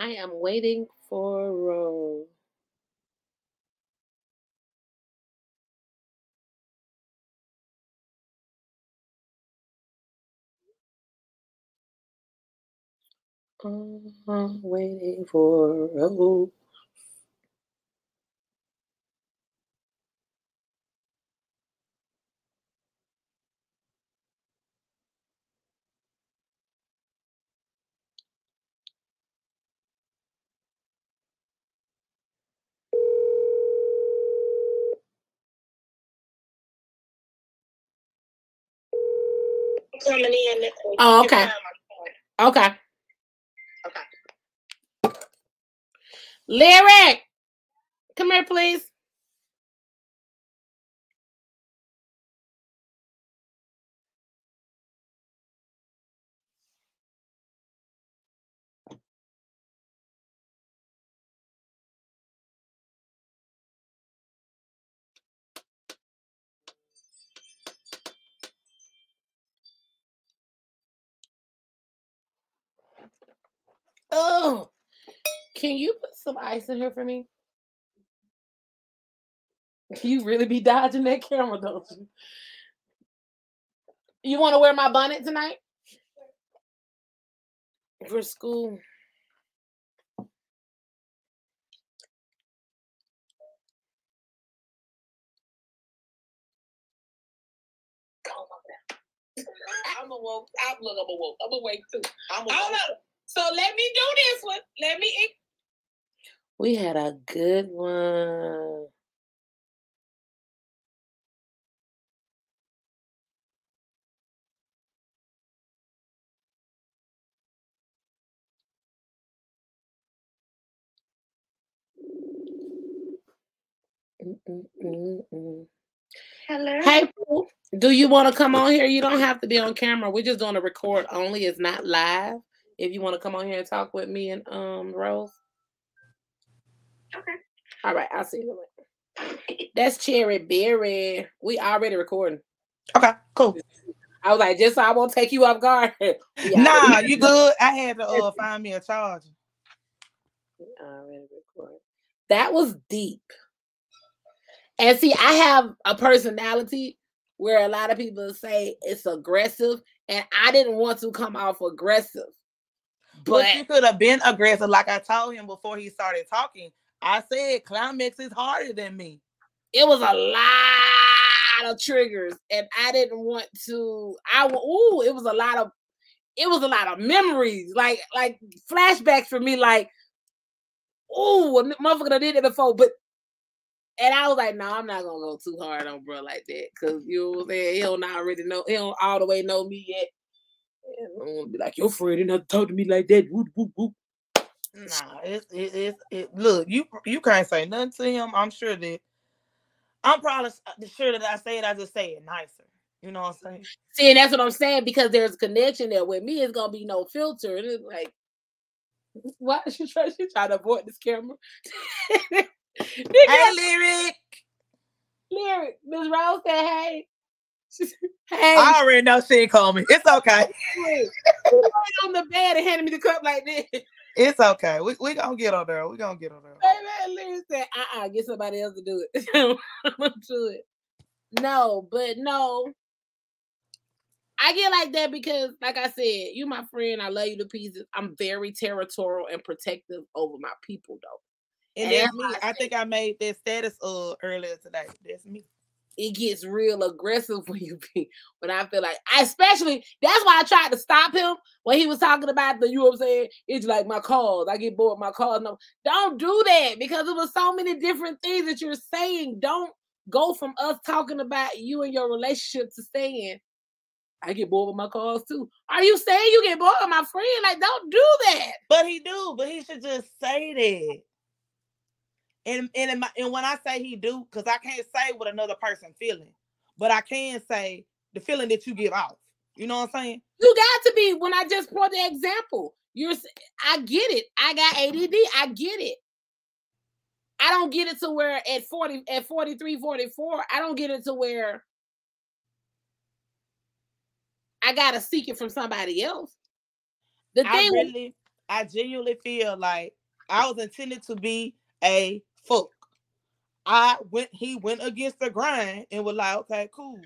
I am waiting for Rose. I'm uh-huh, waiting for Rose. Coming in. Oh, okay. have my card. Okay. Okay. Lyric, come here, please. Oh, can you put some ice in here for me? You really be dodging that camera, don't you? You want to wear my bonnet tonight for school? Come on now. I'm a woke. I'm look. I'm a woke. I'm awake too. I'm a Hold woke. up. So let me do this one. Let me. We had a good one. Mm, mm, mm, mm. Hello. Hey, do you want to come on here? You don't have to be on camera. We're just doing a record only. It's not live. If you want to come on here and talk with me and um Rose. Okay. All right, I'll see you later. That's Cherry Berry. We already recording. Okay, cool. I was like, just so I won't take you off guard. Nah, you good. I had to uh, find me a charger. we already recording. That was deep. And see, I have a personality where a lot of people say it's aggressive, and I didn't want to come off aggressive. But, But you could have been aggressive, like I told him before he started talking. I said climax is harder than me. it was a lot of triggers, and I didn't want to. I ooh, it was a lot of, it was a lot of memories, like like flashbacks for me. Like, ooh, a motherfucker did it before, but. And I was like, no, I'm not gonna go too hard on bro like that, cause you know what I'm saying. He don't already know. He don't all the way know me yet. And I don't want to be like your friend and not talk to me like that. Whoop, whoop, whoop. Nah, it's it, it's it. Look, you you can't say nothing to him. I'm sure that I'm probably s- uh, sure that I say it. I just say it nicer. You know what I'm saying? See, and that's what I'm saying because there's a connection there. With me, it's gonna be no filter. And it's like, why is she trying? She trying to avoid this camera. Nigga, Hey, lyric. lyric. Miss Rose said, "Hey, She said, hey." I already know she ain't call me. It's okay. On the bed and handed me the cup like this. It's okay. We we gonna get on there. We gonna get on there. Baby, lyric said, "Uh, uh get somebody else to do it. Do it." No, but no. I get like that because, like I said, you my friend. I love you to pieces. I'm very territorial and protective over my people, though. And And that's me. I I think I made that status uh earlier today. That's me. It gets real aggressive when you be when I feel like, I especially that's why I tried to stop him when he was talking about the, you know what I'm saying? It's like my calls. I get bored with my calls. No, don't do that because it was so many different things that you're saying. Don't go from us talking about you and your relationship to saying, I get bored with my calls too. Are you saying you get bored with my friend? Like, don't do that. But he do. But he should just say that. And and my, and when I say he do, because I can't say what another person feeling, but I can say the feeling that you give off. You know what I'm saying? You got to be when I just brought the example. You're I get it. I got ADD. I get it. I don't get it to where at 40 at 43, 44, I don't get it to where I gotta seek it from somebody else. The I thing with- really I genuinely feel like I was intended to be a fuck. I went, he went against the grind and was like, okay, cool.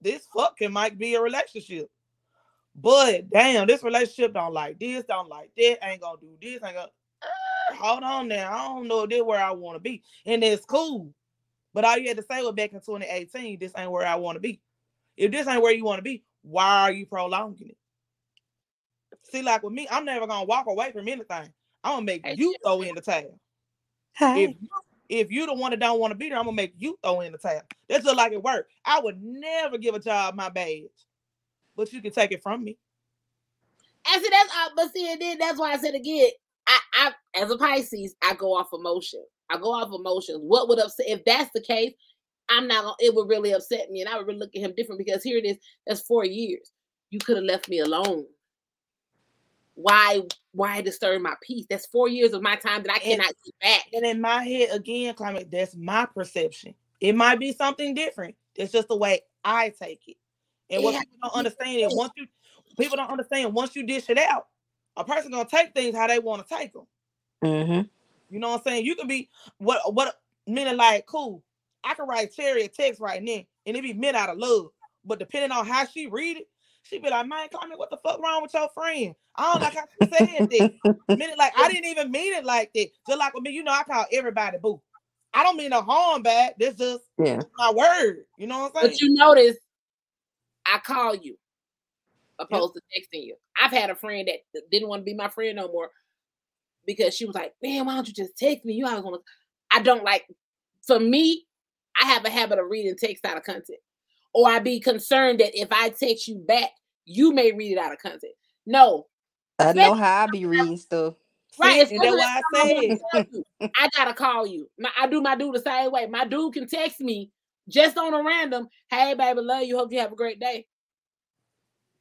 This fucking might be a relationship. But damn, this relationship don't like this, don't like that, ain't gonna do this, ain't gonna uh, hold on now. I don't know this where I want to be. And it's cool. But all you had to say was back in 2018, this ain't where I want to be. If this ain't where you want to be, why are you prolonging it? See, like with me, I'm never gonna walk away from anything. I'm gonna make you throw in the towel. Hey. If you, if you the one that don't want to be there, I'm gonna make you throw in the towel. That's just like it work. I would never give a job my badge, but you can take it from me. And see, that's uh, but see, and then that's why I said again, I, I as a Pisces, I go off emotion. I go off emotions. What would upset if that's the case? I'm not gonna it would really upset me, and I would really look at him different because here it is, that's four years. You could have left me alone. Why why disturb my peace? That's four years of my time that I And- cannot get back. And in my head, again, climate, that's my perception. It might be something different. It's just the way I take it. And what Yeah. people don't understand is once you people don't understand once you dish it out, a person gonna take things how they want to take them. Mm-hmm. You know what I'm saying? You can be what what meaning like cool. I can write Cherry a text right now and it be meant out of love. But depending on how she read it, she be like, man, Climate, what the fuck wrong with your friend? I don't like how she said that. Meaning like I didn't even mean it like that. Just like with me, you know, I call everybody boo. I don't mean no harm bad. This just Yeah. my word. You know what I'm saying? But you notice I call you opposed to texting you. I've had a friend that didn't want to be my friend no more because she was like, Man, why don't you just text me? You always want to I don't like for me, I have a habit of reading text out of content. Or I be concerned that if I text you back, you may read it out of context. No, I know how I be reading stuff. Right, See, and that's especially why I if I'm said gonna tell you, I gotta call you. My, I do my dude the same way. My dude can text me just on a random, hey baby, love you, hope you have a great day.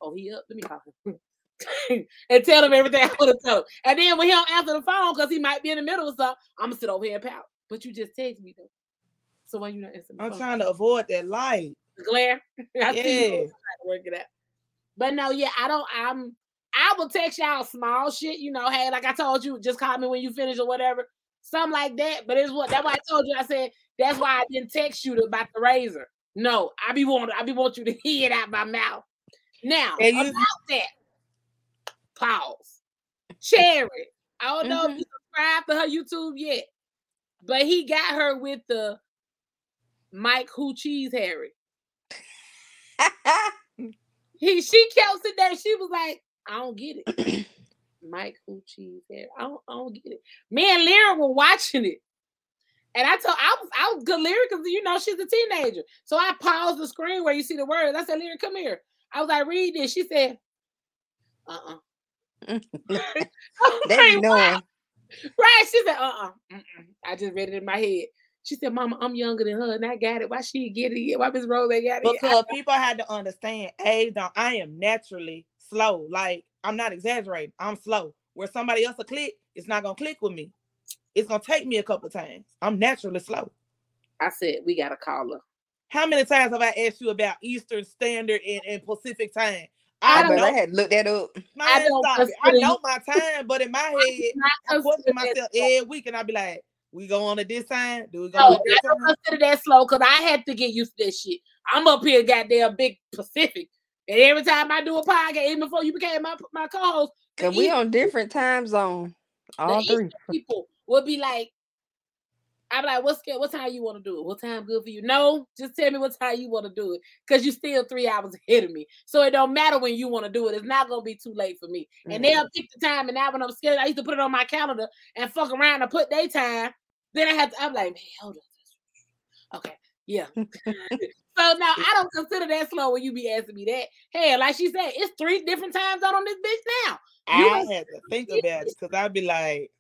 Oh, he up. Let me call him. and tell him everything I want to tell him. And then when he don't answer the phone because he might be in the middle of something, I'm gonna sit over here and pout. But you just text me though. So why you not answering the I'm phone? trying to avoid that light. Glare. I see you Yeah. trying to work it out. But no, yeah, I don't. I'm. I will text y'all small shit. You know, hey, like I told you, just call me when you finish or whatever, something like that. But it's what that's why I told you. I said that's why I didn't text you about the razor. No, I be want I be want you to hear it out my mouth. Now And you- about that, pause. Cherry. I don't know if Mm-hmm. you subscribe to her YouTube yet, but he got her with the Mike Who Cheese Harry. He she kept sitting there. She was like, I don't get it. Mike hair. I don't, I don't get it. Me and Lyra were watching it. And I told I was I was good Lyra because you know she's a teenager. So I paused the screen where you see the words. I said, Lyra, come here. I was like, read this. She said, uh-uh. They like, knowing. Right. She said, uh-uh. Mm-mm. I just read it in my head. She said, Mama, I'm younger than her and I got it. Why she get it yet? Why Miss Rose ain't got it yet? Because people had to understand, age don't I am naturally slow. Like I'm not exaggerating. I'm slow. Where somebody else will click, it's not gonna click with me. It's gonna take me a couple times. I'm naturally slow. I said, we got to call her. How many times have I asked you about Eastern Standard and, and Pacific time? I I, I don't know I had to look that up. man, I don't. I know my time, but in my head, I question consider that myself every week and I'd be like, we go on at this time? Do we go No, on I at this don't consider that slow because I had to get used to this shit. I'm up here, goddamn big Pacific, and every time I do a podcast, even before you became my my co-host, the Cause we East- on different time zone. All East- three. people would be like, I'm like, what's good? What time you want to do it? What time good for you? No, just tell me what time you want to do it, because you still three hours ahead of me. So it don't matter when you want to do it. It's not gonna be too late for me. And Mm. they'll pick the time, and now when I'm scared, I used to put it on my calendar and fuck around and put their time. Then I have to. I'm like, man, hold on. Okay, yeah. so now I don't consider that slow when you be asking me that. Hell, like she said, it's three different times out on this bitch now. You I was- had to think about it because I'd be like,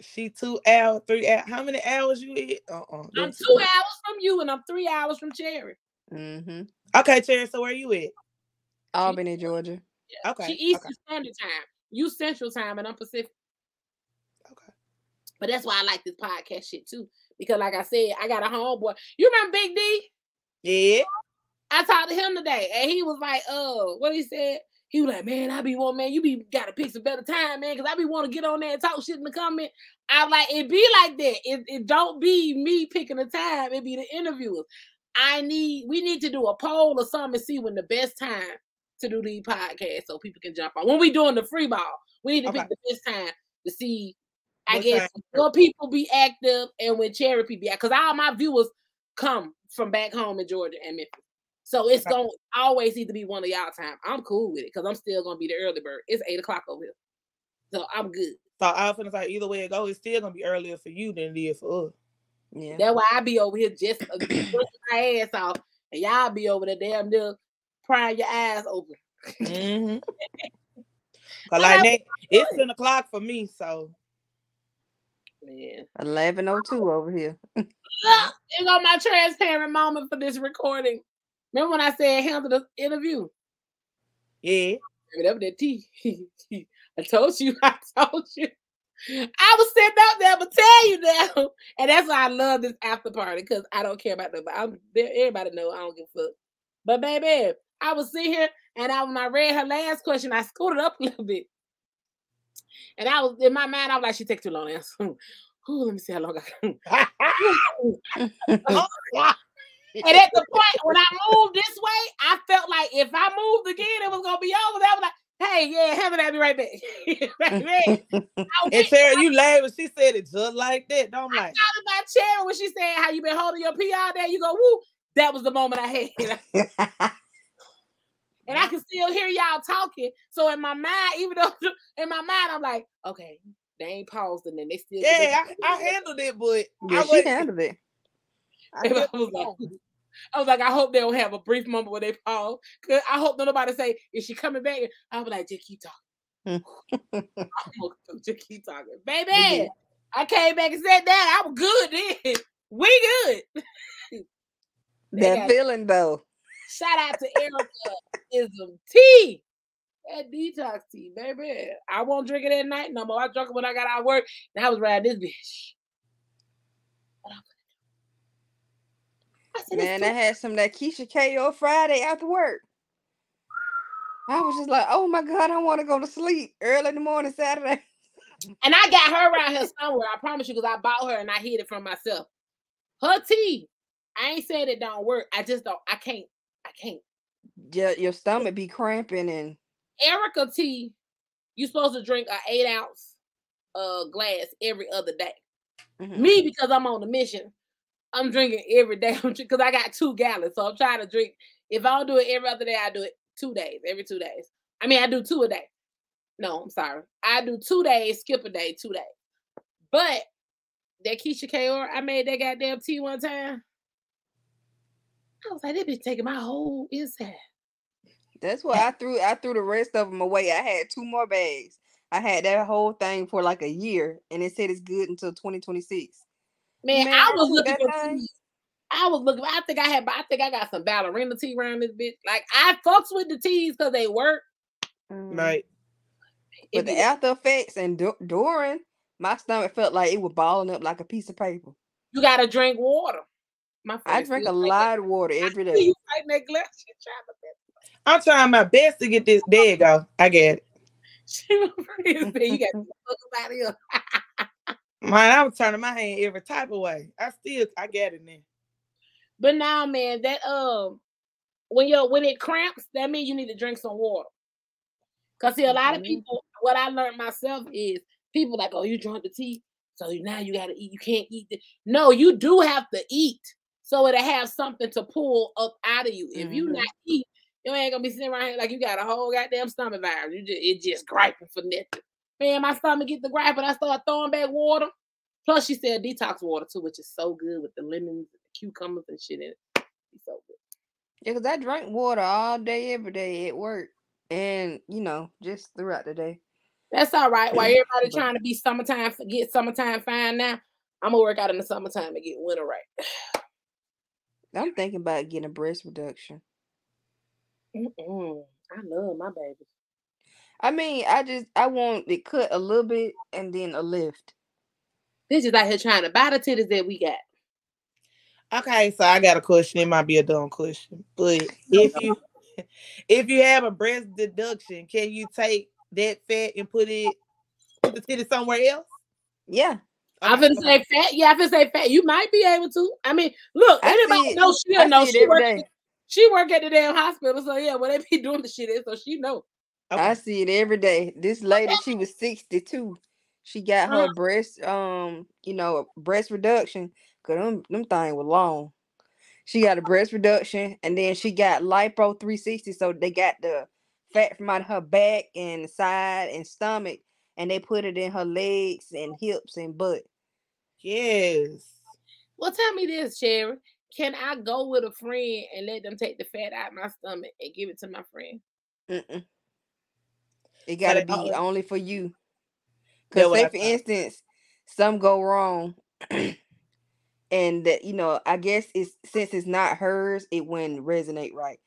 she two hours, three hours. How many hours you eat? Uh-uh. I'm two hours from you, and I'm three hours from Cherry. Mm-hmm. Okay, Cherry, so where are you at? Albany, Georgia. Okay. She Eastern okay. Standard Time. You Central Time, and I'm Pacific. But that's why I like this podcast shit too. Because like I said, I got a homeboy. You remember Big D? Yeah. I talked to him today, and he was like, "Oh, what he said." He was like, man, I be want, man, you be gotta pick some better time, man, because I be want to get on there and talk shit in the comment. I like it be like that. It, it don't be me picking the time, it be the interviewers. I need we need to do a poll or something and see when the best time to do these podcasts so people can jump on. When we doing the free ball, we need to Okay. pick the best time to see. I guess time? when people be active and when charity be active, because all my viewers come from back home in Georgia and Memphis. So it's Okay. gonna always need to be one of y'all time. I'm cool with it because I'm still gonna be the early bird. It's eight o'clock over here. So I'm good. So I was gonna say either way it goes, it's still gonna be earlier for you than it is for us. Yeah. That's why I be over here just uh, working my ass off, and y'all be over there damn near prying your eyes open. Mm-hmm. Cause like that, it's ten o'clock for me, so Man. Eleven oh two over here. Look, here go my transparent moment for this recording. Remember when I said handle the interview? yeah. Whatever that T. I told you, I told you. I was sitting up there, but tell you now. And that's why I love this after party, because I don't care about nobody. I'm there, everybody know I don't give a fuck. But baby, I was sitting here and I when I read her last question, I scooted up a little bit. And I was in my mind, I was like, she take too long. Ooh, let me see how long I can. And at the point when I moved this way, I felt like if I moved again, it was gonna be over. I was like, hey, yeah, handle that, be right back. I And Sarah, you laughed when she said it just like that. Don't like. out of my chair when she said how you been holding your pee all day. You go, woo. That was the moment I had. And I can still hear y'all talking. So in my mind, even though in my mind, I'm like, okay, they ain't paused and then they still Yeah, I, I handled it, but yeah, I she wasn't- handled it. I I was like. I was like, I hope they don't have a brief moment where they pause. Cause I hope nobody say, is she coming back? I was like, just keep talking. Mm. I'm just keep talking. Baby, did. I came back and said that. I was good then. We good. That feeling though. Shout out to Erica Ism Tea. That detox tea, baby. I won't drink it at night no more. I drunk it when I got out of work and I was riding this bitch. I said, Man, I had some that Keisha KO Friday after work. I was just like, oh my God, I want to go to sleep early in the morning Saturday. And I got her around here somewhere. I promise you, because I bought her and I hid it from myself. Her tea. I ain't saying it don't work. I just don't. I can't. I can't. Your, your stomach be cramping and Erica tea. You supposed to drink a eight ounce uh glass every other day. Mhm. Me because I'm on a mission. I'm drinking every day because I got two gallons. So I'm trying to drink. If I don't do it every other day, I do it two days. Every two days. I mean, I do two a day. No, I'm sorry. I do two days, skip a day, two days. But that Keisha Kaur, I made that goddamn tea one time. I was like, they been taking my whole inside. That's why I threw I threw the rest of them away. I had two more bags. I had that whole thing for like a year, and it said it's good until 2026. Man, Man, I I was looking for thing. tea. I was looking. I think I had. I think I got some ballerina tea around this bitch. Like I fucks with the teas because they work. Mhm. Right. It But be the after effects and du- during, my stomach felt like it was balling up like a piece of paper. You gotta drink water. My I drink a lot of water every day. You fight that glass. She I'm trying my best to get this. There you go. I get it. She my friend said, you got to fuck about here. Man, I was turning my hand every type of way. I still, I get it now. But now, man, that um, when you when it cramps, that means you need to drink some water. Cause see, a lot of Mhm. people, what I learned myself is people like, oh, you drunk the tea, so now you gotta eat. You can't eat. The... No, you do have to eat, so it'll have something to pull up out of you. If you Mhm. not eat, you ain't gonna be sitting around here like you got a whole goddamn stomach virus. You just it just griping for nothing. Man, my stomach get the gripe, and I start throwing back water. Plus, she said detox water too, which is so good with the lemons, the cucumbers, and shit in it. It's so good. Yeah, because I drink water all day, every day at work, and you know, just throughout the day. That's all right. While everybody But- trying to be summertime, get summertime fine now, I'm gonna work out in the summertime and get winter right. I'm thinking about getting a breast reduction. Mm-mm. I love my baby. I mean, I just I want it cut a little bit and then a lift. This is out here trying to buy the titties that we got. Okay, so I got a question. It might be a dumb question, but if you if you have a breast deduction, can you take that fat and put it put the titty somewhere else? Yeah. I'm gonna say fat. Yeah, I'm gonna say fat. You might be able to. I mean, look, I anybody. I she'll know. She work, day. she work at the damn hospital, so yeah, what they be doing the shit is, so she know. I see it every day. This lady, she was 62. She got her breast, um, you know, breast reduction. Cause them, them thing was long. She got a breast reduction, and then she got lipo 360. So they got the fat from out of her back and side and stomach, and they put it in her legs and hips and butt. Yes. Well, tell me this, Sherry. Can I go with a friend and let them take the fat out my stomach and give it to my friend? Mm-mm. It gotta be always- only for you. Cause say for instance, some go wrong, and that you know, I guess it's since it's not hers, it wouldn't resonate right.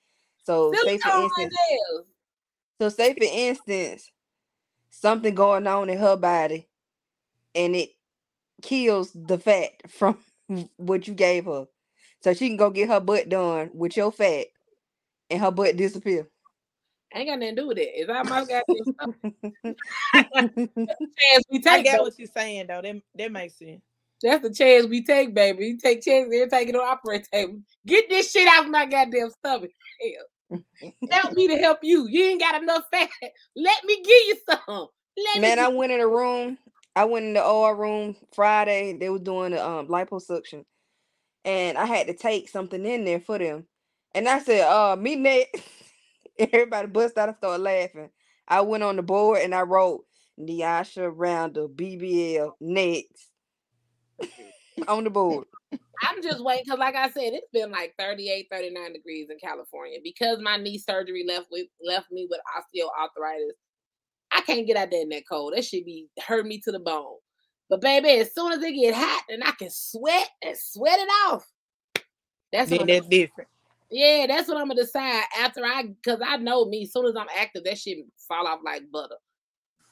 So say for instance, so say for instance, something going on in her body, and it kills the fat from what you gave her, so she can go get her butt done with your fat, and her butt disappear. I Ain't got nothing to do with it. It's all my goddamn stuff. chance we I get baby. what you're saying though. That that makes sense. That's the chance we take, baby. You take chances every time you on operating table. Get this shit out of my goddamn stomach. Hell. Help me to help you. You ain't got enough fat. Let me give you some. Let Man, I went in a room. I went in the OR room Friday. They were doing the um liposuction, and I had to take something in there for them. And I said, "Uh, me next." Everybody bust out and started laughing. I went on the board and I wrote Niasha Rounder BBL next on the board. I'm just waiting because, like I said, it's been like 38, 39 degrees in California because my knee surgery left with left me with osteoarthritis. I can't get out there in that cold. That should be hurt me to the bone. But baby, as soon as it get hot and I can sweat and sweat it off, that's Then that's different. Yeah, that's what I'm gonna decide after I, cause I know me. As soon as I'm active, that shit fall off like butter.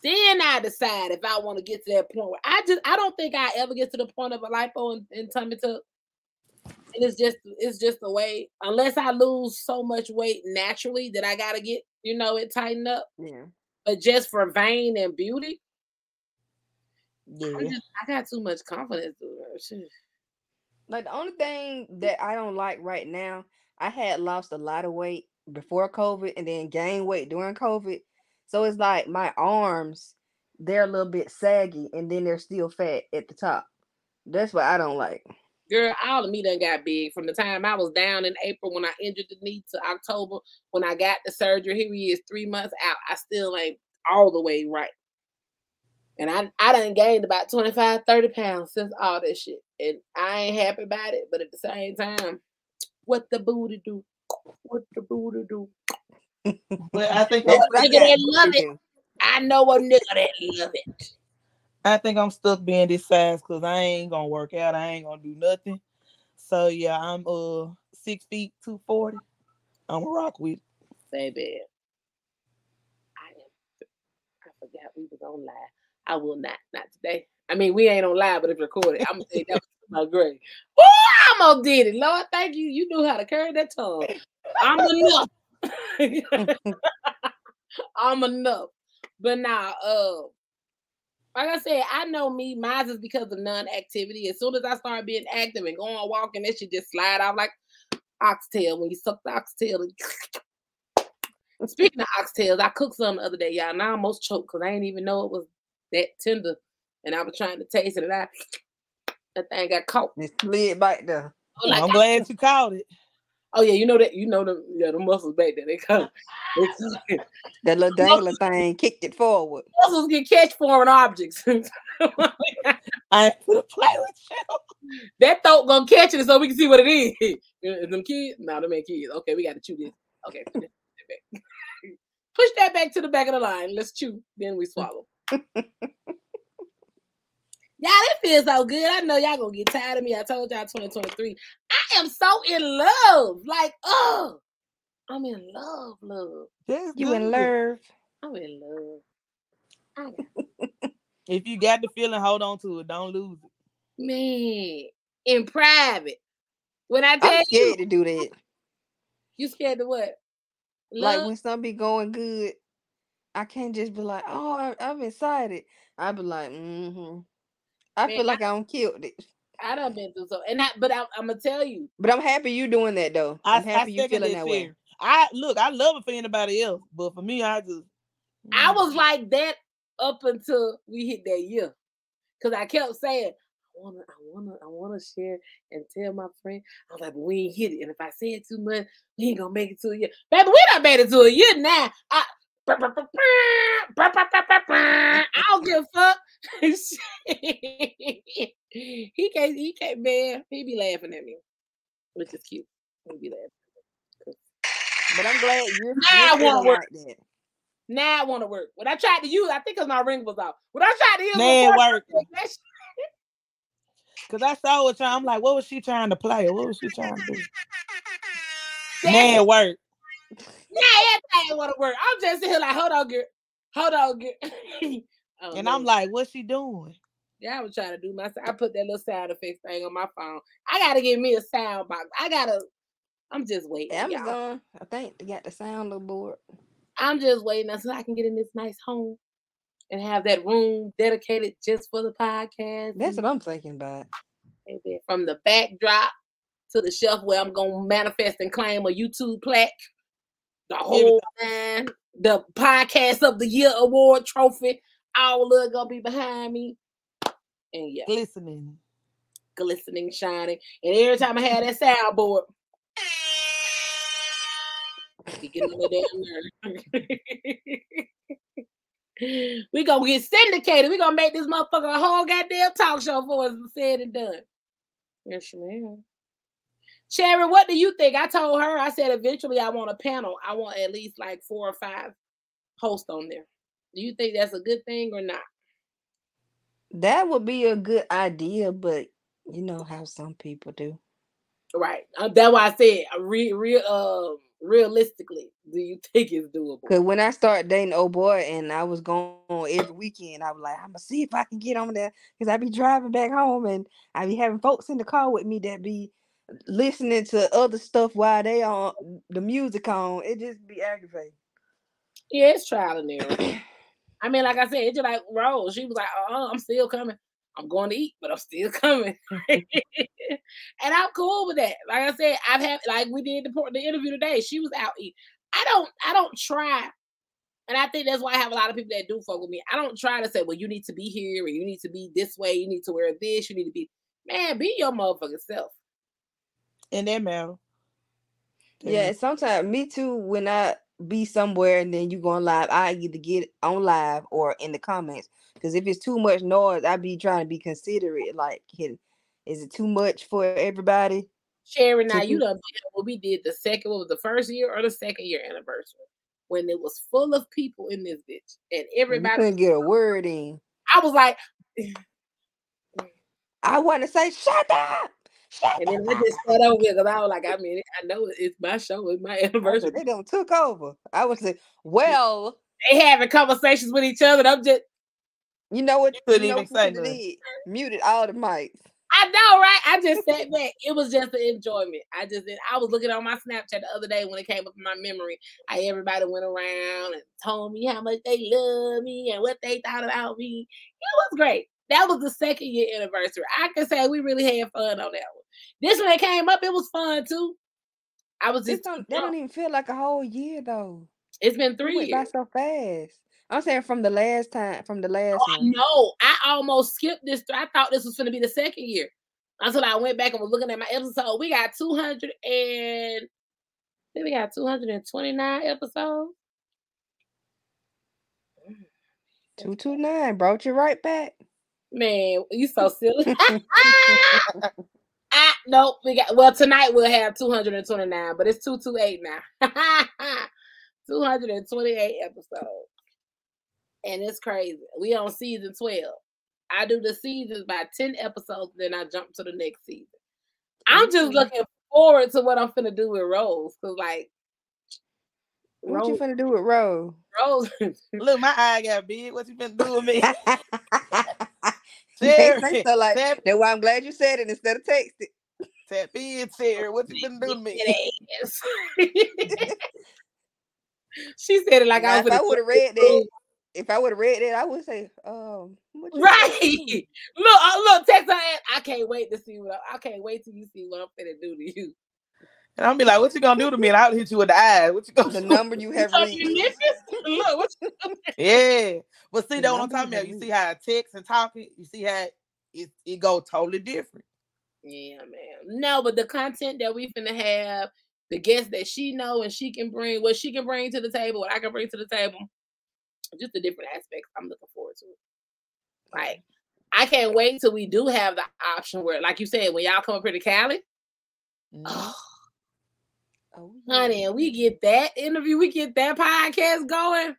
Then I decide if I want to get to that point. Where I just, I don't think I ever get to the point of a lipo and, and tummy tuck. And it's just, it's just the way. Unless I lose so much weight naturally that I gotta get, you know, it tightened up. Yeah, But just for vain and beauty, yeah. Just, I got too much confidence. Like the only thing that I don't like right now, I had lost a lot of weight before COVID and then gained weight during COVID. So it's like my arms, they're a little bit saggy and then they're still fat at the top. That's what I don't like. Girl, all of me done got big from the time I was down in April when I injured the knee to October when I got the surgery. Here he is, three months out. I still ain't all the way right. And I, I done gained about 25, 30 pounds since all this shit. And I ain't happy about it, but at the same time, what the booty do? What the booty do? But I think That's I'm, what I Nigga that love it. I know a nigga that love it. I think I'm stuck being this size because I ain't gonna work out. I ain't gonna do nothing. So yeah, I'm uh six feet two forty. I'm a rock with. it. Baby. I am I forgot we was on live. I will not, not today. I mean, we ain't on live, but it's recorded. I'm gonna say that was my grade. Oh, I almost did it. Lord, thank you. You knew how to carry that tongue. I'm enough. I'm enough. But now, uh, like I said, I know me. Mine is because of non-activity. As soon as I start being active and going walking, that should just slide off like oxtail when you suck the oxtail. And... Speaking of oxtails, I cooked some the other day, y'all. Now I almost choked because I didn't even know it was that tender, and I was trying to taste it, and I that thing got caught. It slid back there. I was like, I'm glad you caught it. Oh yeah, you know that you know the yeah the muscles back there. They come. They come. That little dangling thing kicked it forward. muscles can catch foreign objects. I ain't gonna play with you. that thought gonna catch it so we can see what it is. Uh, is them kids? No, them ain't kids. Okay, we gotta chew this. Okay, push that back. Push that back to the back of the line. Let's chew. Then we swallow. Y'all, it feels so good. I know y'all gonna get tired of me. I told y'all 2023. I am so in love. Like, oh, I'm in love, love. That's You in love. I'm in love. If you got the feeling, hold on to it. Don't lose it. man in private. When I tell I'm you, to do that. you scared to what? Like when something be going good, I can't just be like, oh, I, I'm excited. I'd be like, mm-hmm. I Man, feel like I don't killed it. I done been through so, and I, but I, I'm gonna tell you, But I'm happy you doing that though. I, I'm I happy you second feeling that that way. share. I look, I love it for anybody else, but for me, I just I mm. was like that up until we hit that year, because I kept saying. I wanna, I wanna, I wanna share and tell my friend. I was like, but we ain't hit it, and if I say it too much, we ain't gonna make it to a year. Baby, we done made it to a year now. I, I don't give a fuck. he can't, he can't, man. He be laughing at me, which is cute. He be laughing. But I'm glad you're, Now I wanna work. like that. Now I want to work. When I tried to use, I think because my ring was off. When I tried to use, Man, working. that because I saw what trying. I'm like, what was she trying to play? What was she trying to do? Man, work. Now everything want to work. I'm just sitting here like, hold on, girl. Hold on, girl. Oh, And no. I'm like, what's she doing? Yeah, I was trying to do my. I put that little sound effects thing on my phone. I gotta get me a sound box. I gotta. I'm just waiting. y'all. Amazon, I think they got the sound little board. I'm just waiting until I can get in this nice home and have that room dedicated just for the podcast. That's what I'm thinking about. maybe from the backdrop to the shelf where I'm gonna manifest and claim a YouTube plaque. The whole man, the podcast of the year award trophy, all of gonna be behind me. And yeah, Glistening. glistening, shining. And every time I had that soundboard, you get on the damn nerve. we gonna get syndicated. We gonna make this motherfucker a whole goddamn talk show for us said and done. Yes, ma'am. Cherry, what do you think? I told her, I said eventually I want a panel. I want at least like four or five hosts on there. Do you think that's a good thing or not? That would be a good idea, but you know how some people do. Right. Uh, that's why I said uh, re- real uh realistically, do you think it's doable? Cause when I started dating old boy and I was going every weekend, I was like, I'm gonna see if I can get on there. Cause I'd be driving back home and I'd be having folks in the car with me that be listening to other stuff while they on the music on. It just be aggravating. Yeah, it's trial and error. I mean, like I said, it's just like Rose. She was like, "Oh, I'm still coming. I'm going to eat, but I'm still coming." and I'm cool with that. Like I said, I've had like we did the por- the interview today. She was out eating. I don't I don't try, and I think that's why I have a lot of people that do fuck with me. I don't try to say, "Well, you need to be here, or you need to be this way. You need to wear this. You need to be." Man, be your motherfucking self. In that matter. Yeah, sometimes me too. When I be somewhere and then you going live, I either get on live or in the comments. Because if it's too much noise, I'd be trying to be considerate. Like, is it too much for everybody? Sherry, now you know what we did the second, what was the first year or the second year anniversary? When it was full of people in this bitch. And You everybody couldn't get a word in. I was like, I want to say, shut up, and then up. I just sat over because I was like, I mean, I know it's my show, it's my anniversary. They don't took over. I was like, well, They having conversations with each other. And I'm just, you know what? You couldn't you know even what say you did? Muted all the mics. I know, right? I just sat back. It was just an enjoyment. I just. I was looking on my Snapchat the other day when it came up in my memory. How everybody went around and told me how much they love me and what they thought about me. It was great. That was the second year anniversary. I can say we really had fun on that one. This one that came up, it was fun too. I was just, don't, that don't even feel like a whole year though. it's been It three by years. so fast. I'm saying from the last time, from the oh, last Oh, I I almost skipped this. I thought this was going to be the second year until I went back and was looking at my episode. We got 200 and we got 229 episodes. Two two nine brought you right back. Man, you so silly. I, nope, we got well tonight we'll have 229, but it's 228 now. 228 episodes. And it's crazy. We on season 12. I do the seasons by 10 episodes, then I jump to the next season. I'm just Mhm. looking forward to what I'm finna do with Rose. Cause like What you Rose, finna do with Rose? Rose Look, my eye got big. What you been doing me? They Sarah, so like tap, that's why I'm glad you said it instead of text it. tap in, Sarah. What you been doing me? She said it like Now, I if I would have read the food. that, if I would have read that, I would say, um, Right. say? Look, uh, look, text her ass. I can't wait to see what I, I can't wait till you see what I'm finna do to you. And I'll be like, what you gonna do to me? And I'll hit you with the eye. What you gonna The do? number you have So reached. look, what you Yeah. But see, The that what I'm talking you about. You see how it text and talking, you see how it, it go totally different. Yeah, man. No, but the content that we finna have, the guests that she know and she can bring, what she can bring to the table, what I can bring to the table, just the different aspects. I'm looking forward to it. Like, I can't wait till we do have the option where, like you said, when y'all come up here to Cali, Mhm. oh, Oh, honey, and we get that interview, we get that podcast going.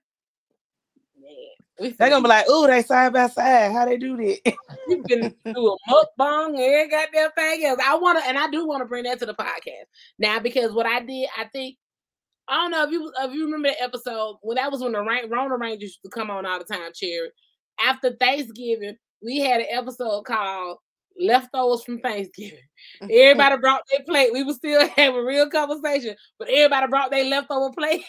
Man, They're gonna be like, oh, they side by side. How they do that? we finna do a mukbang and every goddamn thing else. I wanna, and I do want to bring that to the podcast now because what I did, I think. I don't know if you if you remember the episode when that was when the Ra- Rona Rangers used to come on all the time, Cherry. After Thanksgiving, we had an episode called Leftovers from Thanksgiving. Everybody brought their plate. We were still having real conversation, but everybody brought their leftover plate,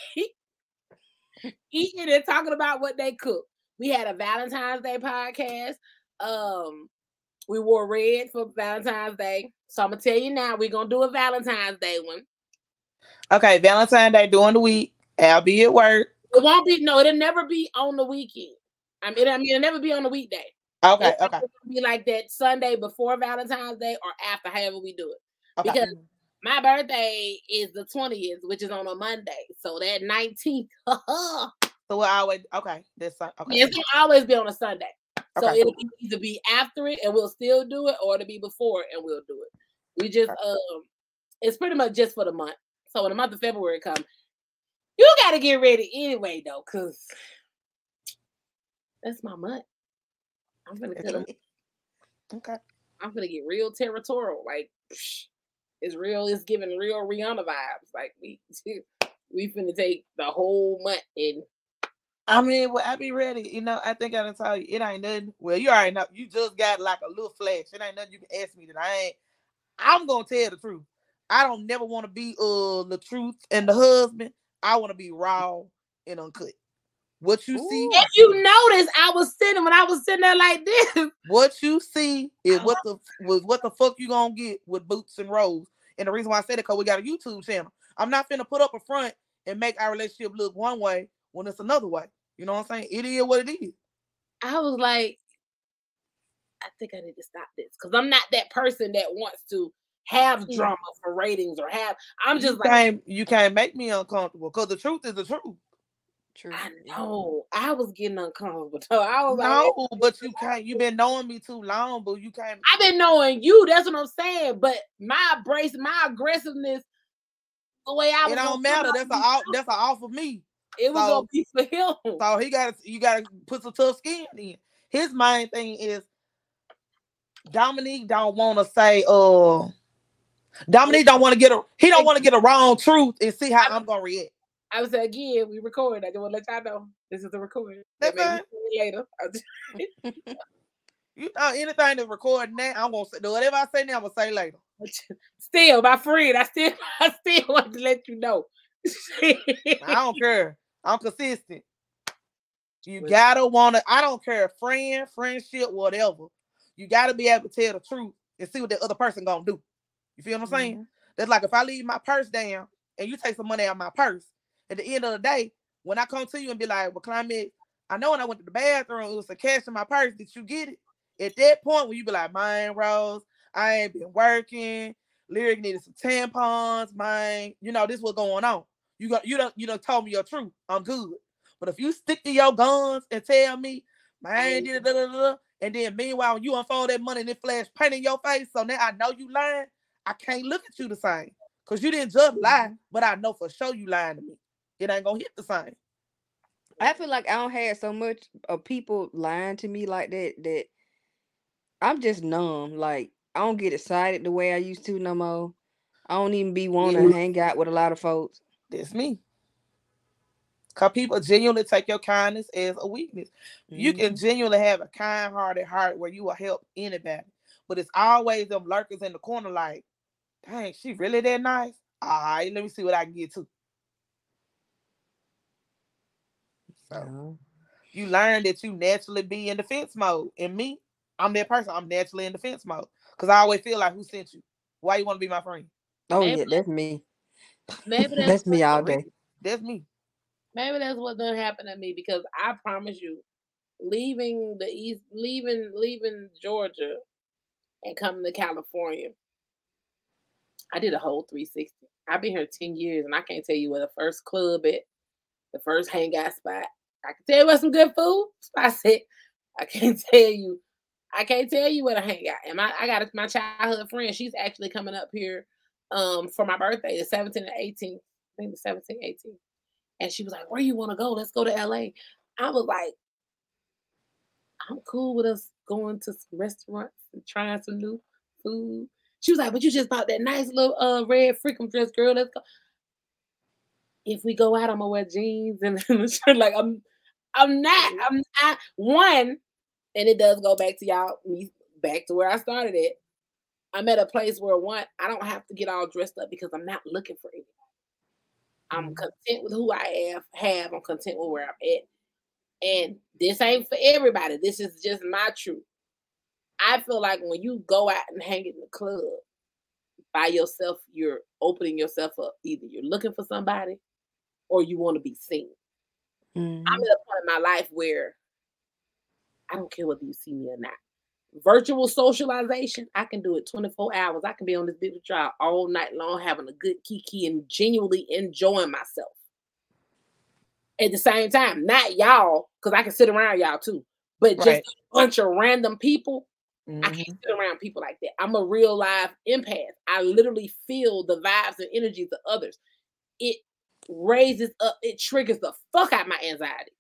eating and talking about what they cooked. We had a Valentine's Day podcast. Um, we wore red for Valentine's Day. So I'm gonna tell you now, we're gonna do a Valentine's Day one. Okay, Valentine's Day during the week. I'll be at work. It won't be no, it'll never be on the weekend. I mean, I mean, it'll never be on the weekday. Okay, okay, be like that Sunday before Valentine's Day or after, however we do it. okay. Because my birthday is the 20th, which is on a Monday. So that 19th, So we'll always okay. This. Okay. it's gonna always be on a Sunday. So Okay. it'll be either be after it and we'll still do it, or it'll be before it and we'll do it. We just um it's pretty much just for the month. So when the month of February comes, you gotta get ready anyway though, cause that's my month. I'm gonna cut 'em- Okay. I'm gonna get real territorial. Like psh, it's real, it's giving real Rihanna vibes. Like we we finna take the whole month and I mean, well, I be ready. You know, I think I done tell you it ain't nothing. Well, you already know. You just got like a little flash. It ain't nothing you can ask me that I ain't. I'm gonna tell the truth. I don't never want to be uh the truth and the husband. I want to be raw and uncut. What you see, if you notice, I was sitting when I was sitting there like this. what you see is uh-huh. what the was what the fuck you gonna get with boots and rolls. And the reason why I said it because we got a YouTube channel. I'm not finna put up a front and make our relationship look one way when it's another way. You know what I'm saying? It is what it is. I was like, I think I need to stop this because I'm not that person that wants to have mm. drama for ratings or have. I'm you just like, can't you can't make me uncomfortable because the truth is the truth. True. I know. I was getting uncomfortable. So I was like, No, but you can't. You've been knowing me too long, but you can't. I've been knowing you. That's what I'm saying. But my brace, my aggressiveness, the way I was, It don't matter. That's a off. That's a off of me. it was so- gonna be for him. So he got. You got to put some tough skin in. His main thing is Dominique don't want to say. Uh, Dominique don't want to get a. He don't want to get a wrong truth and see how I'm gonna react. I was like, again, we record. I just want to let y'all know this is the recording. That's That later. You know, anything that's recording now, I'm gonna say whatever I say now. I'm gonna say later. still, my friend, I still, I still want to let you know. I don't care. I'm consistent. You gotta wanna. I don't care, friend, friendship, whatever. You gotta be able to tell the truth and see what the other person gonna do. You feel what I'm saying? Mm-hmm. That's like if I leave my purse down and you take some money out of my purse. At the end of the day, when I come to you and be like, "Well, Climate, I know when I went to the bathroom, it was some cash in my purse. Did you get it?" At that point, when you be like, "Mine, Rose, I ain't been working. Lyric needed some tampons. Mine, you know, this was going on. You got, you don't, you don't told me your truth. I'm good. But if you stick to your guns and tell me, man, did it, da, da, da, da," and then meanwhile when you unfold that money and it flash paint in your face, so now I know you lying. I can't look at you the same because you didn't just lie, mm-hmm. but I know for sure you lying to me. It ain't gonna hit the same. I feel like I don't have so much of people lying to me like that that I'm just numb. Like I don't get excited the way I used to no more. I don't even be want to hang out with a lot of folks. That's me. Cause people genuinely take your kindness as a weakness. You can Mhm. genuinely have a kind-hearted heart where you will help anybody, but it's always them lurkers in the corner. Like, dang, she really that nice? All right, let me see what I can get to. So Oh. you learn that you naturally be in defense mode. And me, I'm that person. I'm naturally in defense mode because I always feel like, who sent you? Why you want to be my friend? Oh Maybe yeah, that's me. Maybe that's, That's me all day. That's me. Maybe that's what done happened to me because I promise you, leaving the east, leaving leaving Georgia, and coming to California, I did a whole 360. I've been here 10 years and I can't tell you where the first club at, the first hangout spot. I can tell you where some good food spots at. I can't tell you. I can't tell you where to hang out. And my I got my childhood friend. She's actually coming up here um for my birthday, the 17th and 18th. I think the 17th, 18th. And she was like, Where you want to go? Let's go to LA. I was like, I'm cool with us going to some restaurants and trying some new food. She was like, but you just bought that nice little uh red freakum dress, girl. Let's go. If we go out, I'm gonna wear jeans and like I'm I'm not. I'm I one, and it does go back to y'all, me back to where I started it. I'm at a place where one, I don't have to get all dressed up because I'm not looking for anybody. I'm Mhm. content with who I have, have. I'm content with where I'm at. And this ain't for everybody. This is just my truth. I feel like when you go out and hang in the club by yourself, you're opening yourself up. Either you're looking for somebody or you want to be seen. Mhm. I'm at a point in my life where I don't care whether you see me or not. Virtual socialization, I can do it 24 hours. I can be on this big trial all night long, having a good kiki and genuinely enjoying myself. At the same time, not y'all, because I can sit around y'all too, but just Right. a bunch of random people. I Mhm. can't sit around people like that. I'm a real live empath. I literally feel the vibes and energies of others. It raises up, it triggers the fuck out my anxiety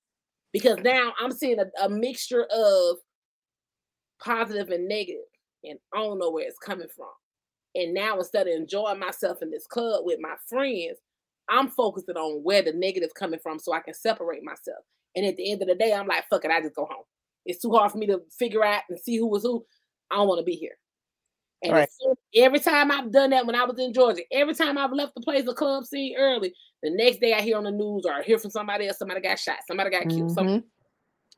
because now I'm seeing a, a mixture of positive and negative, and I don't know where it's coming from. And now instead of enjoying myself in this club with my friends, I'm focusing on where the negative's coming from so I can separate myself. And at the end of the day, I'm like, fuck it, I just go home. It's too hard for me to figure out and see who was who. I don't want to be here. And Right. every time I've done that when I was in Georgia, every time I've left the place, the club scene early, the next day I hear on the news or I hear from somebody else, somebody got shot, somebody got killed. Some, Mhm.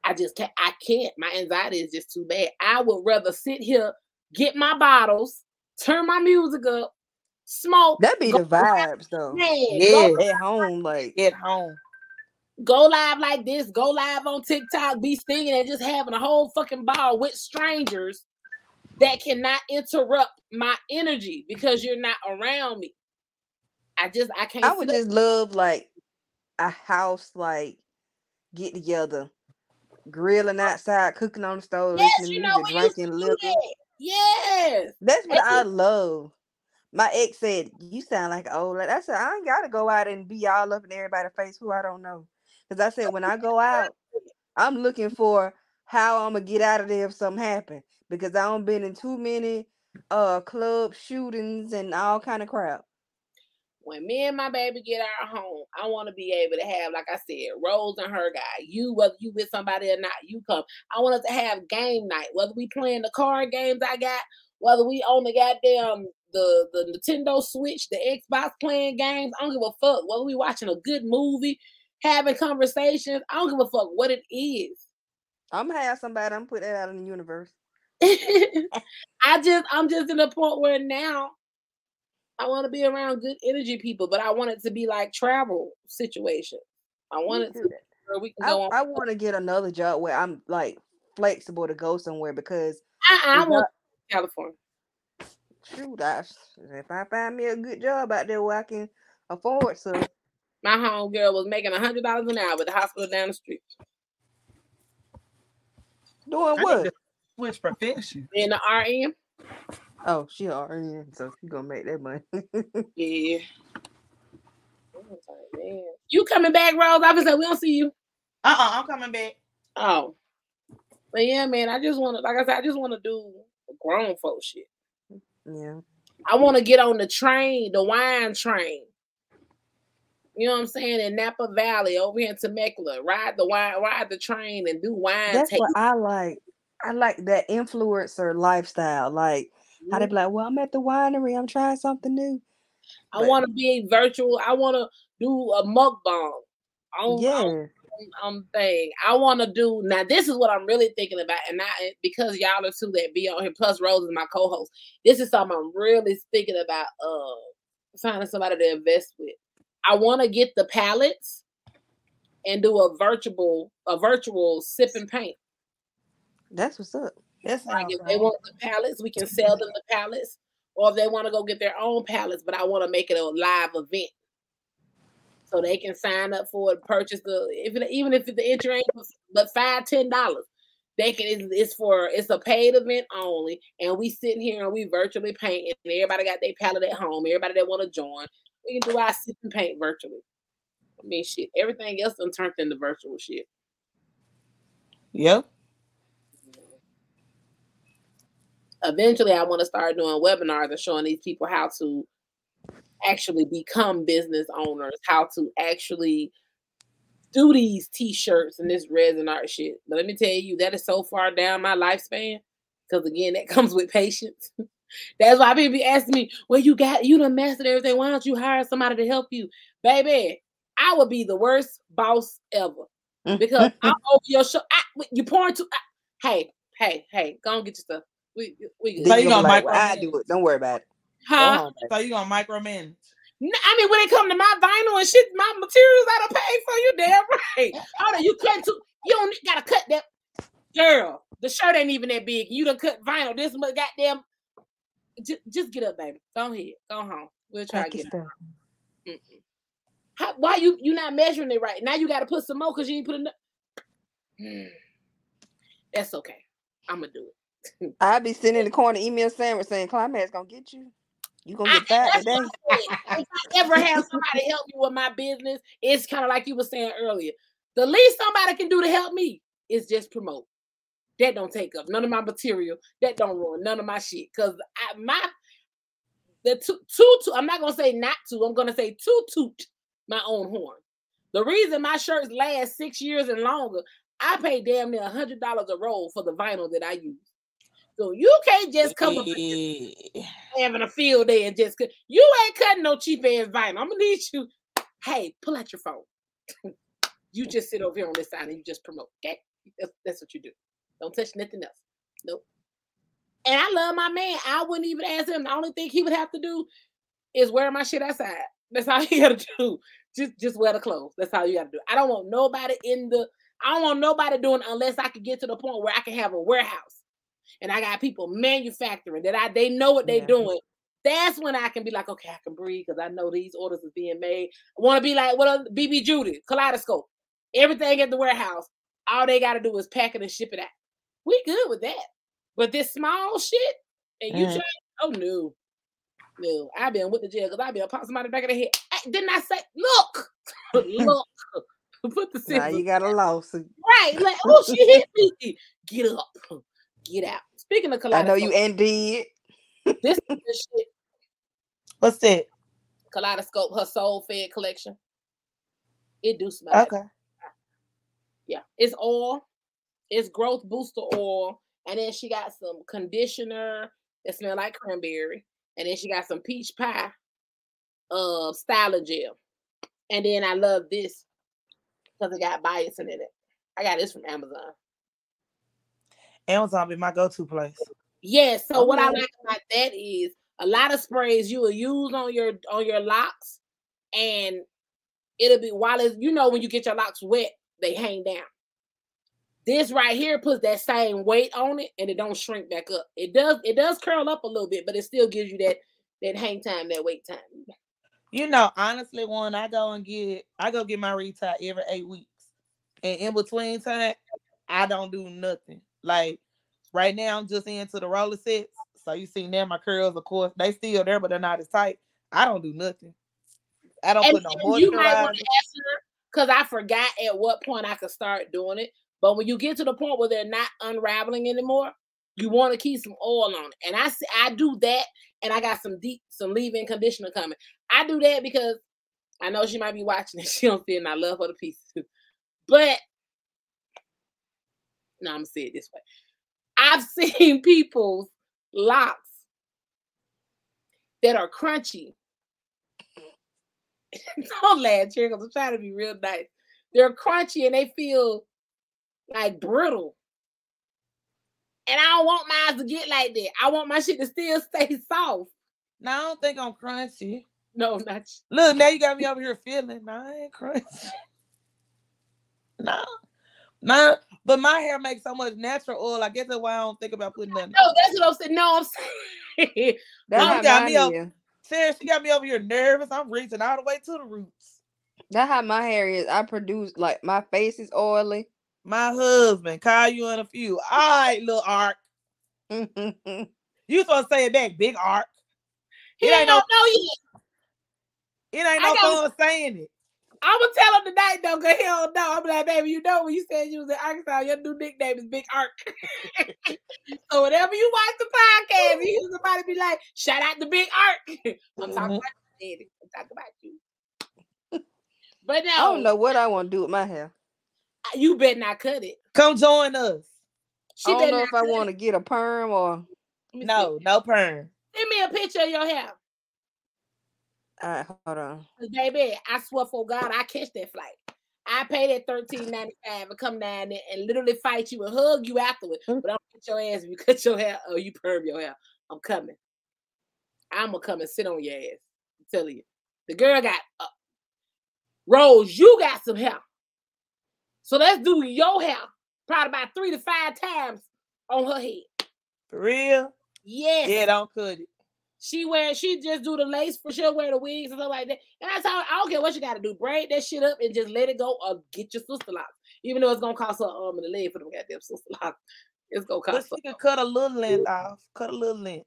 I just can't. I can't. My anxiety is just too bad. I would rather sit here, get my bottles, turn my music up, smoke. That be the vibes though. Man, Yeah. At home, like at home. go live like this. Go live on TikTok. Be singing and just having a whole fucking ball with strangers that cannot interrupt my energy because you're not around me. I just I can't. I would just love like a house like get together, grilling oh. outside, cooking on the stove, Yes, listening you know music, we used to drinking liquor. that. Yes. That's what I it- love. My ex said, "You sound like an old." lady." I said, "I ain't gotta go out and be all up in everybody's face who I don't know." Because I said, when I go out, I'm looking for how I'm gonna get out of there if something happen. Because I don't been in too many uh club shootings and all kind of crap. when me and my baby get our home, I want to be able to have, like I said, Rose and her guy. You, whether you with somebody or not, you come. I want us to have game night, whether we playing the card games I got, whether we on the goddamn the the Nintendo Switch, the Xbox playing games. I don't give a fuck. Whether we watching a good movie, having conversations. I don't give a fuck what it is. I'm gonna have somebody. I'm gonna put that out in the universe. I just I'm just in a point where now I want to be around good energy people, but I want it to be like travel situation. I want it to where we can I, go on. I want to get another job where I'm like flexible to go somewhere because I, I the want California. shoot, I, if I find me a good job out there where I can afford so My home girl was making a hundred dollars an hour at the hospital down the street doing what? To switch profession. in the RM. Oh, she already so she gonna make that money. Yeah. Like, man. You coming back, Rose? I was like, we don't see you. Uh-uh, I'm coming back. Oh. But yeah, man, I just want to, like I said, I just want to do grown folk shit. yeah. I want to get on the train, the wine train. You know what I'm saying? In Napa Valley, over here in Temecula, ride the wine, ride the train, and do wine. That's taste. what I like. I like that influencer lifestyle. Like how they be like, Well, I'm at the winery, I'm trying something new. I but- want to be virtual. I want to do a mukbang. On, Yeah. on, um thing. I want to do now. This is what I'm really thinking about, and I because y'all are two that be on here. Plus, Rose is my co-host. This is something I'm really thinking about. Uh, finding somebody to invest with. I want to get the palettes and do a virtual a virtual sip and paint. That's what's up. That's Like if they want the pallets, we can sell them the pallets, or if they want to go get their own pallets. But I want to make it a live event, so they can sign up for it, purchase the if it, even if the entry ain't but five ten dollars, they can. It's, it's for it's a paid event only, and we sitting here and we virtually paint, and everybody got their pallet at home. Everybody that want to join, we can do our sip and paint virtually. I mean, shit, everything else done turned into virtual shit. Yep. Eventually I want to start doing webinars and showing these people how to actually become business owners, how to actually do these t-shirts and this resin art shit. But let me tell you, that is so far down my lifespan. Because again, that comes with patience. That's why people be asking me, well, you got you done mastered everything. Why don't you hire somebody to help you? Baby, I would be the worst boss ever. Because I'm over your show. I, you pouring to hey, hey, hey, go and get your stuff. We we. So you gonna gonna be like, micromanage? I do it. Don't worry about it. Go Huh? on, baby. So you gonna micromanage? I mean, when it come to my vinyl and shit, my materials I don't pay for you. Damn right. Hold on, you cut to you don't gotta cut that. Girl, the shirt ain't even that big. You done cut vinyl. This much goddamn. Just, just get up, baby. Go ahead. Go home. We'll try to Pack get. stuff. How, why you you not measuring it right? Now you got to put some more because you ain't put enough. Hmm. That's okay. I'm gonna do it. I be sitting in the corner, email sandwich saying, "Climax gonna get you. You gonna get that's today." what I said. if I ever have somebody help me with my business, it's kind of like you were saying earlier. The least somebody can do to help me is just promote. That don't take up none of my material. That don't ruin none of my shit. Cause I my the two two two. I'm not gonna say not to. I'm gonna say to toot my own horn. The reason my shirts last six years and longer, I pay damn near a hundred dollars a roll for the vinyl that I use. So you can't just come up having a field day and just you ain't cutting no cheap ass vinyl. I'm gonna need you. Hey, pull out your phone. you just sit over here on this side and you just promote. Okay, that's, that's what you do. Don't touch nothing else. Nope. And I love my man. I wouldn't even ask him. The only thing he would have to do is wear my shit outside. That's all you gotta do. Just just wear the clothes. That's all you gotta do. I don't want nobody in the. I don't want nobody doing unless I can get to the point where I can have a warehouse and I got people manufacturing that I they know what they're Yeah. doing. That's when I can be like, okay, I can breathe because I know these orders is being made. I want to be like what a BB Judy, Kaleidoscope, everything at the warehouse. All they got to do is pack it and ship it out. We good with that. But this small shit, and you Mhm. try, oh no, no, I've been with the jail because I've been pop somebody back in the head. I- didn't I say, look, look, put the Now you got a lawsuit. right? Like, oh, she hit me. Get up, get out. Speaking of I know you indeed. this is the shit. What's that? Kaleidoscope, her soul fed collection. It do smell. like- Okay. Yeah, it's oil. It's growth booster oil, and then she got some conditioner that smell like cranberry, and then she got some peach pie, uh, styling gel, and then I love this because it got biotin in it. I got this from Amazon. Amazon be my go-to place. Yeah. So what I oh. like about that is a lot of sprays you will use on your on your locks, and it'll be while it's you know when you get your locks wet, they hang down. This right here puts that same weight on it, and it don't shrink back up. It does it does curl up a little bit, but it still gives you that that hang time, that wait time. You know, honestly, one I go and get I go get my retwist every eight weeks. And in between time, I don't do nothing. Like right now, I'm just into the roller sets. So you see now my curls, of course, they still there, but they're not as tight. I don't do nothing. I don't And put no then you might want to ask her because I forgot at what point I could start doing it. But when you get to the point where they're not unraveling anymore, you want to keep some oil on it. And I see I do that, and I got some deep some leave-in conditioner coming. I do that because I know she might be watching and she don't see and I love her to pieces. But no, I'm gonna say it this way. I've seen people's locks that are crunchy. Don't laugh, Cherry, because I'm trying to be real nice. they're crunchy and they feel like brittle. And I don't want mine to get like that. I want my shit to still stay soft. No, I don't think I'm crunchy. No, not you. Look, now you got me over here feeling. No, I ain't crunchy. No, no. But my hair makes so much natural oil. I guess that's why I don't think about putting nothing. No, that's what I'm saying. No, I'm saying. That's you got me up. is. Sarah, she got me over here nervous. I'm reaching all the way to the roots. That's how my hair is. I produce like my face is oily. My husband, call you in a few. All right, little Ark. You supposed to say it back, big Ark. he It ain't ain't no, no- no, It ain't no fun saying it. I'm gonna tell him tonight though, cause he don't know. I'm like, baby, you know when you said you was in Arkansas, your new nickname is Big Ark. so whenever you watch the podcast, you hear somebody be like, shout out to Big Ark. I'm talking Mhm. about you, Daddy. I'm talking about you. But no, I don't know what I want to do with my hair. you better not cut it. Come join us. She I don't know if I want to get a perm or. Let see. No, no perm. Send me a picture of your hair. All right, hold on. Baby, I swear for God, I catch that flight. I pay that thirteen ninety five and come down there and literally fight you and hug you afterwards. Mm. But I'm gonna get your ass if you cut your hair or you perm your hair. I'm coming. I'm gonna come and sit on your ass. I'm telling you. The girl got uh, Rose, you got some hair. So let's do your hair probably about three to five times on her head. For real? Yes. Yeah, don't cut it. She wear she just do the lace for she'll wear the wigs and stuff like that. And that's how I don't care what you gotta do. Braid that shit up and just let it go or get your sister locks. Even though it's gonna cost her arm and a leg for them goddamn sister locks. It's gonna But cost her. she can cut a little length off. Cut a little length.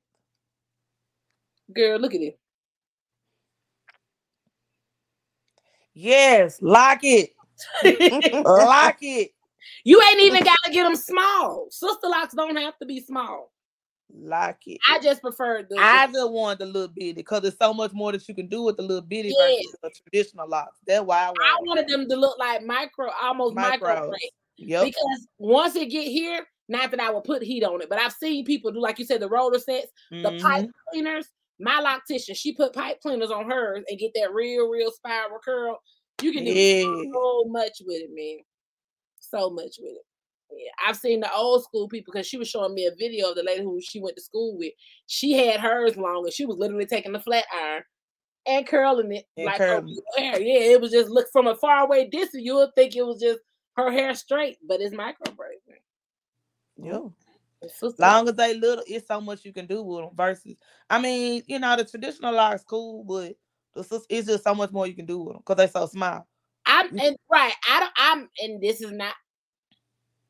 Girl, look at it. Yes, lock it. lock it. you ain't even gotta get them small. Sister locks don't have to be small. Lock it. I just prefer the I just want the little bitty because there's so much more that you can do with the little bitty Yes. versus the traditional locks. That's why I. I wanted them to look like micro, almost micro Micros. Yep. Because once it get here, not that I would put heat on it, but I've seen people do like you said, the roller sets, the Mhm. pipe cleaners. My loctician, she put pipe cleaners on hers and get that real, real spiral curl. You can do Yeah. so much with it, man. So much with it. Yeah, I've seen the old school people because she was showing me a video of the lady who she went to school with. She had hers long and she was literally taking the flat iron and curling it And like curling hair. Yeah, it was just look from a far away distance, you would think it was just her hair straight, but it's micro. Yep. It's sister- Long as they little, it's so much you can do with them. Versus, I mean, you know, the traditional locks cool, but it's just so much more you can do with them because they're so small. I'm and right. I don't. I'm and this is not.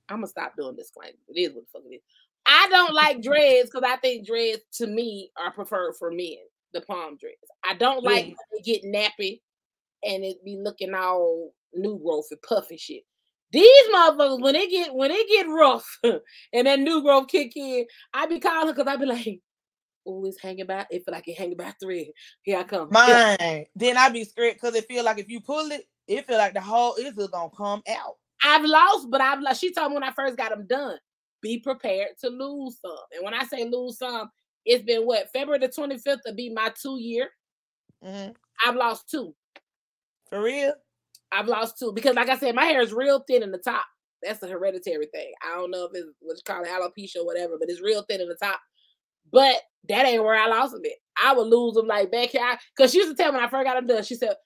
I'm gonna stop doing this claim. It is what the fuck it is. I don't like dreads because I think dreads to me are preferred for men. The palm dreads. I don't like Yeah. get nappy and it be looking all new growth and puffy shit. These motherfuckers, when they get when they get rough and that new growth kick in, I be calling because I be like, "Oh, it's hanging by. It feel like it hanging by thread. Here I come." Mine. Then I be scared because it feel like if you pull it, it feel like the whole is gonna come out. I've lost, but I've lost. She told me when I first got them done, be prepared to lose some. And when I say lose some, it's been what February the 25th to be my two year. Mhm. I've lost two. For real. I've lost two because, like I said, my hair is real thin in the top. That's a hereditary thing. I don't know if it's what called alopecia or whatever, but it's real thin in the top. But that ain't where I lost them. At. I would lose them like back here because she used to tell me when I first got them done. She said,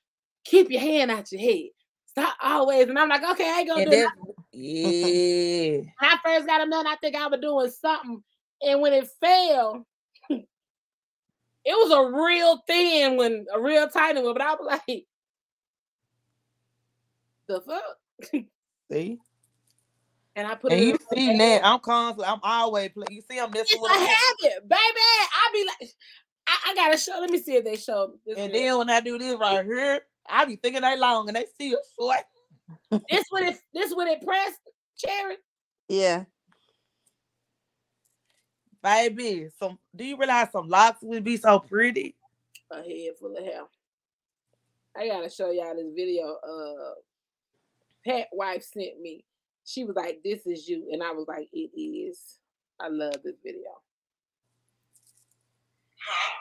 "Keep your hand out your head. Stop always." And I'm like, "Okay, I ain't gonna And do it." that's, yeah. when I first got them done, I think I was doing something. And when it fell, it was a real thin when a real tiny one. But I was like, the fuck? See, And I put and it you in see that I'm constantly, I'm always play. You see, I'm It's messing with a habit, baby. I be like, I, I gotta show. Let me see if they show this. And then when I do this right here, I be thinking they long and they still short. this when it this when it pressed, Cherry. Yeah. Baby, some do you realize some locks would be so pretty? A head full of hair. I gotta show y'all this video. Uh, Pat wife sent me. She was like, "This is you," and I was like, "It is." I love this video. Huh?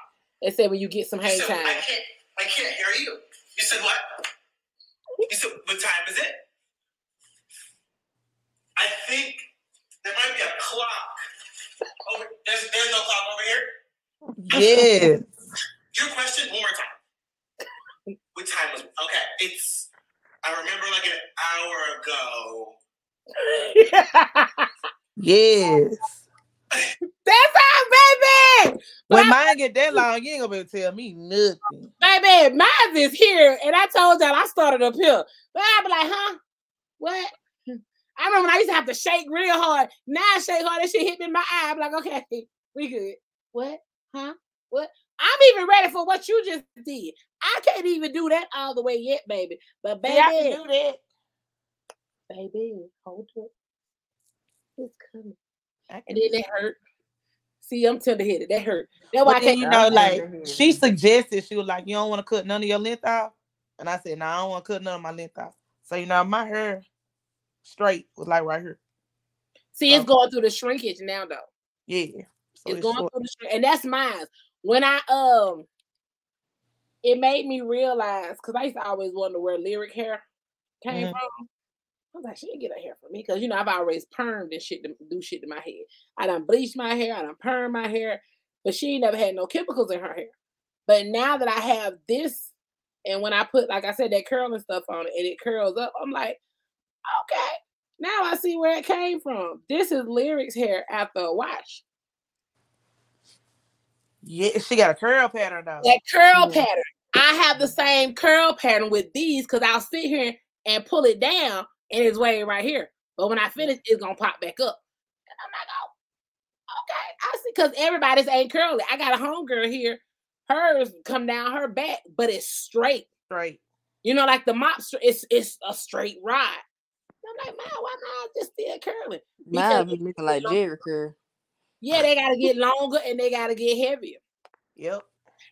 It said when you get some You hang said, I time. can't, I can't hear you. You said what? You said, what time is it? I think there might be a clock. Over, there's, there's no clock over here. Yes. Your question one more time. What time was okay? It's I remember like an hour ago. yes. That's how, baby. When mine get that long, you ain't gonna be able to tell me nothing. Baby, mine is here, and I told y'all I started up here. But I be like, huh? What? I remember when I used to have to shake real hard. Now I shake hard, that shit hit me in my eye. I'm like, okay, we good. What? Huh? What? I'm even ready for what you just did. I can't even do that all the way yet, baby. But baby, See, I can do that. baby, hold it. It's coming. I can And then that hurt. See, I'm tender headed. That hurt. That's why I then can't. you know, I'm like she suggested, she was like, "You don't want to cut none of your length off," and I said, "No, I don't want to cut none of my length off." So you know, my hair straight was like right here. See, it's Okay. going through the shrinkage now, though. Yeah, so it's it's going short. through the shrink, and that's mine. When I um, it made me realize because I used to always wonder where Lyric hair came Mhm. from. I was like, she didn't get her hair from me because you know I've always permed and shit to do shit to my head. I done bleached my hair, I done permed my hair, but she ain't never had no chemicals in her hair. But now that I have this, and when I put like I said that curling stuff on it and it curls up, I'm like, okay, now I see where it came from. This is Lyric's hair after a wash. Yeah, she got a curl pattern though. that curl Yeah. pattern. I have the same curl pattern with these because I'll sit here and pull it down and it's way right here. But when I finish, it's gonna pop back up. And I'm like, oh, okay. I see because everybody's ain't curly. I got a homegirl here, hers come down her back, but it's straight. Straight. You know, like the mop, it's it's a straight ride. I'm like, man, why not just still curling? Mine be looking like Jerry curl. Yeah, they gotta get longer and they gotta get heavier. Yep.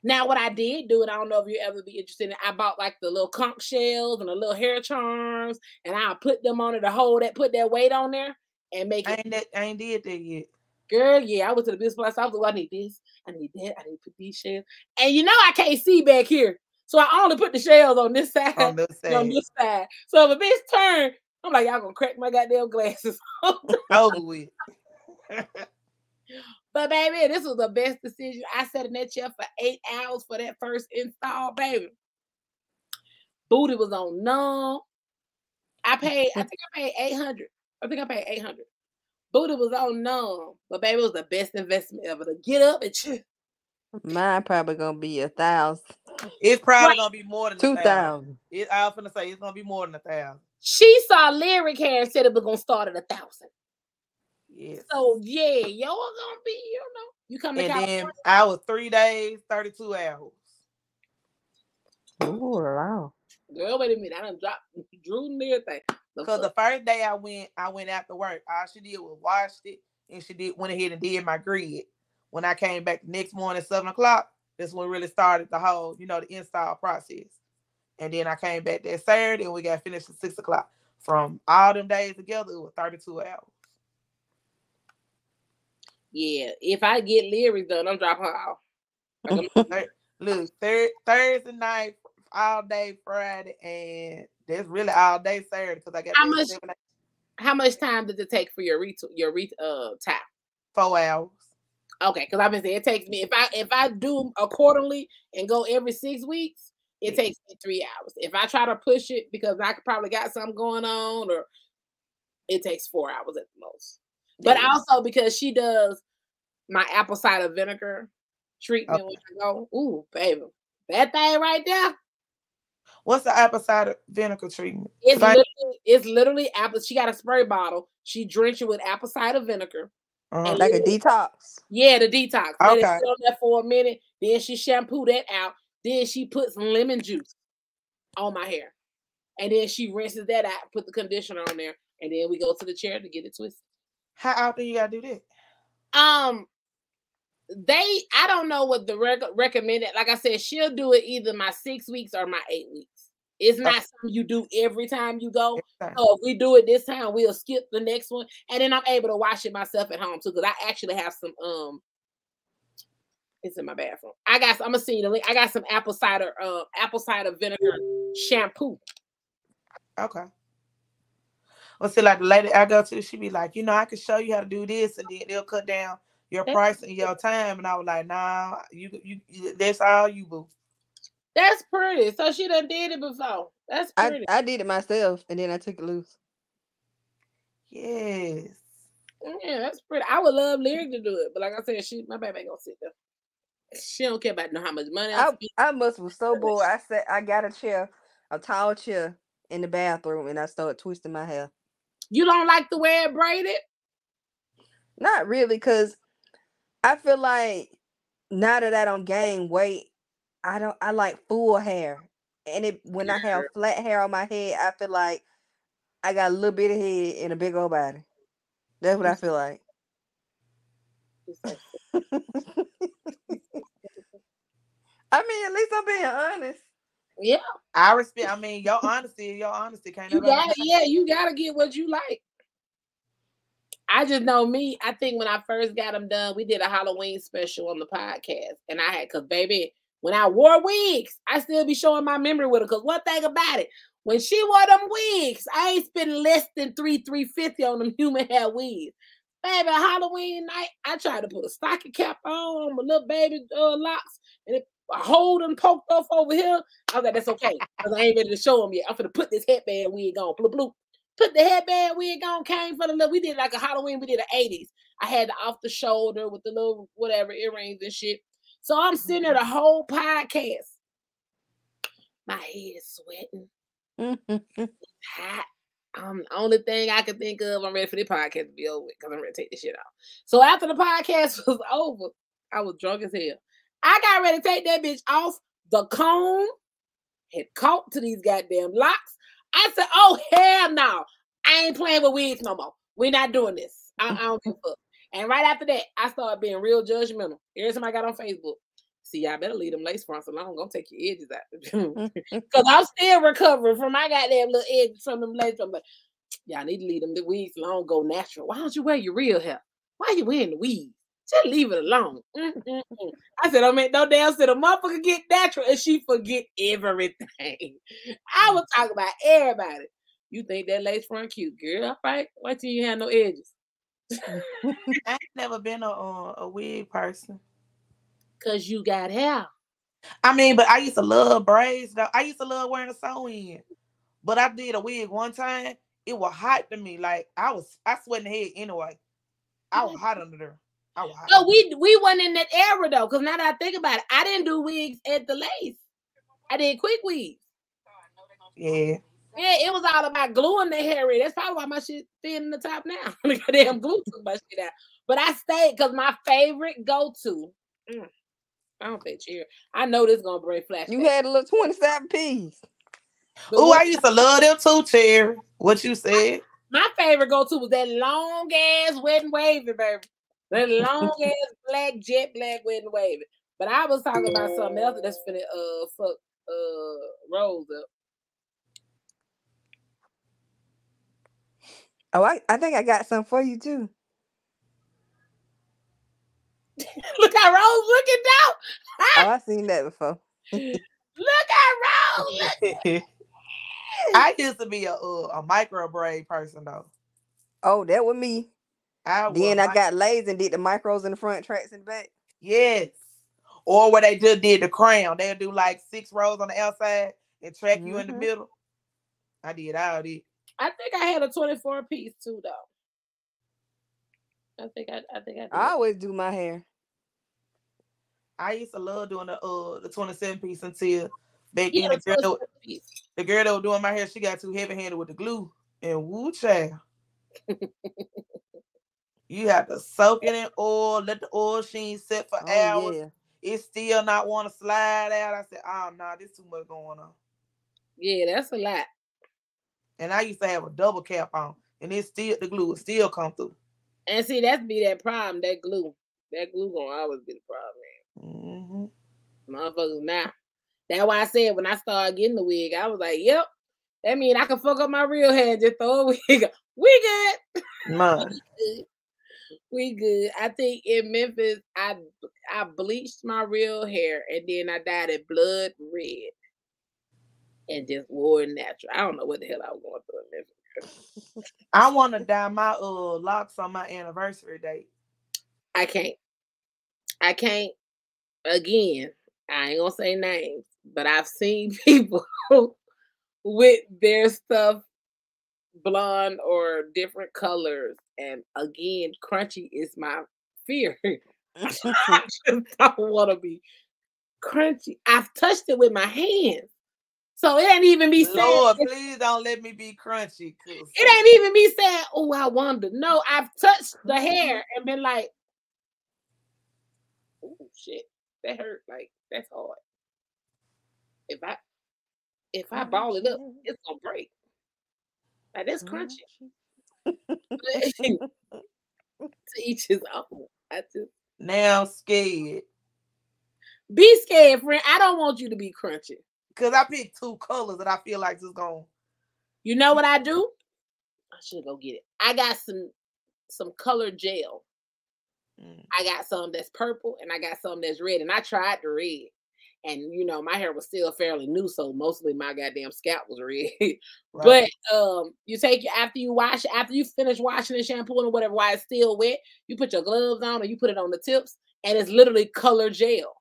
Now, what I did do, and I don't know if you ever be interested in, I bought like the little conch shells and the little hair charms, and I'll put them on it to hold that, put that weight on there and make I it. ain't that. I ain't did that yet. Girl, yeah, I went to the business place. I was like, I need this, I need that, I need to put these shells. And you know, I can't see back here. So I only put the shells on this side, On this and on side, this side. So if a bitch turn, I'm like, y'all gonna crack my goddamn glasses. over with. But baby, this was the best decision. I sat in that chair for eight hours for that first install, baby. Booty was on numb. I paid, I think I paid 800. I think I paid 800. Booty was on numb. But baby, it was the best investment ever to get up and chill. Mine probably gonna be a thousand, It's probably Right. gonna be more than two thousand. thousand. It, I was gonna say it's gonna be more than a thousand. She saw Lyric hair and said it was gonna start at a thousand. Yes. So yeah, y'all gonna be, you know, you come to and California. then I was three days, thirty-two hours. Ooh, wow. Girl, wait a minute. I done dropped Drew near thing. Because the first day I went, I went after work. All she did was washed it, and she did went ahead and did my grid. When I came back the next morning, at seven o'clock, that's when really started the whole, you know, the install process. And then I came back that Saturday, and we got finished at six o'clock. From all them days together, it was thirty-two hours. Yeah, if I get Lyric's done, I'm dropping her off. Like, Look, thir- Thursday night, all day Friday, and that's really all day Saturday because I got How much- How much time does it take for your ret your re uh time? four hours. Okay, because I've been saying it takes me if I if I do accordingly and go every six weeks, it Yeah. takes me three hours. If I try to push it because I could probably got something going on, or it takes four hours at the most. But Yeah. also because she does my apple cider vinegar treatment when I go, ooh, baby, that thing right there, What's the apple cider vinegar treatment? it's literally it's literally apple. She got a spray bottle. She drench it with apple cider vinegar. uh-huh. Like a detox. Yeah, the detox. Let it Okay. sit on there for a minute. Then she shampoo that out. Then she puts lemon juice on my hair. And then she rinses that out, put the conditioner on there, and then we go to the chair to get it twisted. How often you gotta do that? Um, they I don't know what the rec- recommended. Like I said, she'll do it either my six weeks or my eight weeks. It's not something you do every time you go. So if we do it this time, we'll skip the next one, and then I'm able to wash it myself at home too. Because I actually have some um, it's in my bathroom. I got. I'm gonna see the link. I got some apple cider, uh, apple cider vinegar shampoo. Okay. Well, see, like the lady I go to, she be like, you know, I can show you how to do this, and then they'll cut down your price and your time, and I was like, nah, you you, you that's all you boo. That's pretty. So she done did it before. That's I, pretty. I did it myself and then I took it loose. Yes. yeah, that's pretty. I would love Lyric to do it, but like I said, she my baby ain't gonna sit there. She don't care about know how much money I, I. I must was so bored. I said I got a chair, a tall chair in the bathroom and I started twisting my hair. You don't like the way it braided? Not really, cause I feel like now that I don't gain weight, I don't I like full hair. And it when I have flat hair on my head, I feel like I got a little bit of head and a big old body. That's what I feel like, I mean, at least I'm being honest. Yeah, I respect. I mean, your honesty, your honesty can't. you got deny. yeah, you gotta get what you like. I just know me. I think when I first got them done, we did a Halloween special on the podcast, and I had cause baby, when I wore wigs, I still be showing my memory with her. Cause one thing about it, when she wore them wigs, I ain't spending less than three three fifty on them human hair wigs. Baby, Halloween night, I tried to put a stocking cap on on my little baby uh, locks, and it hold them poked off over here. I was like, that's okay, cause I ain't ready to show them yet. I'm gonna put this headband wig on, bloop bloop. Put the headband wig on, came for the little. We did like a Halloween. We did the 80s. I had the off the shoulder with the little whatever earrings and shit. So I'm sitting there the whole podcast. My head is sweating, hot. Um, the only thing I can think of, I'm ready for the podcast to be over because I'm ready to take this shit off. So after the podcast was over, I was drunk as hell. I got ready to take that bitch off. The comb had caught to these goddamn locks. I said, "Oh hell no! I ain't playing with wigs no more. We're not doing this. I, I don't give a fuck." And right after that, I started being real judgmental. Every time I got on Facebook, see, I better leave them lace fronts alone. Gonna take your edges out because I'm still recovering from my goddamn little edges from them lace. Like, y'all need to leave them the wigs alone. Go natural. Why don't you wear your real hair? Why are you wearing the weave? Just leave it alone. Mm, mm, mm. I said, I mean, no damn said a motherfucker get natural and she forget everything. I was talking about everybody. You think that lace front cute, girl? All right. Why till you have no edges? I ain't never been a uh, a wig person. Cause you got hair. I mean, but I used to love braids. Though I used to love wearing a sew in. But I did a wig one time. It was hot to me. Like I was, I sweat in the head anyway. I was hot under there. I was hot. No, we we wasn't in that era though. Cause now that I think about it, I didn't do wigs at the lace. I did quick wigs. yeah. Yeah, it was all about gluing the hair in. That's probably why my shit thin in the top now. the damn glue took my shit out. But I stayed because my favorite go-to. Mm, I don't think cheer. I know this gonna bring flash. You had a little 27 piece. The Oh, one- I used to love them too, Terry. What you said? my favorite go-to was that long ass wet and wavy, baby. That long ass black jet black wet and wavy. But I was talking about something else that's finna uh fuck uh Rose up. Oh, I, I think I got some for you too. Look how Rose looking down. Oh, I seen that before. Look at Rose. Look. I used to be a uh, a micro braid person though. Oh, that was me. I Then I mic- got lazy and did the micros in the front, tracks in the back. yes. Or where they just did the crown, they'll do like six rows on the outside and track you in the Mhm. middle. I did all that. I think I had a 24 piece too, though. I think I, I think I did. I always do my hair. I used to love doing the uh the 27 piece until back yeah, then the the girl, that- piece. the girl that was doing my hair, she got too heavy handed with the glue and woo child. you have to soak it in oil, let the oil sheen sit for Oh, hours. yeah. It still not want to slide out. I said, oh no, this too much going on. Yeah, that's a lot. And I used to have a double cap on, and it still the glue would still come through. And see, that's be that problem. That glue, that glue gonna always be the problem, Mhm. Motherfuckers now. That's why I said when I started getting the wig, I was like, "Yep, that mean I can fuck up my real hair and just throw a wig. on. We good. Man, good. We good. I think in Memphis, I I bleached my real hair and then I dyed it blood red and just wore it natural. I don't know what the hell I was going through in Memphis. I want to dye my uh locks on my anniversary date. I can't. I can't. Again, I ain't gonna say names, but I've seen people with their stuff blonde or different colors, and again, crunchy is my fear. I just don't want to be crunchy. I've touched it with my hands. So it ain't even me saying Lord, please don't let me be crunchy. 'cause- it ain't even me saying, oh, I wonder. No, I've touched the hair and been like, oh shit, that hurt. Like that's hard. If I if I ball it up, it's gonna break. Like that's crunchy. to each his own. I just Now I'm scared. be scared, friend. I don't want you to be crunchy. Cause I picked two colors that I feel like is going. You know what I do? I should go get it. I got some some color gel. Mm. I got some that's purple and I got some that's red. And I tried the red. And you know, my hair was still fairly new, so mostly my goddamn scalp was red. Right. But um, you take after you wash, after you finish washing and shampooing or whatever, while it's still wet, you put your gloves on or you put it on the tips, and it's literally color gel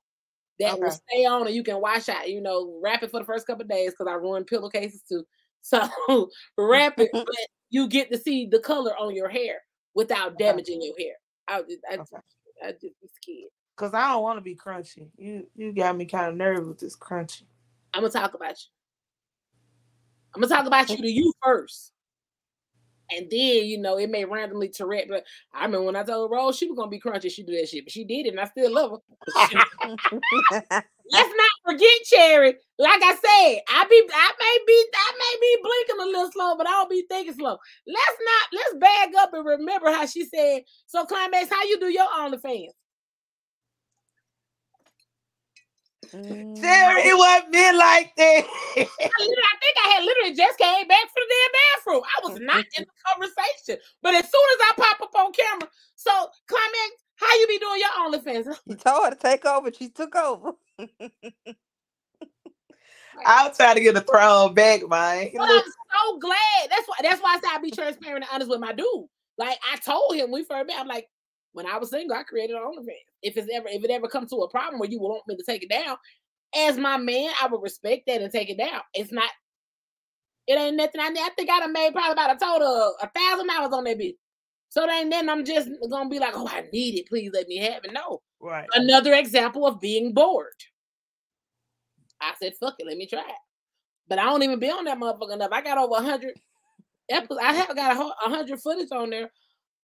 that will stay on and you can wash out. You know, wrap it for the first couple of days because I ruined pillowcases too. So wrap it, but you get to see the color on your hair without Okay. damaging your hair. I, I, Okay. I just be scared. Cause I don't want to be crunchy. You you got me kind of nervous with this crunchy. I'm gonna talk about you. I'm gonna talk about you to you first. And then, you know, it may randomly Tourette, but I remember when I told Rose she was gonna be crunchy, she do that shit, but she did it, and I still love her. Let's not forget, Cherry. Like I said, I be I may be I may be blinking a little slow, but I don't be thinking slow. Let's not let's bag up and remember how she said, so Climax, how you do your OnlyFans? Mm. Sarah, it wasn't been like that. I, I think I had literally just came back from the damn bathroom. I was not in the conversation. But as soon as I pop up on camera, so Climax, how you be doing your OnlyFans? You told her to take over. She took over. I'll try to get a throne back, man. But I'm so glad. That's why that's why I say I be transparent and honest with my dude. Like I told him we first met, I'm like, when I was single, I created an OnlyFans. If it's ever if it ever comes to a problem where you want me to take it down, as my man, I would respect that and take it down. It's not, it ain't nothing. I, I think I done made probably about a total of a thousand dollars on that bitch. So it ain't then I'm just gonna be like, oh, I need it. Please let me have it. No. Right. Another example of being bored. I said, fuck it, let me try it. But I don't even be on that motherfucker enough. I got over a hundred episodes. I have got a a hundred footage on there,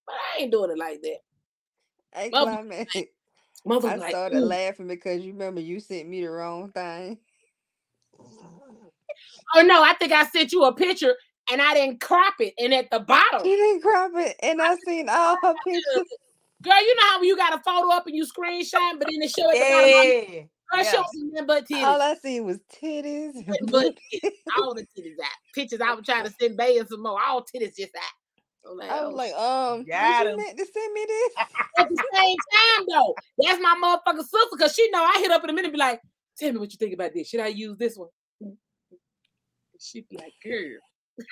but I ain't doing it like that. Hey, Well, Climax. I like, started "Ooh." laughing because you remember you sent me the wrong thing. oh no, I think I sent you a picture and I didn't crop it. And at the bottom, you didn't crop it, and I seen all her pictures. girl, you know how you got a photo up and you screenshot, but then it show at the bottom. Yeah. Girl, yeah. show some nothing but titties. All I seen was titties. and but butt. titties. All the titties out. Pictures I was trying to send Bay and some more. All titties just out. I'm like, I oh, was like, um, Got you him. meant to send me this? at the same time though, that's my motherfucking sister because she know I hit up in a minute and be like, tell me what you think about this. Should I use this one? She'd be like, girl.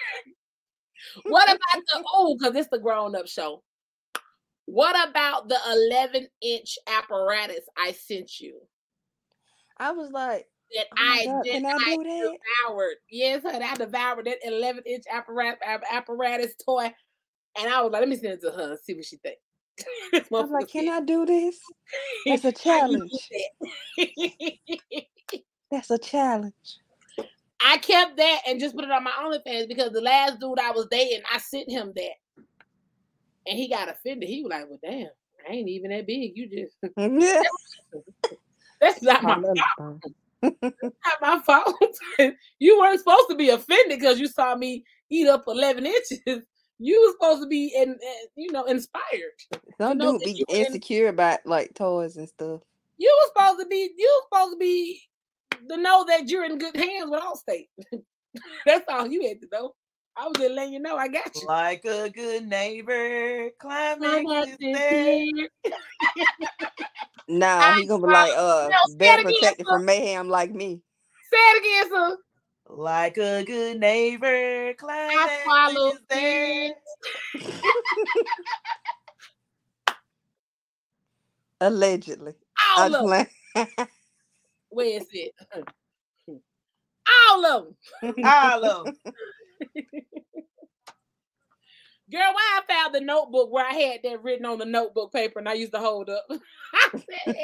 what about the oh, because it's the grown-up show. What about the 11 inch apparatus I sent you I was like, that oh I God, did I I that? devoured? Yes, honey, I devoured that 11 inch apparatus apparatus toy, and I was like, let me send it to her and see what she think. This I was like, can I do this? That's a "How you do challenge. That's a challenge. I kept that and just put it on my OnlyFans because the last dude I was dating, I sent him that. And he got offended. He was like, Well, damn, I ain't even that big. You just that's not my fault. Not my fault. you weren't supposed to be offended because you saw me eat up 11 inches. You were supposed to be in, in- you know, inspired. Some know dude be you were in- insecure about like toys and stuff. You were supposed to be, you were supposed to be to know that you're in good hands with Allstate. that's all you had to know. I was just letting you know I got you. Like a good neighbor, climbing Climax is is Nah, he gonna be like, uh, no, better protected from mayhem like me. Say it again, sir. Like a good neighbor, I climbing follow is there. it. Allegedly. All I'm of them. Where is it? All of them. All of 'em. Girl, why I found the notebook where I had that written on the notebook paper and I used to hold up. I said,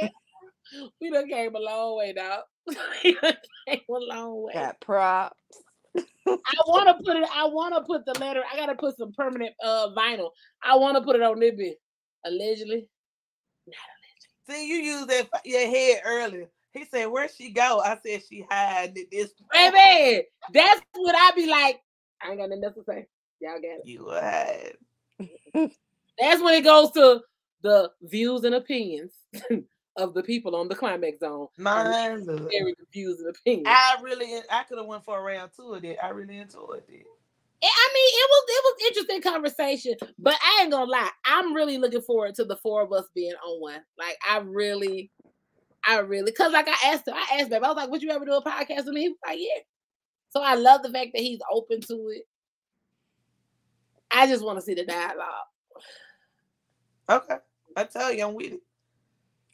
we done came a long way, dog. we done came a long way. Got props. I want to put it. I want to put the letter. I gotta put some permanent uh vinyl. I want to put it on this bit. Allegedly, not allegedly. See, you used that your head earlier. He said, "Where'd she go?" I said, "She hiding it this baby. That's what I be like. I ain't got nothing else to say. Y'all got it. You hide." That's when it goes to the views and opinions of the people on the climax zone. Mine. Very and opinions. I really, I could have went for a round two of it. I really enjoyed it. I I mean, it was it was interesting conversation, but I ain't gonna lie. I'm really looking forward to the four of us being on one. Like, I really, I really, cause like I asked him, I asked him, I was like, "Would you ever do a podcast with me?" He was like, "Yeah." So I love the fact that he's open to it. I just want to see the dialogue. Okay, I tell you, I'm with it.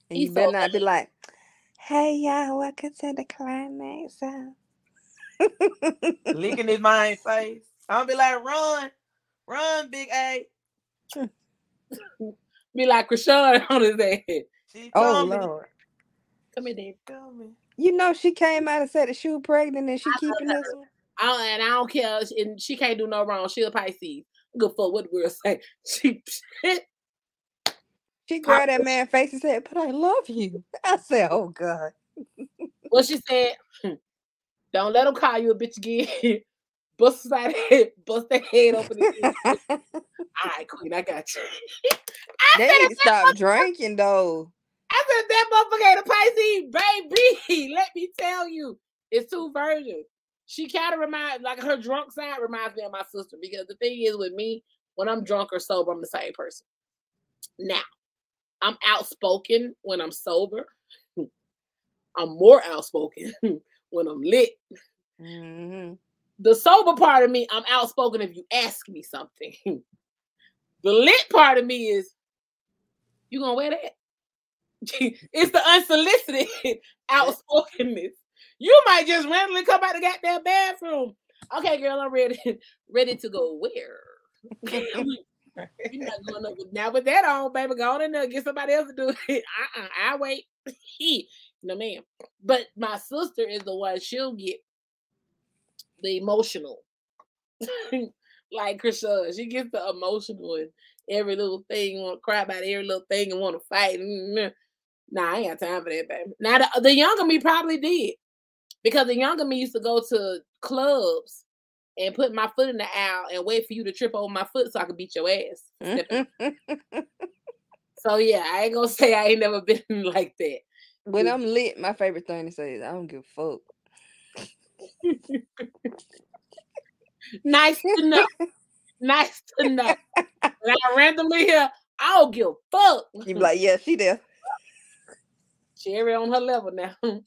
And He's you so better not be like, hey y'all, welcome to the climax. zone." Licking his mind face. I'm gonna be like, "Run, run, Big A." Be like Krishan on his head. She oh coming. Lord. Come here, Dave. coming. You know she came out and said that she was pregnant and she keeping this one. I don't, and I don't care. And she can't do no wrong. She a Pisces. Good for what the girl say. She She grabbed that man face and said, But I love you. I said, Oh God. what she said. Hmm, don't let them call you a bitch again. Bust side head, bust their head open. All right, Queen, I got you. I they need to stop drinking though. I said that motherfucker ain't a Pisces, baby. Let me tell you, it's two versions. She kind of reminds, like her drunk side reminds me of my sister because the thing is with me, when I'm drunk or sober, I'm the same person. Now, I'm outspoken when I'm sober. I'm more outspoken when I'm lit. Mhm. The sober part of me, I'm outspoken if you ask me something. the lit part of me is, you gonna wear that? it's the unsolicited outspokenness. You might just randomly come out of that goddamn bathroom. Okay, girl, I'm ready, ready to go where? Now with that on, baby. Go on in there, get somebody else to do it. Uh-uh, I wait. no, ma'am. But my sister is the one. She'll get the emotional, like Krisha. She gets the emotional and every little thing. Want to cry about every little thing and want to fight. Mm, Nah, I ain't got time for that, baby. Now the, the younger me probably did because the younger me used to go to clubs and put my foot in the aisle and wait for you to trip over my foot so I could beat your ass. Mm-hmm. So yeah, I ain't gonna say I ain't never been like that. when I'm lit, my favorite thing to say is I don't give a fuck. Nice to know. nice to know. When I randomly hear, I don't give a fuck. You be like, yeah, she there. Cherry on her level now. Gotta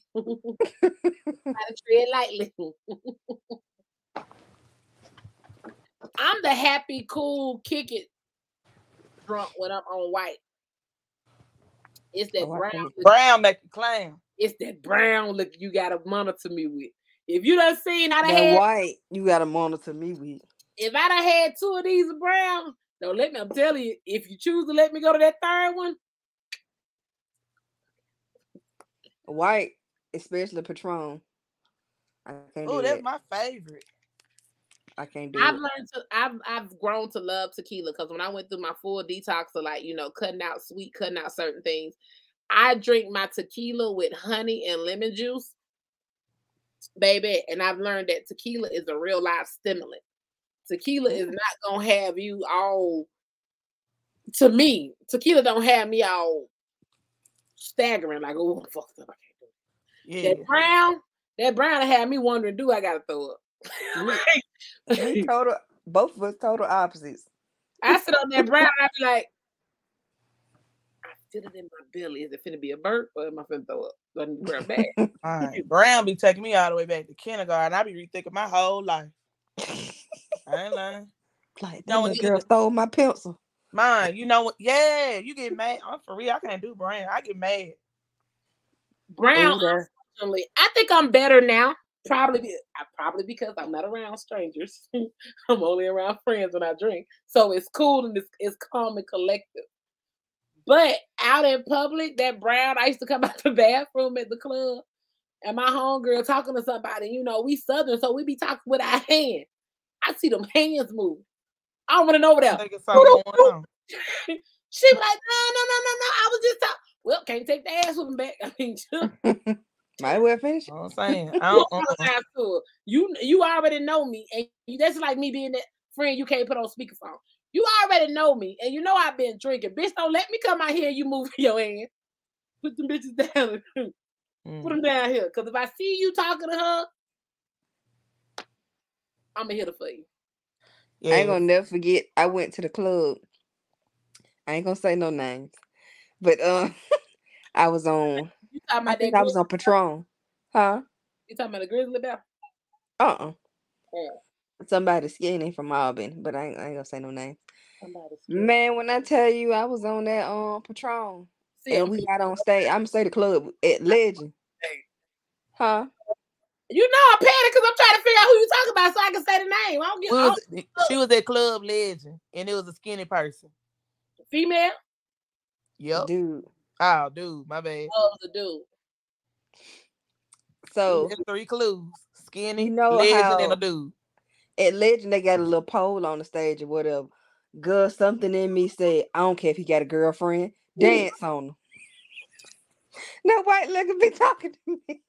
tread lightly. I'm the happy, cool, kick it drunk when I'm on white. It's that Oh, brown. can't- Brown make you clown. It's that brown look you gotta monitor me with. If you done seen I done That had white, you gotta monitor me with. if I done had two of these brown, don't let me. I'm telling you, if you choose to let me go to that third one, White, especially Patron. Oh, that's that. my favorite. I can't do I've it. learned to. I've I've grown to love tequila because when I went through my full detox of like you know cutting out sweet, cutting out certain things, I drink my tequila with honey and lemon juice, baby. And I've learned that tequila is a real life stimulant. Tequila is not gonna have you all. To me, tequila don't have me all staggering like oh fuck up. I can't do it. Yeah. That brown, that brown had me wondering, do I gotta throw up? We total, both of us total opposites. I sit on that brown, I be like, I feel it in my belly. Is it finna be a burp or am I finna throw up? Do I need to grab back? All right. Brown be taking me all the way back to kindergarten. I be rethinking my whole life. I ain't lying. Like that No, little it- girl stole my pencil. Mine, you know what? Yeah, you get mad. I'm for real. I can't do brown. I get mad. Brown, Ooh, I think I'm better now. Probably, be, I- probably because I'm not around strangers. I'm only around friends when I drink, so it's cool and it's, it's calm and collective. But out in public, that brown, I used to come out the bathroom at the club, and my homegirl talking to somebody. You know, we southern, so we be talking with our hand. I see them hands move. I don't want to know over there. Think it's something going on. She was like, no, no, no, no, no. I was just talking. Well, can't take the ass with them back. I mean, just Might well finish. You know what I'm saying? I you don't, uh-uh. apologize to her. You you already know me, and that's like me being that friend you can't put on speakerphone. You already know me, and you know I've been drinking. Bitch, don't let me come out here. You move your hand. Put them bitches down. Put Mm. them down here. Cause if I see you talking to her, I'ma hit her for you. I ain't gonna never forget. I went to the club. I ain't gonna say no names, but uh, I was on. You talking I think that? I was Grizzly, on Patron, huh? you talking about the grizzly bear? Uh uh Yeah. Somebody skinny from Albany, but I ain't, I ain't gonna say no name. Somebody scared. Man, when I tell you I was on that um Patron See, and I'm- we got on stage, I'm gonna say the club at Legend, Hey. huh? you know I'm panicked because I'm trying to figure out who you talking about so I can say the name. I don't get We I was, she was at Club Legend, and it was a skinny person. female. Yep. Dude. Oh, dude, my bad. Oh, a dude. So There's three clues: skinny, You know legend, and a dude. at Legend they got a little pole on the stage or whatever. Girl, something in me said, I don't care if he got a girlfriend, dance on him. No white nigga be talking to me.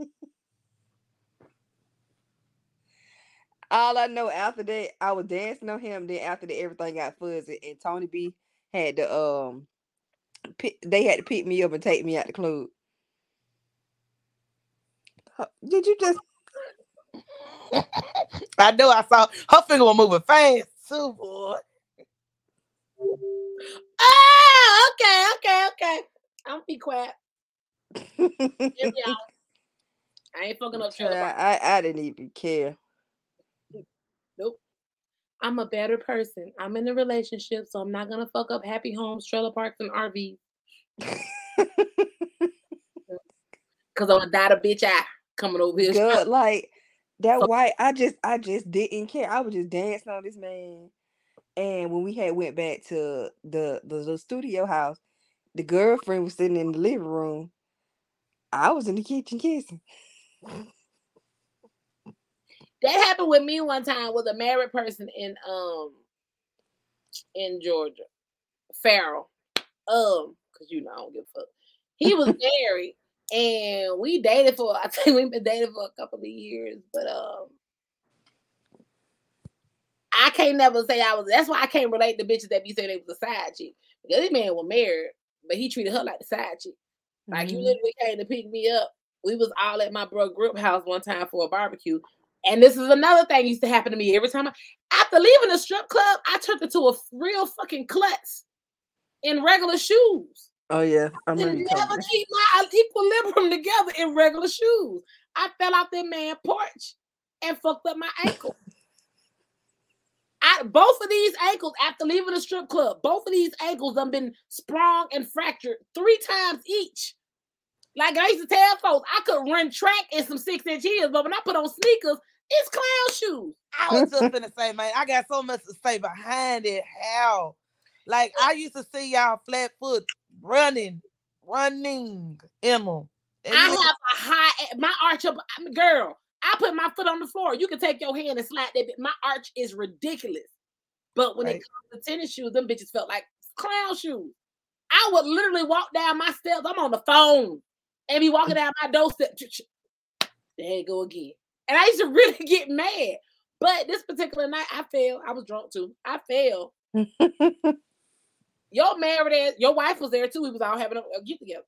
All I know after that, I was dancing on him. Then after that, everything got fuzzy, and Tony B had to um, they had to pick me up and take me out the club. Did you just? I know. I saw her finger was moving fast too, boy. Oh, okay, okay, okay. I'm be quiet. Hear me out. I ain't fucking up trailer Child. I I didn't even care. I'm a better person. I'm in a relationship, so I'm not gonna fuck up happy homes, trailer parks, and RVs. Cause I'm gonna die the bitch eye coming over here. Good, like that So- white. I just, I just didn't care. I was just dancing on this man. And when we had went back to the the little studio house, the girlfriend was sitting in the living room. I was in the kitchen kissing. That happened with me one time with a married person in um in Georgia, Farrell. Um, cause you know I don't give a fuck. He was married, and we dated for I think we've been dating for a couple of years, but um. I can't never say I was. That's why I can't relate to bitches that be saying they was a side chick. Because this man was married, but he treated her like the side chick. Like you Mhm. literally came to pick me up. We was all at my bro group house one time for a barbecue. And this is another thing used to happen to me every time. I, after leaving the strip club, I turned into a real fucking klutz in regular shoes. Oh yeah, I I remember you never me. keep my equilibrium together in regular shoes. I fell off that man porch and fucked up my ankle. I, both of these ankles after leaving the strip club, both of these ankles have been sprung and fractured three times each. Like I used to tell folks, I could run track in some six inch heels, but when I put on sneakers, it's clown shoes. I was just gonna say, man, I got so much to say behind it. How? Like I used to see y'all flat foot running, running, Emma. And I you- have a high my arch up girl. I put my foot on the floor. You can take your hand and slide that. bit. My arch is ridiculous. But when it comes to tennis shoes, them bitches felt like clown shoes. I would literally walk down my steps. I'm on the phone and be walking down my doorstep. There you go again. And I used to really get mad. But this particular night, I fell. I was drunk too. I failed. Your married ass, your wife was there too. We was all having a, a get together.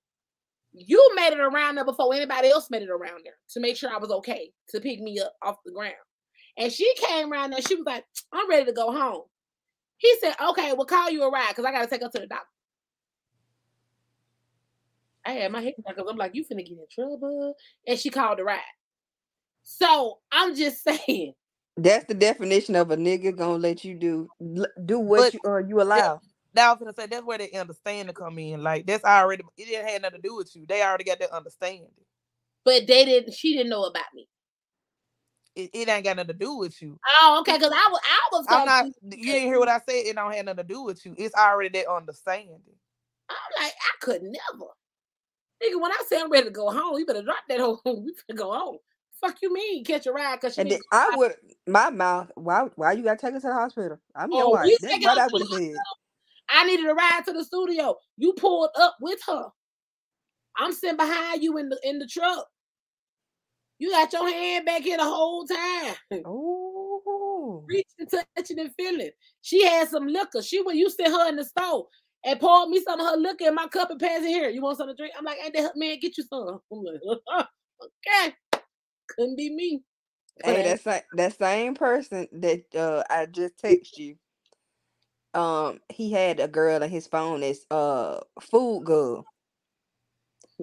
You made it around there before anybody else made it around there to make sure I was okay to pick me up off the ground. And she came around there. She was like, "I'm ready to go home." He said, "Okay, we'll call you a ride because I got to take her to the doctor." I had my head because I'm like, "You finna get in trouble," and she called the ride. So I'm just saying, That's the definition of a nigga gonna let you do do what But you or you allow. Now I'm gonna say that's where the understanding come in. Like that's already it didn't have nothing to do with you. They already got that understanding. But they didn't. She didn't know about me. It, it ain't got nothing to do with you. Oh, okay. Because I was, I was. I'm not. confused. You didn't hear what I said. It don't have nothing to do with you. It's already that understanding. I'm like, I could never. Nigga, when I say I'm ready to go home, you better drop that whole. We better go home. Fuck you mean catch a ride? Cause she And I would my mouth. Why? Why you gotta take us to the hospital? I'm your Oh, wife. what I would have. I needed a ride to the studio. You pulled up with her. I'm sitting behind you in the in the truck. You got your hand back here the whole time, Oh, reaching, touching, and feeling. She had some liquor. She when you sent her in the store and poured me some of her liquor in my cup and passed it here. You want something to drink? I'm like, ain't that man? Get you some. Okay, couldn't be me. Hey, I- that same that same person that uh I just text you. Um, he had a girl on his phone that's uh food girl.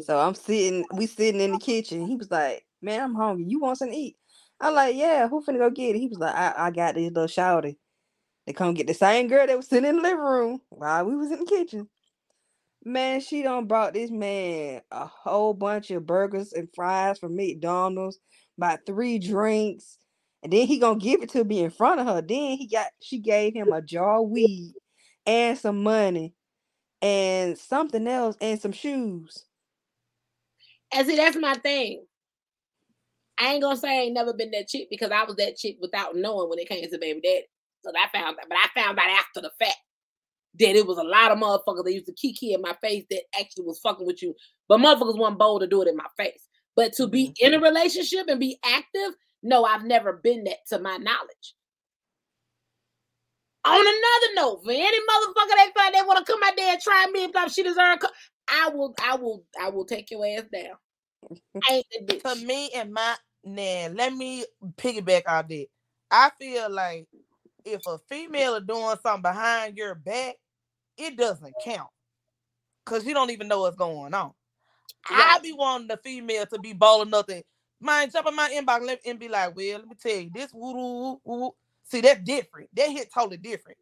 So I'm sitting, we sitting in the kitchen. He was like, "Man, I'm hungry. You want something to eat?" I'm like, "Yeah, who finna go get it?" He was like, "I, I got this little shouty." They come get the same girl that was sitting in the living room while we was in the kitchen. Man, she done brought this man a whole bunch of burgers and fries from McDonald's, about three drinks, and then he gonna give it to me in front of her. Then he got she gave him a jar of weed and some money and something else and some shoes. And see, that's my thing. I ain't gonna say I ain't never been that chick because I was that chick without knowing when it came to baby daddy. So I found that, but I found out after the fact that it was a lot of motherfuckers that used to kiki in my face that actually was fucking with you, but motherfuckers weren't bold to do it in my face. But to be mm-hmm. in a relationship and be active, no, I've never been that to my knowledge. On another note, for any motherfucker that like they want to come out there and try me and blah, she deserve, co- I will, I will, I will take your ass down. I ain't that bitch. me and my man, let me piggyback on that. I feel like if a female is doing something behind your back, it doesn't count. Cause you don't even know what's going on. I Right. be wanting the female to be bold enough to mind jump in my inbox and let- and be like, well, let me tell you, this woo woo woo. See, that's different. That hit totally different.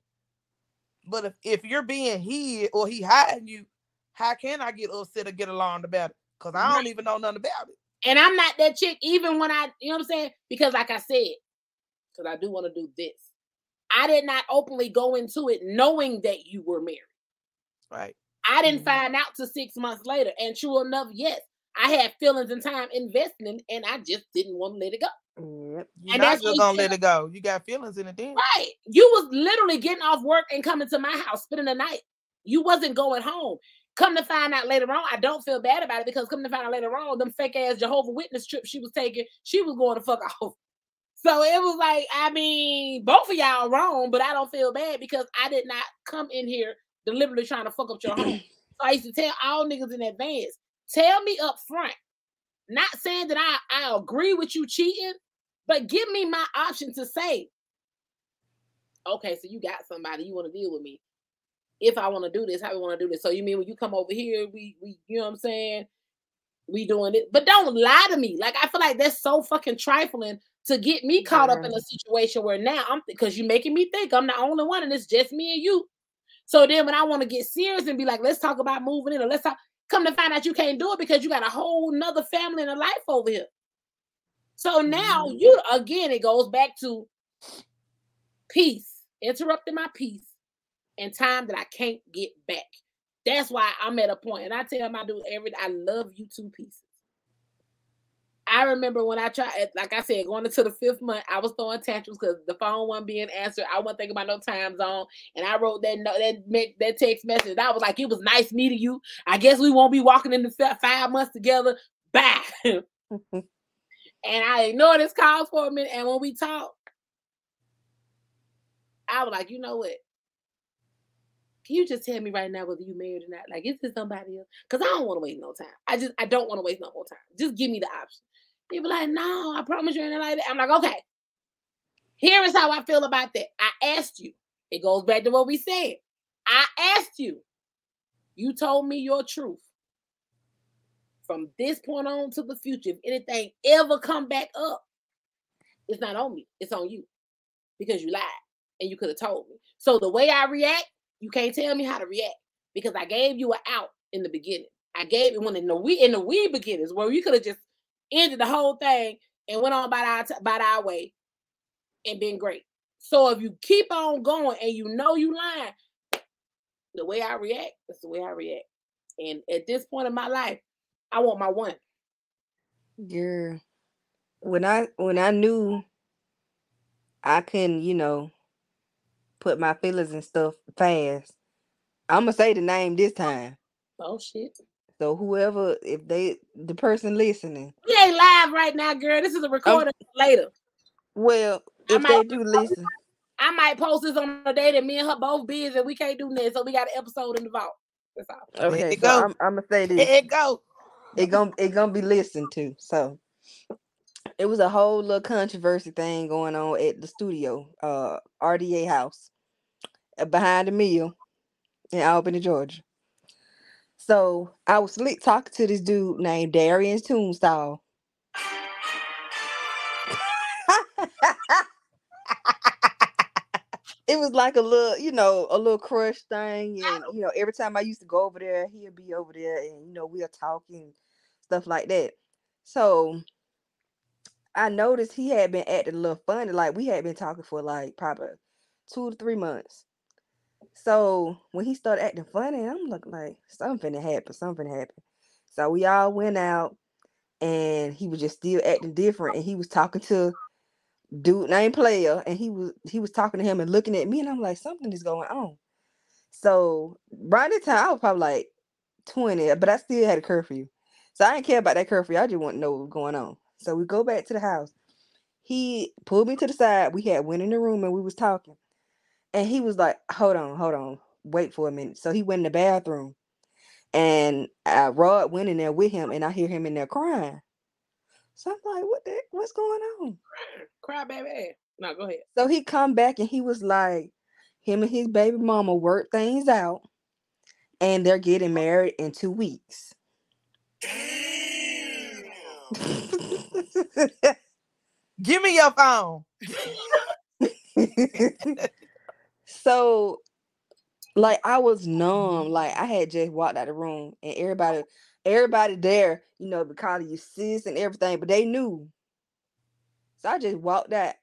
But if, if you're being hid or he hiding you, how can I get upset or get alarmed about it? Because I don't even know nothing about it. And I'm not that chick, even when I, you know what I'm saying? Because like I said, because I do want to do this. I did not openly go into it knowing that you were married. Right. I didn't Mhm. find out till six months later. And true enough, yes, I had feelings and time investing, in, and I just didn't want to let it go. Yep. You're And not that's just gonna let it go. You got feelings in it then. Right. You was literally getting off work and coming to my house, spending the night. You wasn't going home. Come to find out later on, I don't feel bad about it because come to find out later on, them fake ass Jehovah Witness trips she was taking, she was going to fuck off. So it was like, I mean, both of y'all wrong, but I don't feel bad because I did not come in here deliberately trying to fuck up your home. So I used to tell all niggas in advance, tell me up front. Not saying that I, I agree with you cheating, but give me my option to say, okay, so you got somebody you want to deal with me. If I want to do this, how we want to do this. So you mean when you come over here, we we you know what I'm saying? We doing it, but don't lie to me. Like I feel like that's so fucking trifling to get me caught up in a situation where now I'm because you're making me think I'm the only one and it's just me and you. So then when I want to get serious and be like, let's talk about moving in or let's talk, come to find out you can't do it because you got a whole nother family and a life over here. So now Mhm. you again, it goes back to peace, interrupting my peace and time that I can't get back. That's why I'm at a point, and I tell my dude every day, I love you two pieces. I remember when I tried, eh, like I said, going into the fifth month, I was throwing tantrums because the phone wasn't being answered. I wasn't thinking about no time zone, and I wrote that no, that that text message. I was like, "It was nice meeting you. I guess we won't be walking in the five months together." Bye. Mm-hmm. and I ignored his calls for a minute. And when we talked, I was like, "You know what? Can you just tell me right now whether you married or not? Like, is this somebody else? Because I don't want to waste no time. I just I don't want to waste no more time. Just give me the option. People like, no, I promise you ain't like that. I'm like, okay. Here is how I feel about that. I asked you. It goes back to what we said. I asked you. You told me your truth. From this point on to the future, if anything ever come back up, it's not on me. It's on you because you lied and you could have told me. So the way I react you can't tell me how to react because I gave you an out in the beginning. I gave it when in the we in the we beginnings where you could have just ended the whole thing and went on by our t- by our way and been great. So if you keep on going and you know you lying, the way I react, that's the way I react. And at this point in my life, I want my one. Yeah. when I when I knew I couldn't, you know, put my feelings and stuff fast, I'm gonna say the name this time. Oh shit. So whoever, if they, the person listening, We ain't live right now, girl. This is a recording later. well, I if might- they do listen, I might post this on the day that me and her both busy and we can't do nothing. So we got an episode in the vault. That's all. okay. you So go. I'm, I'm gonna say this. It go. it gonna it gonna be listened to. So it was a whole little controversy thing going on at the studio, uh, RDA house, uh, behind the mill in Albany, Georgia. So I was slick talking to this dude named Darian Tombstone. it was like a little, you know, a little crush thing. And, you know, every time I used to go over there, he'd be over there and, you know, we'll talk and stuff like that. So I noticed he had been acting a little funny. Like we had been talking for like probably two to three months. So when he started acting funny, I'm looking like something happened, something happened. So we all went out and he was just still acting different. And he was talking to dude named player and he was he was talking to him and looking at me and I'm like, something is going on. So right that time I was probably like 20, but I still had a curfew. So I didn't care about that curfew. I just want to know what was going on. So we go back to the house. He pulled me to the side. We had went in the room and we was talking. And he was like, hold on, hold on, wait for a minute. So he went in the bathroom and uh, Rod went in there with him and I hear him in there crying. So I'm like, what the what's going on? Cry baby. No, go ahead. So he come back and he was like, him and his baby mama worked things out, and they're getting married in two weeks. Give me your phone. so, like, I was numb. Like, I had just walked out of the room, and everybody, everybody there, you know, be calling you sis and everything, but they knew. So I just walked out.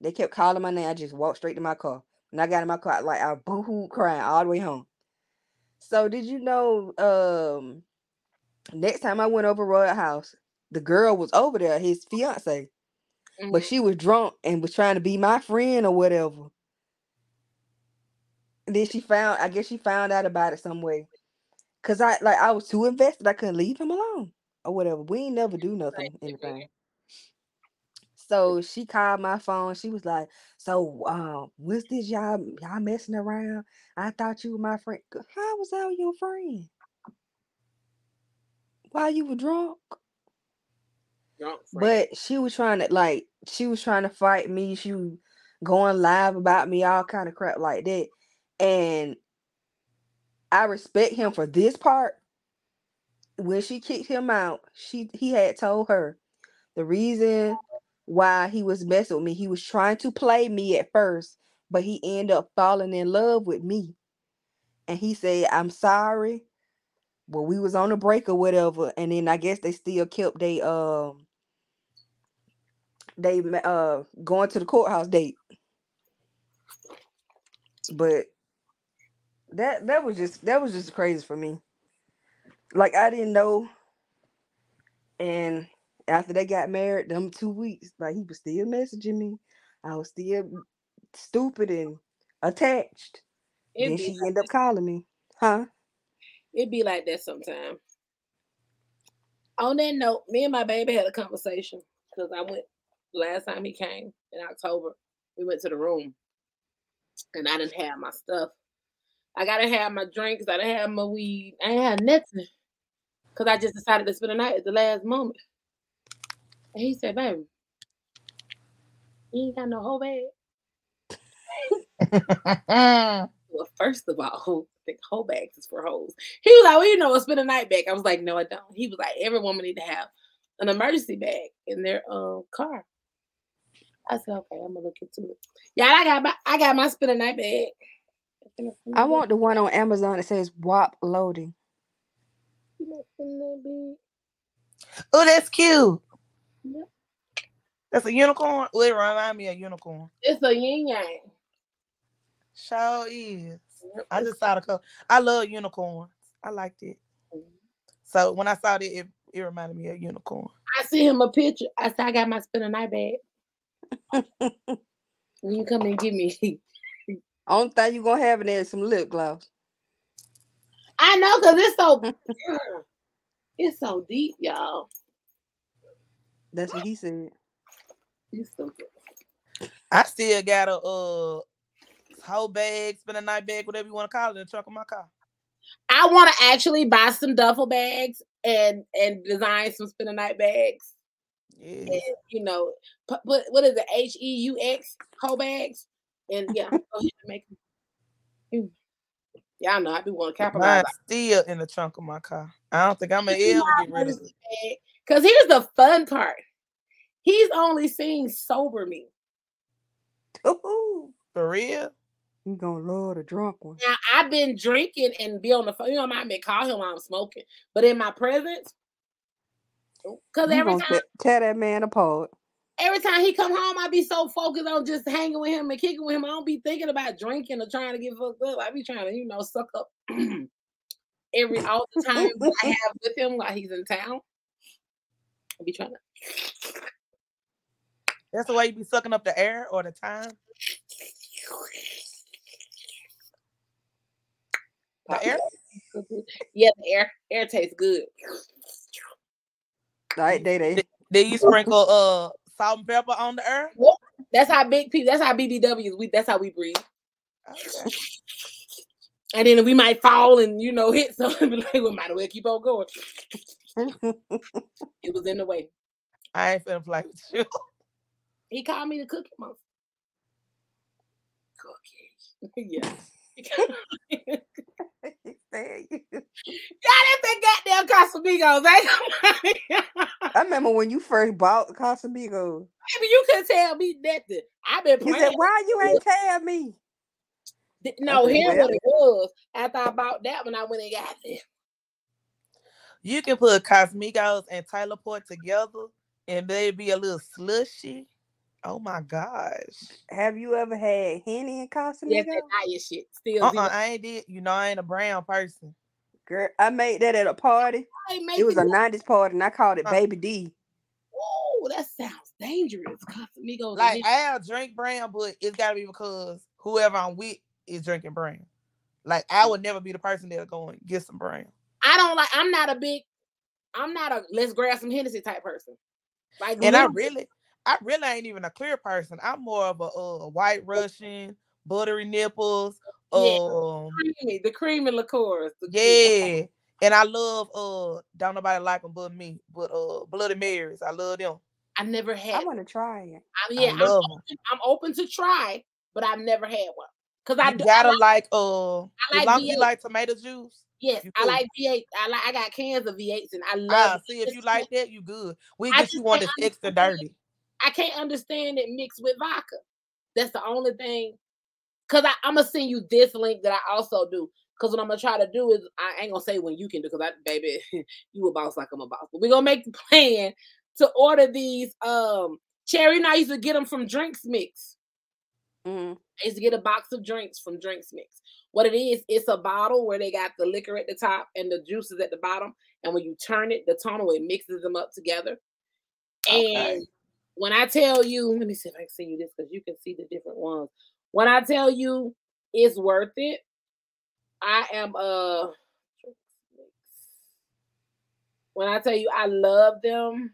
They kept calling my name. I just walked straight to my car. When I got in my car, like I boo-hoo crying all the way home. So did you know um next time I went over Royal House, the girl was over there, his fiance, but Mhm. she was drunk and was trying to be my friend or whatever. Then she found, I guess she found out about it some way. Cause I like I was too invested, I couldn't leave him alone or whatever. We ain't never do nothing, anything. So she called my phone. She was like, "So, um, what's this y'all y'all messing around? I thought you were my friend. How was I your friend? While you were drunk? Drunk friend. But she was trying to like she was trying to fight me. She was going live about me, all kind of crap like that. And I respect him for this part. When she kicked him out, she he had told her the reason why he was messing with me. He was trying to play me at first, but he ended up falling in love with me. And he said, I'm sorry. Well, we was on a break or whatever. And then I guess they still kept they um they uh going to the courthouse date. But that that was just that was just crazy for me. Like I didn't know. And after they got married, them two weeks, like he was still messaging me. I was still stupid and attached. It then be, she ended up calling me. Huh? It'd be like that sometimes. On that note, me and my baby had a conversation because I went last time he came in October. We went to the room and I didn't have my stuff. I gotta have my drinks. I didn't have my weed. I ain't had nothing because I just decided to spend the night at the last moment. And he said, "Baby, you ain't got no whole bag." Well, first of all, I think whole bags is for hoes. He was like, "Well, you know, a spend a night bag." I was like, "No, I don't." He was like, "Every woman need to have an emergency bag in their um car." I said, "Okay, I'm gonna look into it." Yeah, I got my I got my spend a night bag, I want the one on Amazon that says WAP loading. Oh, that's cute. Yep. That's a unicorn. Well, it remind me of unicorn. It's a yin yang. Sure is. I just saw the color. I love unicorns. I liked it. So when I saw that, it, it reminded me of unicorn. I sent him a picture. I said, I got my spin a night bag. when you come and get me. Only thing you're gonna have in there is some lip gloss. I know because it's so it's so deep, y'all. That's what he said. It's so I still got a uh whole bag, spin a night bag, whatever you want to call it, in the trunk of my car. I want to actually buy some duffel bags and and design some spend a night bags. Yeah. And you know, put, put what is it? H E U X whole bags. And yeah, go ahead and make them. Mm. Y'all know I do want to capitalize. Mine's still in the trunk of my car. I don't think I'm gonna ever get rid of it. Because here's the fun part. He's only seen sober me. Ooh, For real? you gonna love the drunk one. Now I've been drinking and be on the phone. You know, I may call him while I'm smoking, but in my presence, oh, because You every gonna time, te- tear that man apart. Every time he come home, I be so focused on just hanging with him and kicking with him. I don't be thinking about drinking or trying to get fucked up. I be trying to, you know, suck up every all the time I have with him while he's in town. I be trying to. That's the way you be sucking up the air or the time. The air. Yeah, the air air tastes good. All right, they they. Then you sprinkle uh salt and pepper on the air. That's how big people. That's how BBWs. We. That's how we breathe. Okay. And then we might fall and you know hit something. Be like, we might as well keep on going. It was in the way. I ain't finna play with you. He called me the cookie monster. Cookie. yeah. Say you- God, that's that goddamn Casamigos. Ain't I remember when you first bought Casamigos. Baby, you couldn't tell me nothing. I've been He playing. said, "Why you ain't tell me?" no, said, here's well. what it was. After I bought that when I went and got it. You can put Casamigos and Tyler Port together and they be a little slushy. Oh my gosh. Have you ever had Henny and Yes, Casamigos? that diet shit. Still Uh-uh, zero. I ain't did. You know, I ain't a brown person. Girl, I made that at a party. It was a '90s party, and I called it Uh. Baby D. Oh, that sounds dangerous. Casamigos. and Like I'll drink brown, but it's gotta be because whoever I'm with is drinking brown. Like I would never be the person that'll go and get some brown. I don't like. I'm not a big. I'm not a let's grab some Hennessy type person. Like, And I literally, really, I really ain't even a clear person. I'm more of a, uh white Russian, buttery nipples. Yeah. Um, creamy, the creamy liqueurs. the- yeah. And I love uh don't nobody like them but me, but uh Bloody Marys. I love them. I never had. I want to try it. I mean, yeah, I I'm love open, I'm open to try, but I've never had one. Cause I You do. Gotta like, like, uh I as long as you like tomato juice. yes, I like V8. I like. I got cans of V8s, and I love. Ah, it. see if you like that, you good. We I get just you one can't that's extra understand- dirty. I can't understand it mixed with vodka. That's the only thing. Cause I, I'm gonna send you this link that I also do. Cause what I'm gonna try to do is I ain't gonna say when you can do. Cause I, baby, you a boss like I'm a boss. But we're gonna make the plan to order these. Um, cherry. And I used to get them from DRNXMYTH. Mm. I used to get a box of drinks from DRNXMYTH. What it is, it's a bottle where they got the liquor at the top and the juices at the bottom. And when you turn it, the tunnel it mixes them up together. Okay. And when I tell you, let me see if I can send you this because you can see the different ones. When I tell you it's worth it, I am uh when I tell you I love them.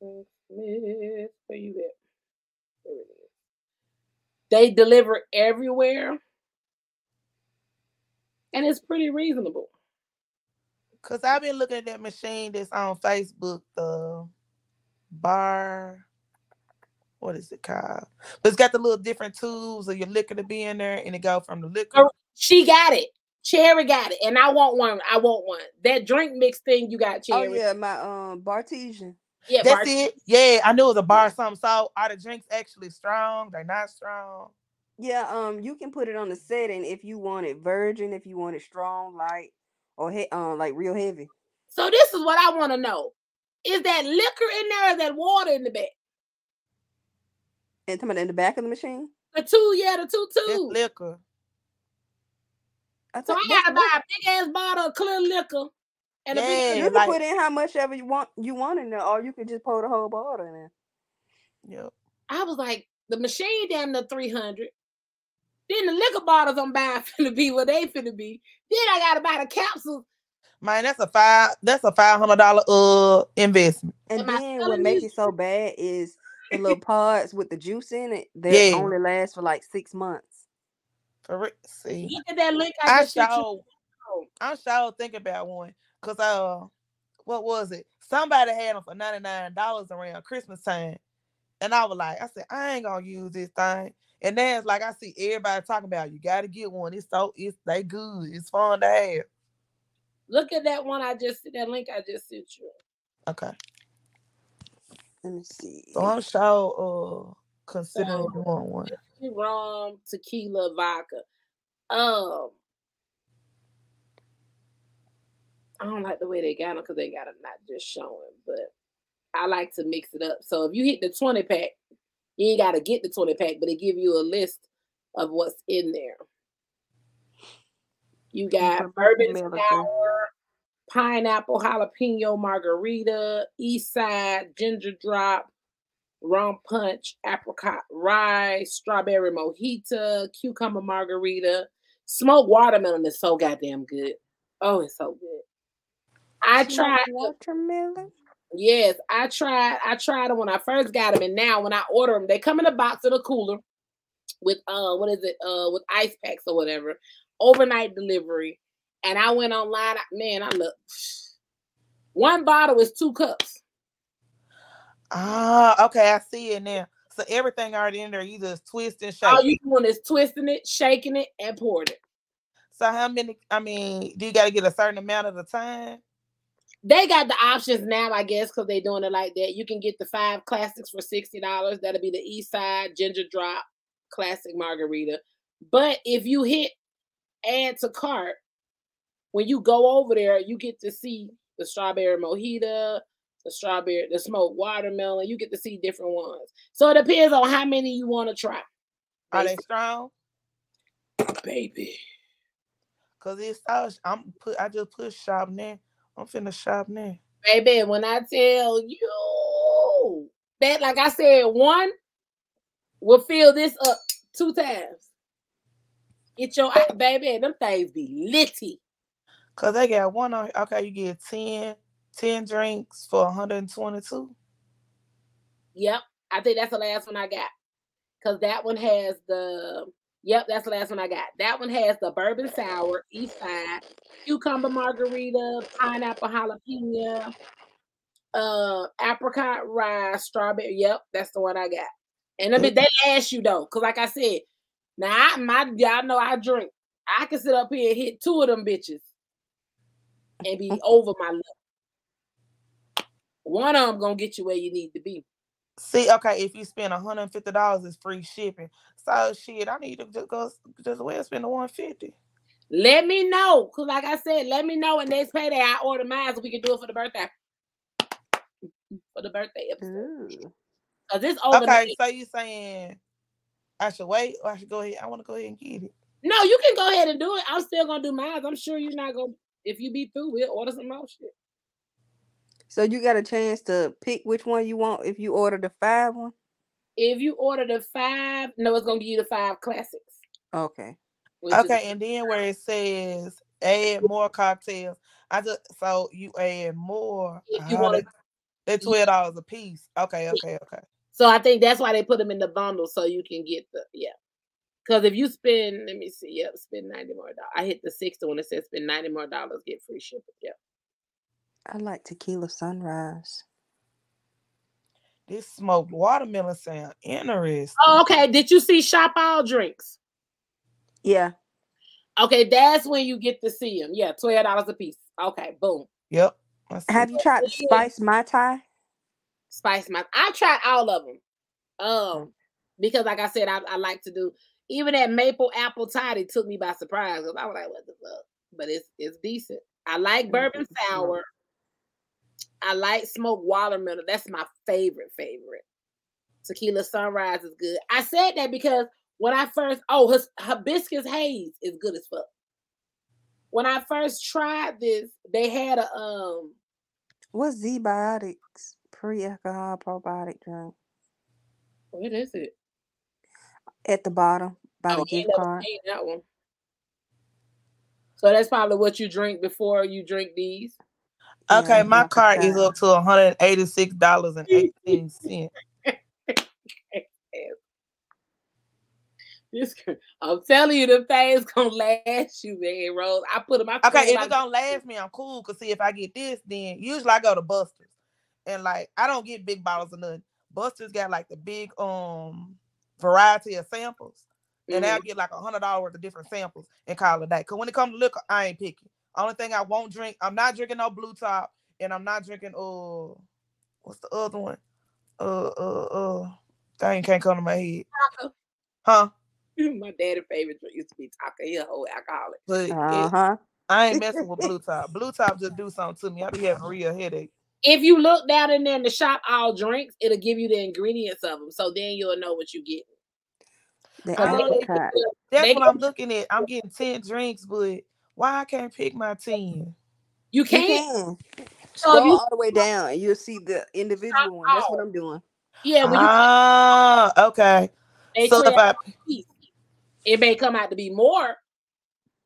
Where you at? They deliver everywhere. And it's pretty reasonable. Cause I've been looking at that machine that's on Facebook, the bar. What is it called? But it's got the little different tubes of your liquor to be in there, and it go from the liquor. Oh, She got it. Cherry got it. And I want one. I want one. That drink mix thing you got, Cherry. Oh Cherry. yeah, my um Bartesian. yeah That's Bart- it. Yeah, I knew it was a bar or something. So are the drinks actually strong? They're not strong. Yeah, um, you can put it on the setting if you want it virgin, if you want it strong, light, or he- um, like real heavy. So this is what I want to know: Is that liquor in there? Or that water in the back? And talking about in the back of the machine. The two, yeah, the two That's two. liquor. I So thought I gotta buy a big ass bottle of clear liquor and a Yeah. big. you can like- put in how much ever you want you want in there, or you could just pour the whole bottle in there. Yep. I was like, the machine down to three hundred. Then the liquor bottles I'm buying finna be what they finna be. Then I gotta buy the capsules. Man, that's a five. That's a five hundred dollar uh investment. And Am then what makes it so bad is the little pods with the juice in it. They Yeah. only last for like six months. For re- see, Look at that link I I just sent you. sure, I sure think about one. Cause uh, what was it? Somebody had them for ninety nine dollars around Christmas time, and I was like, I said, I ain't gonna use this thing. And then it's like I see everybody talking about, you got to get one. It's so it's they good. It's fun to have. Look at that one I just that link I just sent you. Okay, Let me see. so I'm sure uh considering So- doing one. Rum, tequila, vodka. Um, I don't like the way they got them because they got them not just showing, but I like to mix it up. So if you hit the 20 pack, you ain't got to get the 20 pack, but it give you a list of what's in there. You got bourbon sour, pineapple jalapeno margarita, east side ginger drop, rum punch, apricot rye, strawberry mojito, cucumber margarita. Smoked watermelon is so goddamn good. Oh, it's so good. I tried. watermelon. Yes, I tried. I tried them when I first got them, and now when I order them, they come in a box in a cooler with uh, what is it? Uh, with ice packs or whatever, overnight delivery. And I went online. Man, I look. One bottle is two cups. Ah, okay, I see it now. So everything already in there, you just twist and shake. All you doing is twisting it, shaking it, and pouring it. So how many? I mean, do you got to get a certain amount of the time? They got the options now, I guess, because they're doing it like that. You can get the five classics for sixty dollars. That'll be the East Side Ginger Drop Classic Margarita. But if you hit add to cart, when you go over there, you get to see the strawberry mojito, the strawberry, the smoked watermelon. You get to see different ones. So it depends on how many you want to try. Are they strong? baby? Cause it's so I'm put. I just put shop now. I'm finna shop now. Baby, when I tell you that, like I said, one will fill this up two times. Get your eye- baby, and them things be litty. Cause they got one on. Okay, you get 10, 10 drinks for 122. Yep, I think that's the last one I got. Cause that one has the yep, that's the last one I got. That one has the bourbon sour, east side, cucumber margarita, pineapple jalapeno, uh, apricot rye, strawberry. Yep, that's the one I got. And I mean, they last you though, cause like I said, now I, my y'all know I drink. I can sit up here and hit two of them bitches and be over my lip. One of them gonna get you where you need to be. See, okay, if you spend 150 dollars, it's free shipping. So shit, I need to just go just well spend the 150. Let me know, cause like I said, let me know. And next payday, I order mine so we can do it for the birthday. For the birthday episode, Ooh. cause it's over. Okay, so you saying I should wait or I should go ahead? I want to go ahead and get it. No, you can go ahead and do it. I'm still gonna do mine. I'm sure you're not gonna. If you be through, we'll order some more shit. So you got a chance to pick which one you want if you order the five one. If you order the five, no, it's gonna give you the five classics. Okay. which is- Okay, and then where it says add more cocktails, I just so you add more. If you wanna- they- They're twelve dollars a piece. Okay, okay, okay. So I think that's why they put them in the bundle so you can get the yeah. Because if you spend, let me see, yep, spend ninety more dollars. I hit the sixty when it says spend ninety more dollars, get free shipping. Yep. I like tequila sunrise. This smoked watermelon sound oh, interesting. Oh, okay. Did you see shop all drinks? Yeah. Okay, that's when you get to see them. Yeah, twelve dollars a piece. Okay, boom. Yep. I see. Have you tried spice mai tai? Spice my. I tried all of them. Um, because like I said, I, I like to do. even that maple apple toddy took me by surprise because I was like, what the fuck? But it's it's decent. I like bourbon sour. I like smoked watermelon. That's my favorite favorite. Tequila sunrise is good. I said that because when I first oh his hibiscus haze is good as fuck. When I first tried this, they had a um What's Z-Biotics pre-alcohol probiotic drink what is it? at the bottom by Oh, the ain't gift never card? seen that one. So that's probably what you drink before you drink these. Yeah, Okay, my like a cart is shot. up to one hundred eighty-six dollars and eighteen cents. This, I'm telling you, the things gonna last you, man, Rose. I put them. I Okay, feel if like- it don't last me, I'm cool. Cause see, if I get this, then usually I go to Buster's, and like I don't get big bottles of nothing. Buster's got like the big um variety of samples, and Mhm. I'll get like a hundred dollars worth of different samples and call it a day. Cause when it comes to liquor, I ain't picky. Only thing I won't drink, I'm not drinking no blue top, and I'm not drinking uh, what's the other one? Uh, uh, uh, thing can't come to my head. Taco. Huh? My daddy favorite drink used to be taco. He a whole alcoholic. But Uh-huh. I ain't messing with blue top. Blue top just do something to me. I be having real headache. If you look down in there in the shop, all drinks, it'll give you the ingredients of them. So then you'll know what you get. The Oh, they- apricot. That's They what I'm looking at. I'm getting 10 drinks, but why I can't pick my 10? You You can't. can. So if Scroll you, all the way down and you'll see the individual one. That's what I'm doing. yeah, when you Ah, okay. So if create I a piece, it may come out to be more,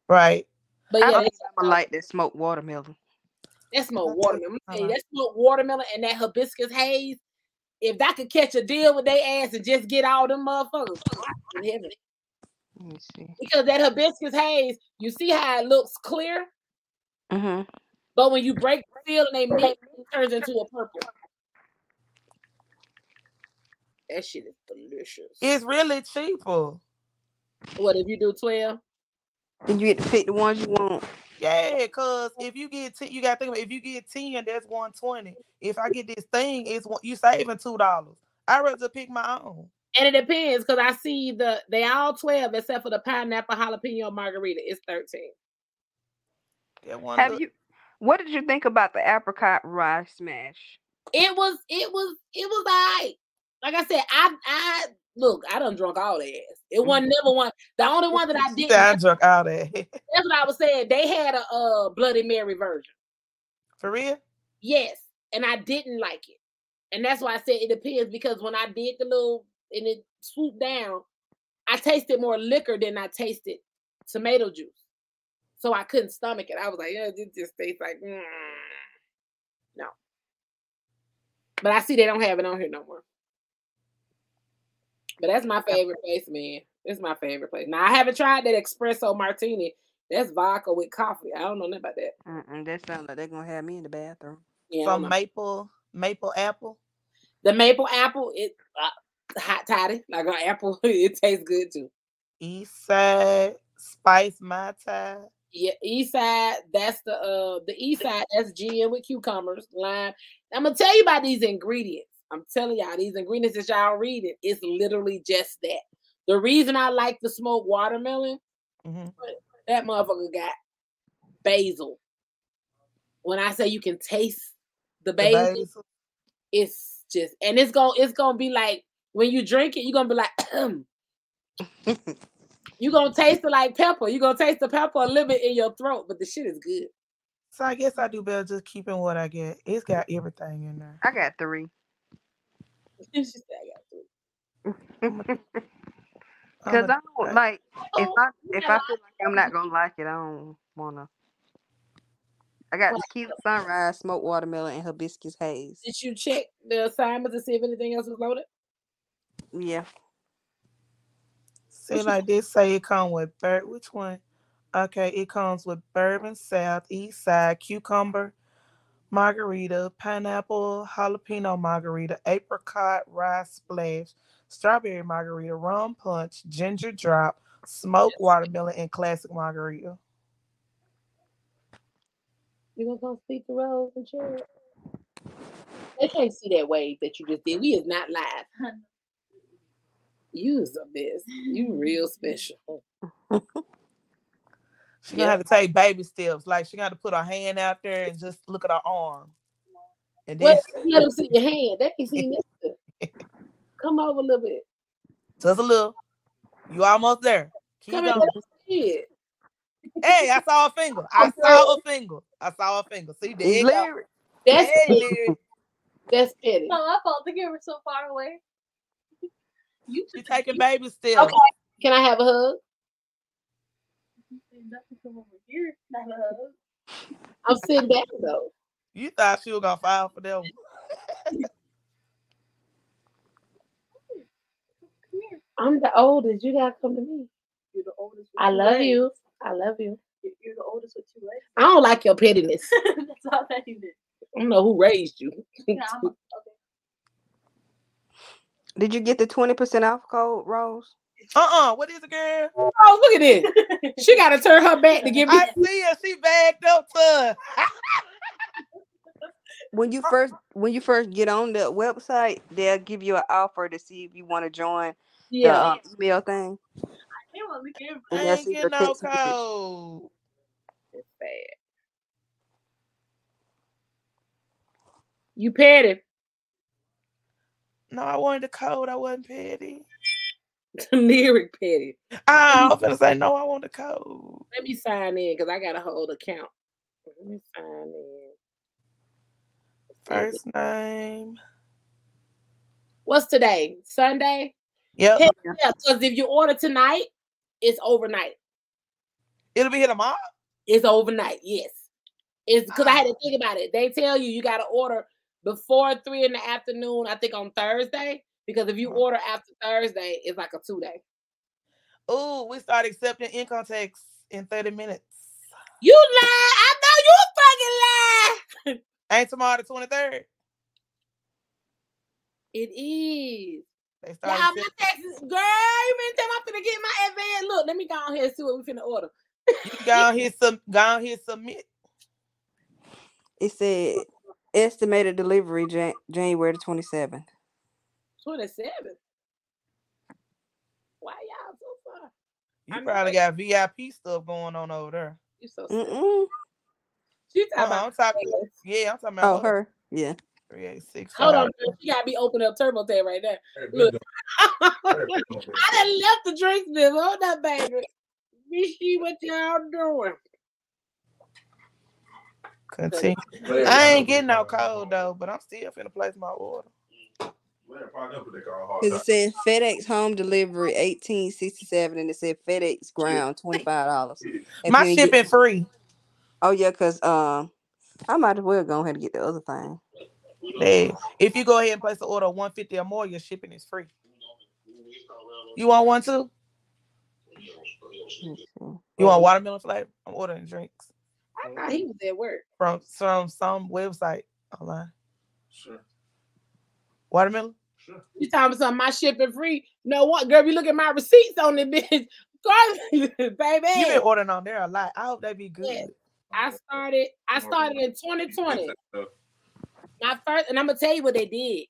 right, but I yeah, don't that's, think I'm like that smoked watermelon. That's smoked watermelon. Me tell that smoked watermelon and that hibiscus haze. If I could catch a deal with their ass and just get all them motherfuckers, in heaven. Let me see. because that hibiscus haze, you see how it looks clear, Mm-hmm. but when you break the seal and they mix, it turns into a purple. That shit is delicious. it's really cheaper. what if you do 12? Then you get to pick the ones you want. Yeah, cause if you get 10, you gotta think about if you get 10, that's 120. If I get this thing, it's one you saving two dollars. I rather pick my own. And it depends because I see the they all 12 except for the pineapple jalapeno margarita. It's 13. That one Have look- you? What did you think about the apricot rice smash? It was it was it was alright. Like I said, I I look, I done drunk all the ass. It wasn't never one. The only one that I Yeah, I drunk all that. that's what I was saying. They had a uh Bloody Mary version. For real? Yes, and I didn't like it, and that's why I said it depends because when I did the little and it swooped down, I tasted more liquor than I tasted tomato juice, so I couldn't stomach it. I was like, yeah, this just tastes like mm, no. But I see they don't have it on here no more. But that's my favorite place, man. It's my favorite place. Now I haven't tried that espresso martini. That's vodka with coffee. I don't know nothing about that. Mm-mm, that sounds like they're gonna have me in the bathroom. Yeah, Some maple maple apple. The maple apple, it uh, hot toddy, like an apple. It tastes good too. East side spice Mai Tai. Yeah, east side, that's the uh the east side, that's gin with cucumbers, lime. I'm gonna tell you about these ingredients. I'm telling y'all, these ingredients that y'all reading, it's literally just that. The reason I like the smoked watermelon, Mhm. that motherfucker got basil. When I say you can taste the The basil, basil. it's just and it's gonna it's gonna be like when you drink it, you're gonna be like you're gonna taste it like pepper. You're gonna taste the pepper a little bit in your throat, but the shit is good. So I guess I do better just keeping what I get. It's got everything in there. I got three. She said, "I got three." Because I'ma- don't like if Oh, I if got I a feel like I'm not gonna like it, I don't wanna. I got What? tequila uh, sunrise, smoked watermelon, and hibiscus haze. Did you check the assignments to see if anything else was loaded? Yeah. See, like this say it come with bur- which one? Okay, it comes with bourbon sour, east side, cucumber, margarita, pineapple, jalapeno margarita, apricot rice splash, strawberry margarita, rum punch, ginger drop, smoked watermelon, and classic margarita. You gonna go speak to Rose and Cherry? They can't see that wave that you just did. We is not live. You is the best. You real special. She gonna have to take baby steps. Like she got to put her hand out there and just look at her arm. And then What? Let them see your hand. They can see this. Come over a little bit. just a little. You almost there. Keep Come going. let 'em. Hey, I saw a finger. I saw a finger. I saw a finger. See, there It's you go. lyric. That's Hey, petty. That's petty. No, I thought the camera so far away. You She took taking baby steps. Okay. Can I have a hug? Nothing from over here. Not a hug. I'm sitting back though. You thought she was gonna file for them. I'm the oldest. You gotta come to me. You're the oldest. with I love legs. you. I love you. You're- You're the oldest with two legs. I don't like your pettiness. That's all that you did. I don't know who raised you. Yeah, I'm okay. Did you get the 20% off code, Rose? Uh-uh. What is it, girl? oh, look at this. She gotta turn her back to give me. I see her. She bagged up to her. When you first when you first get on the website, they'll give you an offer to see if you want to join the Yeah. uh, email thing. Hey, well, look at I And that's ain't it getting no code. It's bad. You petty. No, I wanted the code. I wasn't petty. Lyric petty. Ah, I was gonna say no. I want the code. Let me sign in because I got a whole account. Let me sign in. First name. What's today? Sunday? Yep. Yeah, because if you order tonight, it's overnight. It'll be here tomorrow. It's overnight, yes. It's because I had to think about it. They tell you you got to order before three in the afternoon, I think on Thursday. Because if you mm-hmm. order after Thursday, it's like a two day. Oh, we start accepting income tax in 30 minutes. You lie. I know you fucking lie. Ain't tomorrow the 23rd. It is. They start Y'all, my taxes, girl, you been tell me I'm finna get my advance. Look, let me go on here and see what we finna order. You go on here, sub, go on here, submit. It said estimated delivery Jan- January the 27th. 27. Why y'all so far? You I know probably got VIP stuff going on over there. You so. Mm-mm. She talking Uh-uh, about I'm talking. Yeah, I'm talking about. Oh, her. Yeah. Three eight six. Hold on, five. girl. she gotta be opening up turbo tail right there. Hey, Look. Look. I done left the drinks there. Hold up, baby. We see what y'all doing. Continue. I ain't getting no cold though, but I'm still finna place my order. Because it said FedEx home delivery 1867 and it said FedEx ground $25. My you ain't get- shipping free. Oh yeah, because um I might as well go ahead and get the other thing. Hey, if you go ahead and place the order 150 or more, your shipping is free. You want one too? You want watermelon flavor? I'm ordering drinks I thought he was at work. from from some website online. Sure, Watermelon? Sure. You talking about something? My shipping free? No what, girl? You look at my receipts on it, bitch. Girl, baby. You been ordering on there a lot. I hope they be good. Yeah. I started. I started in 2020. My first, and I'm gonna tell you what they did.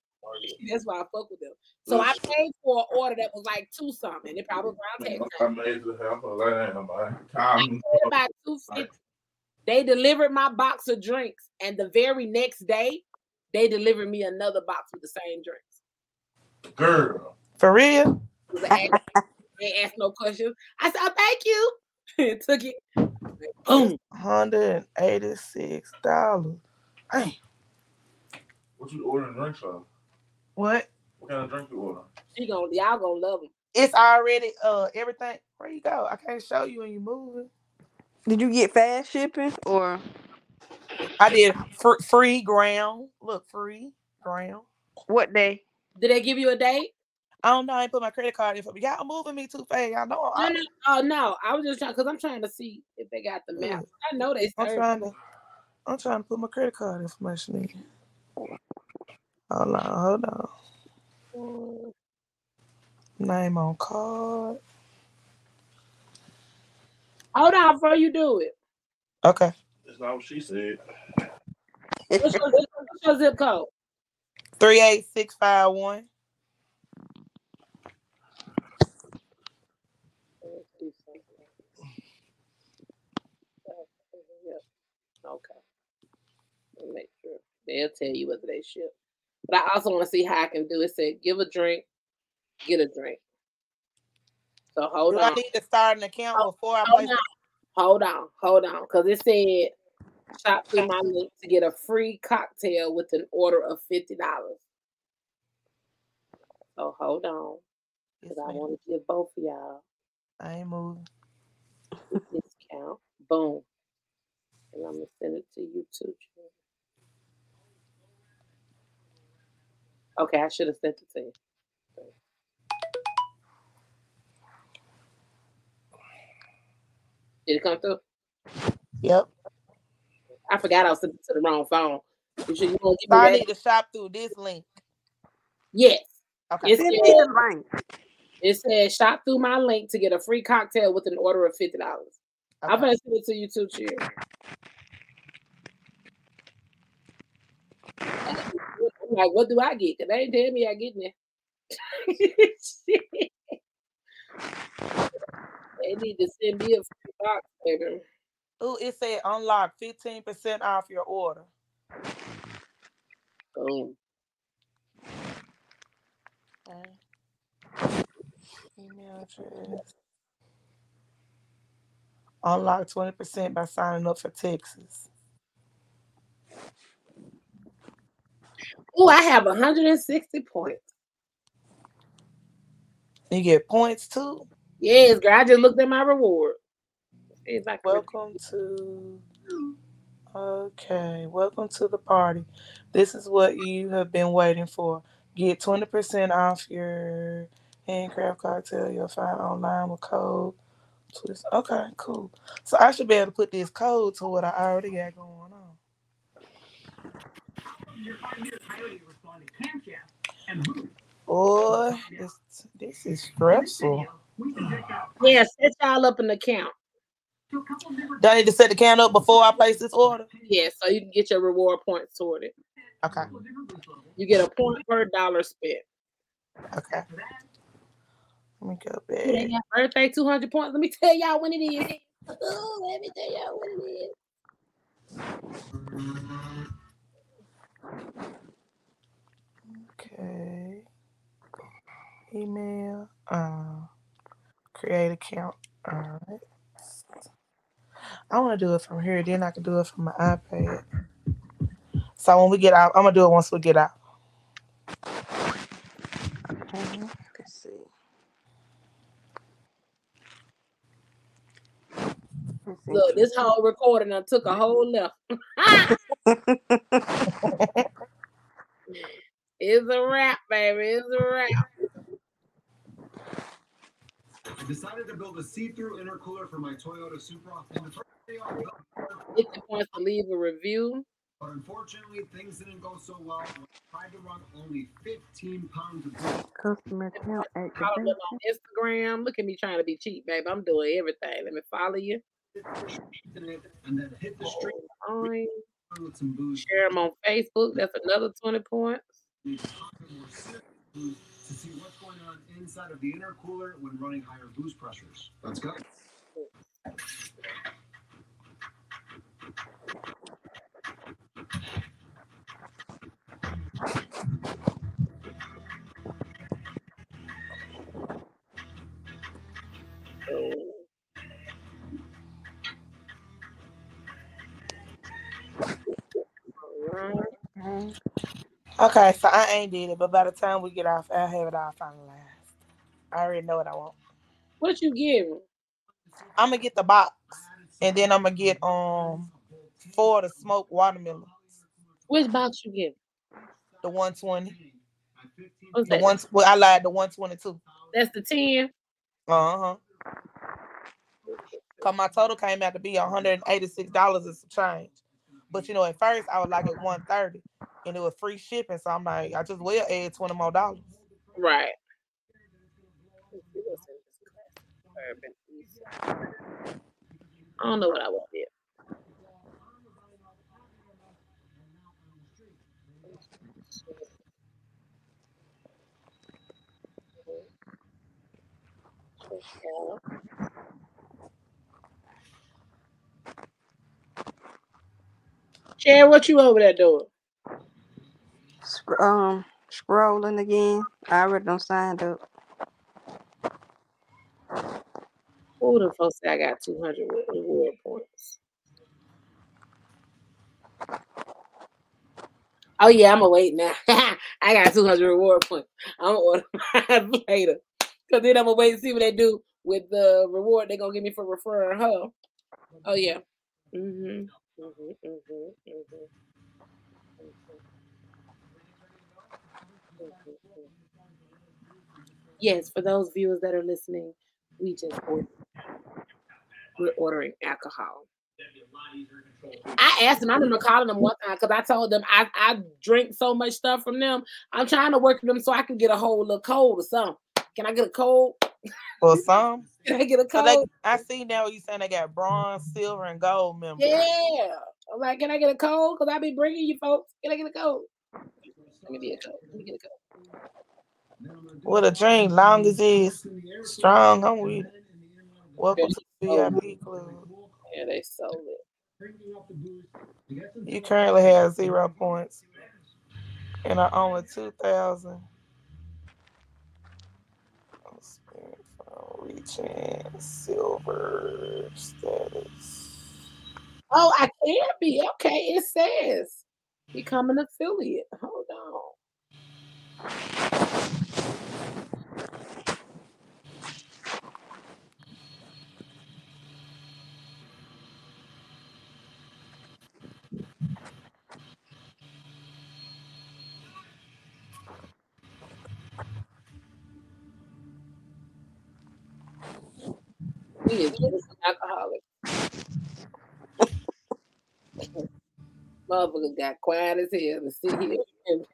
That's why I fuck with them. So I paid for an order that was like two something. It probably was around tax. I'm made to have a lamb, man. I Calm. paid about two fifty. They delivered my box of drinks, and the very next day, they delivered me another box with the same drinks. Girl. For real? It was an ask- they asked no questions. I said, oh, "Thank you." and took it. Boom. $186. Hey, What you ordering drinks from? what? What kind of drink you order? She gonna y'all gonna love them. It's already uh everything. Where you go? I can't show you when you moving. Did you get fast shipping or I did fr- free ground. Look, free ground. what day? Did they give you a date? I don't know. I ain't put my credit card in for me. Y'all moving me too fast. Y'all know No, I'm, no, oh no. I was just trying because I'm trying to see if they got the map. I know they I'm serve. trying to. I'm trying to put my credit card information in. Hold on, hold on. Mm, Name on card. Hold on before you do it. Okay. That's not what she said. What's your, what's your zip code? 38651. Okay. Make sure they'll tell you whether they ship. But I also want to see how I can do it. Said give a drink, get a drink. So hold Do I need to start an account before I on. Hold on. Hold on. Because it said shop through my link to get a free cocktail with an order of fifty dollars. So hold on. Yes, Because I want to give both of y'all I ain't moving. discount. Boom. And I'm gonna send it to you too. Okay, I should have sent it to you. Did it come through? Yep. I forgot I was sending to the wrong phone. You should you give So me I need to shop through this link. Yes. Okay. It Send me the link. it says shop through my link to get a free cocktail with an order of fifty dollars. I'm Okay. gonna send it to you too, Cherry. I'm like, what do I get? Cause they ain't tell me I get there. they need to send me a free box, baby. Ooh, it said unlock 15% off your order. Boom. Okay. Email address. Unlock 20% by signing up for Texas. Oh, I have 160 points. You get points too. Yes, girl. I just looked at my reward. See if I can Welcome to. Okay, welcome to the party. This is what you have been waiting for. Get 20% off your handcraft cocktail. You'll find online oh with code. Twist. Okay, cool. So I should be able to put this code to what I already got going on. Boy, this, this is stressful. Yeah, set y'all up an account. Do I need to set the count up before I place this order? Yeah, so you can get your reward points toward it. Okay, You get a point per dollar spent. okay. Let me go back. birthday 200 points. Let me tell y'all when it is. Ooh, let me tell y'all when it is. Okay. Email. Uh, create account. All right. I want to do it from here. Then I can do it from my iPad. So when we get out, I'm gonna do it once we get out. Okay, let's see. Let's see. Look, this whole recording I took a whole left. It's a wrap, baby. It's a wrap. I decided to build a see-through intercooler for my Toyota Supra. And the first day I built it, 50 points to leave a review. but unfortunately, things didn't go so well. I tried to run only 15 pounds of brake. Customer account Follow activation. on Instagram. Look at me trying to be cheap, baby. I'm doing everything. Let me follow you. and then hit the street Fine. with some booze. Share them on Facebook. That's another 20 points. To talk more serious booze to see what's going on inside of the intercooler when running higher boost pressures. Let's go. Okay. So I ain't did it, but by the time we get off, I'll have it all finalized. I already know what I want. What you giving? I'm gonna get the box, and then I'm gonna get um four of the smoked watermelon, Which box you giving? the 120, What's the that? one. Well, I lied, the 122. That's the 10. Uh huh. Cause my total came out to be 186 dollars and some change. But you know, at first I was like at 130, and it was free shipping. So I'm like, I just will add 20 more dollars. Right. Let's see what's in this class. Urban East. I don't know what I want yet. Check out. What you over there doing? Um, scrolling again. I already done signed up. Who the folks say I got 200 reward points? Oh yeah, I'm gonna wait now. I got 200 reward points. I'm gonna order mine later. Cause then I'm gonna wait and see what they do with the reward they're gonna give me for referring her. Oh yeah. Mm-hmm. Mm-hmm. Mm-hmm. Yes, for those viewers that are listening, we just ordered. We're ordering alcohol. I asked them, I remember calling them one time because I told them I, I drink so much stuff from them. I'm trying to work with them so I can get a whole little cold or something. Can I get a cold? For some, Can I get a so they, cold? I see now you saying they got bronze, silver, and gold members. Yeah. I'm like, can I get a cold? Because I be bringing you folks. Can I get a cold? Let me get a cold. Let me get a cold. What a drink, long as it's strong. I'm with. it. Welcome to the VIP club. Yeah, they sold it. You currently have zero points, and I only two thousand. Reaching silver status. Oh, I can be. Okay, it says become an affiliate. Hold on. We is just alcoholic. Motherfucker got quiet as hell to sit here and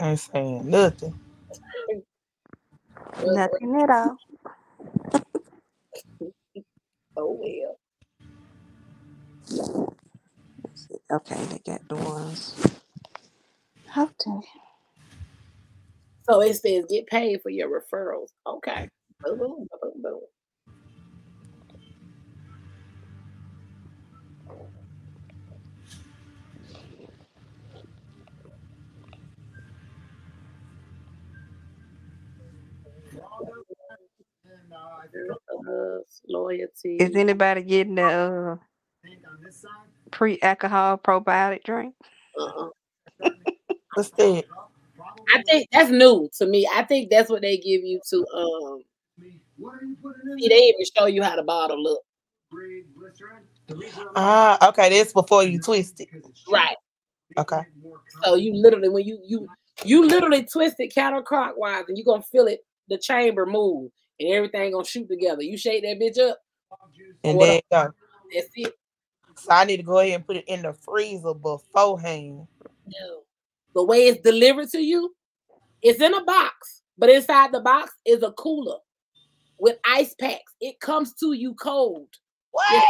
Ain't saying nothing. Nothing at all. oh well. Okay, they got the ones. Okay. So it says get paid for your referrals. Okay. Boom, boom, boom, boom. Loyalty. Is anybody getting the uh, pre-alcohol probiotic drink? Uh-uh. What's that? I think that's new to me. I think that's what they give you to um see they even show you how the bottle look. Ah, okay, that's before you twist it. Right. Okay. So you literally when you you you literally twist it counterclockwise and you're gonna feel it the chamber move and everything gonna shoot together. You shake that bitch up, And What there you uh, go. that's it. So I need to go ahead and put it in the freezer beforehand. No. The way it's delivered to you, it's in a box, but inside the box is a cooler with ice packs. It comes to you cold. What?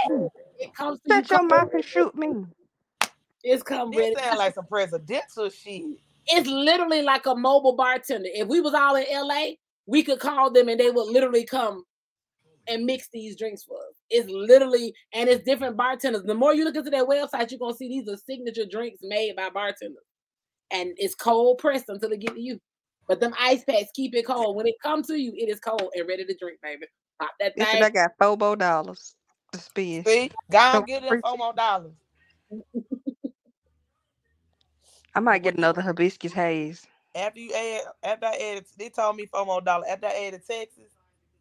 It comes to you Shut your mouth and shoot me. It's come This ready. sound like some presidential shit. It's literally like a mobile bartender. If we was all in LA, we could call them and they would literally come and mix these drinks for us. It's literally and it's different bartenders. The more you look into their website, you're gonna see these are signature drinks made by bartenders. And it's cold pressed until it get to you. But them ice packs keep it cold. When it comes to you, it is cold and ready to drink, baby. Pop that Listen, thing. I got four more dollars to spend. See? Go So and get them free- more dollars. I might get another hibiscus haze. After you add, after I added, they told me four more dollars. After I added Texas,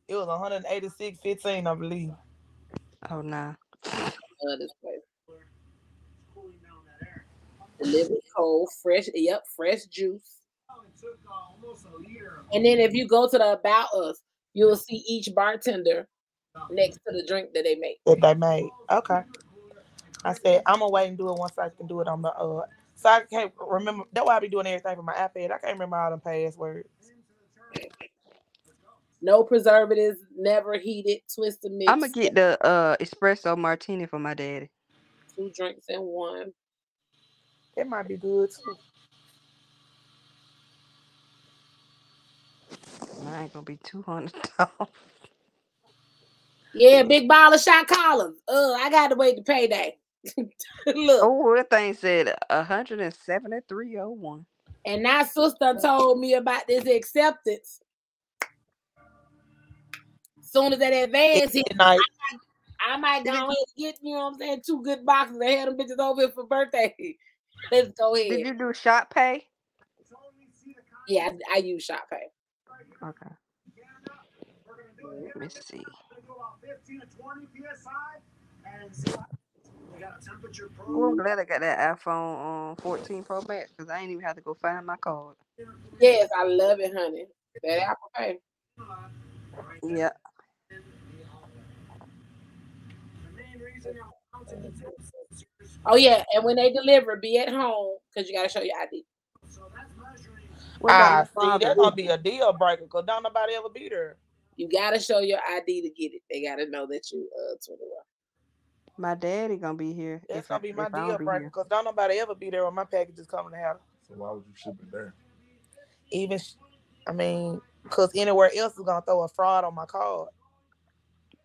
it was 186.15, I believe. Oh nah. Love this place. Delivered cold, fresh, yep, fresh juice. And then if you go to the about us, you'll see each bartender next to the drink that they make. that they made. Okay. I said I'm gonna wait and do it once I can do it on the uh. So I can't remember. That's why I be doing everything for my iPad. I can't remember all them passwords. No preservatives, never heated, twisted mix. I'm gonna get the uh espresso martini for my daddy. two drinks in one. It might be good too. Ain't gonna be two hundred dollars. Yeah, big ball of shot collars. Uh, I got to wait to payday. Look, Oh, that thing said 173.01. and now oh sister told me about this acceptance. Soon as that advance hit, Midnight. I might go ahead and get, you know what I'm saying, two good boxes. I had them bitches over here for birthday. Let's go ahead. Did you do Shop Pay? Yeah, I, I use Shop Pay. Okay. Let me see. Oh, I'm glad I got that iPhone um 14 Pro Max because I ain't even have to go find my card. Yes, I love it, honey. That Apple Pay. Yeah. Oh yeah, and when they deliver, be at home because you gotta show your ID. What Ah, see, that's gonna be a deal breaker because don't nobody ever be there. You gotta show your ID to get it. They gotta know that you uh 21. My daddy gonna be here. That's if I, gonna be my deal don't be breaker because don't nobody ever be there when my packages coming to house. So why would you ship it there? Even, I mean, because anywhere else is gonna throw a fraud on my card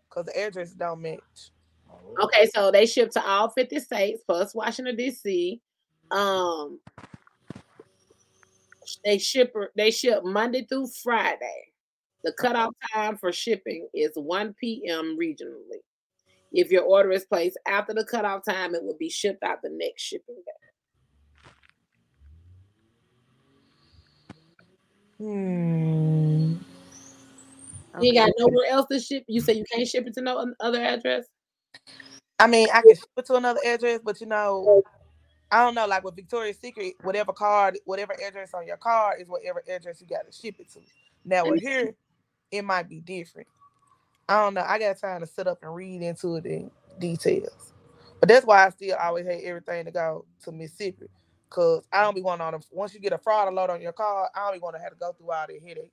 because the address don't match. Oh, Okay, so they ship to all 50 states plus Washington DC. Um they ship they ship Monday through Friday. The cutoff time for shipping is 1 p.m. regionally. If your order is placed after the cutoff time, it will be shipped out the next shipping day. Hmm. You got nowhere else to ship. You say you can't ship it to no other address? I mean, I can ship it to another address, but you know, I don't know. Like with Victoria's Secret, whatever card, whatever address on your card is whatever address you got to ship it to. Now with here, it might be different. I don't know. I got time to sit up and read into it in details. But that's why I still always hate everything to go to Mississippi. Cause I don't be wanting on them. Once you get a fraud alert on your card, I don't be want to have to go through all the headache.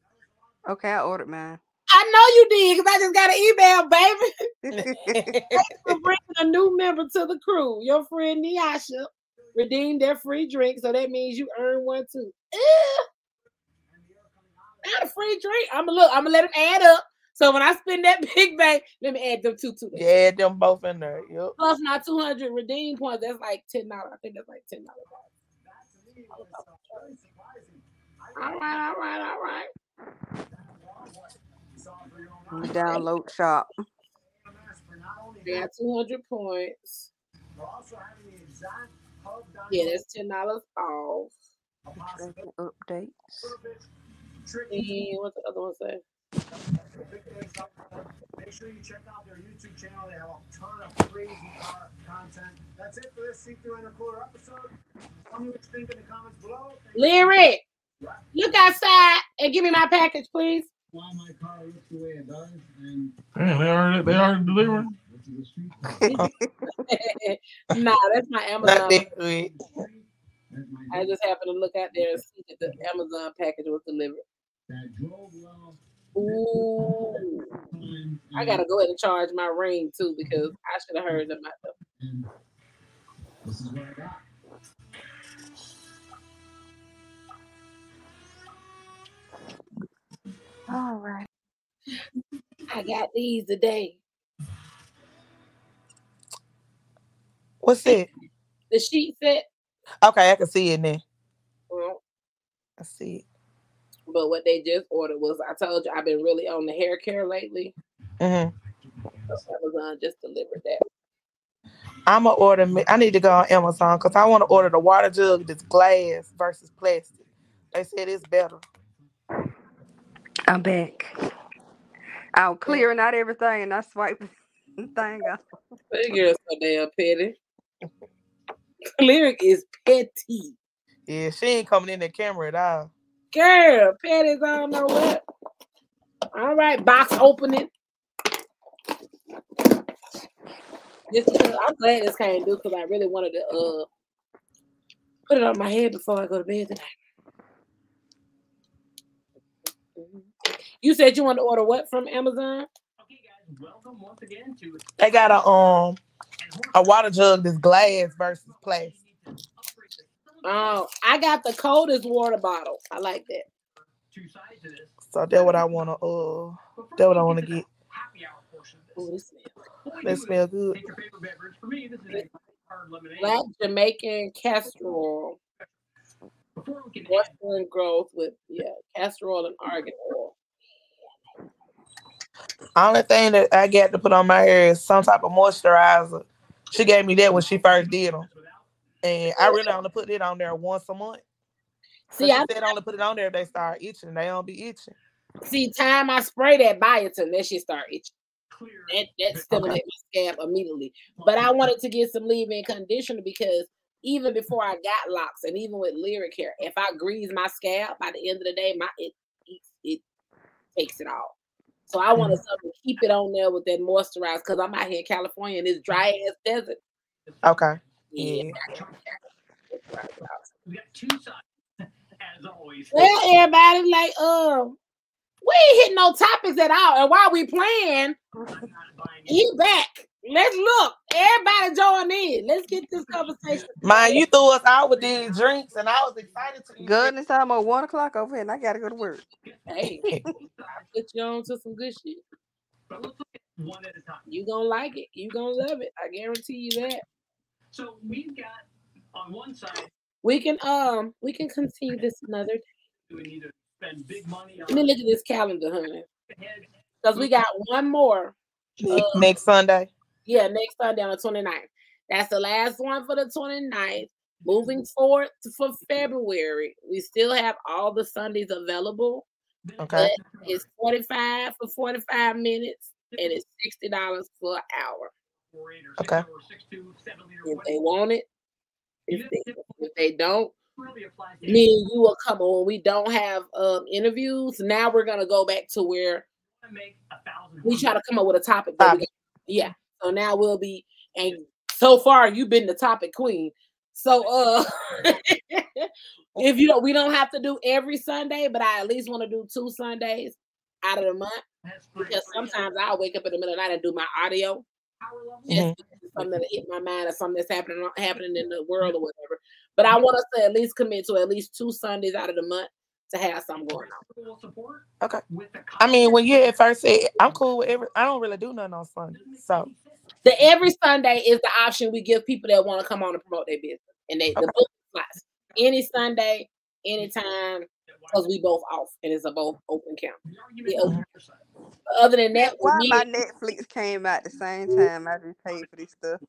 Okay, I ordered mine. I know you did because I just got an email, baby. Thanks for bringing a new member to the crew. Your friend Niasha redeemed their free drink, so that means you earn one too. Ew. Not a free drink. I'm gonna look. I'm gonna let them add up. So when I spend that big bang, let me add them two to that. yeah, them both in there. Yep. Plus my 200 redeem points. That's like ten dollars. I think that's like ten dollars. All right, all right, all right. Let download shop. They got 200 points. Yeah, that's ten dollars off. Updates. And what's the other one say? Make sure you check out their YouTube channel. They have a ton of crazy content. That's it for this See Through Intercooler episode. Tell me what you think in the comments below. Lyric, look outside and give me my package, please. Why my car looks the way it does, and Damn, they already they already delivering. this is a street. nah, that's my Amazon. that good. That's my I just happened to look out there and see that the Amazon package was delivered. that drove well. Ooh, I gotta go ahead and charge my ring too because I should have heard about them. and this is what I got. All right. I got these today. What's it? The sheet set. Okay, I can see it now. Well, I see it. But what they just ordered was I told you I've been really on the hair care lately. hmm So Amazon just delivered that. I'm gonna order. me- I need to go on Amazon because I want to order the water jug that's glass versus plastic. They said it's better. I'm back. I was clearing out everything and I swiped the thing off. That girl's so damn petty. Lyric is petty. Yeah, she ain't coming in the camera at all. Girl, petty's I don't know what. All right, box opening. This, I'm glad this came through because I really wanted to uh put it on my head before I go to bed tonight. You said you want to order what from Amazon? They got a um a water jug that's glass versus plastic. Oh, I got the coldest water bottle. I like that. So that's what I wanna uh that's what I wanna get. Ooh, this smells That smell good. Black Jamaican castor oil. Western growth with yeah, castor oil and argan oil. Only thing that I got to put on my hair is some type of moisturizer. She gave me that when she first did them, and I really only put it on there once a month. See, See, I she said only put it on there if they start itching. They don't be itching. see time I spray that biotin, that shit start itching. That that stimulate my scalp immediately. But I wanted to get some leave-in conditioner because even before I got locks and even with lyric hair, if I grease my scalp by the end of the day, my it it, it takes it off. So I wanted mm-hmm. something to keep it on there with that moisturizer because I'm out here in California and it's dry ass desert. Okay. Yeah. Yeah. We got two sides, as always. Well, everybody like, um, we ain't hitting no topics at all. And while we playing, I'm not buying he back. Let's look. Everybody join in. Let's get this conversation. Man, you threw us out with these drinks, and I was excited to eat Good, it's almost one o'clock over here, and I gotta go to work. Hey, it. I put you on to some good shit. But let's look at one at a time. You gonna like it. You gonna love it. I guarantee you that. So we've got on one side, We can um we can continue this another day. we need to spend big money on Let me look at this calendar, honey. Because we got one more. Uh, Next Sunday. Yeah, next Sunday on the 29th. That's the last one for the 29th. Moving forward to- for February, we still have all the Sundays available. Okay. It's 45 for 45 minutes and it's $60 for an hour. Okay. If they want it, if they, if they don't, Really me and you will come on. When we don't have um, interviews, now we're gonna go back to where make a thousand. we try to come up with a topic. that we yeah. So now we'll be and so far you've been the topic queen. So uh if you don't we don't have to do every Sunday, but I at least want to do two Sundays out of the month because sometimes I'll wake up in the middle of the night and do my audio. Power level. Just Mhm. something that hit my mind or something that's happening happening in the world or whatever. But I want us to at least commit to at least two Sundays out of the month to have something going on. Full support Okay. with the I mean, when you at first said I'm cool with every, I don't really do nothing on Sunday. So The every Sunday is the option we give people that want to come on and promote their business. And they the book slots. Any Sunday, anytime, because we both off and it's a both open count. The argument Yeah. on. Other than that, Why me, my Netflix came out the same time I just paid for this stuff?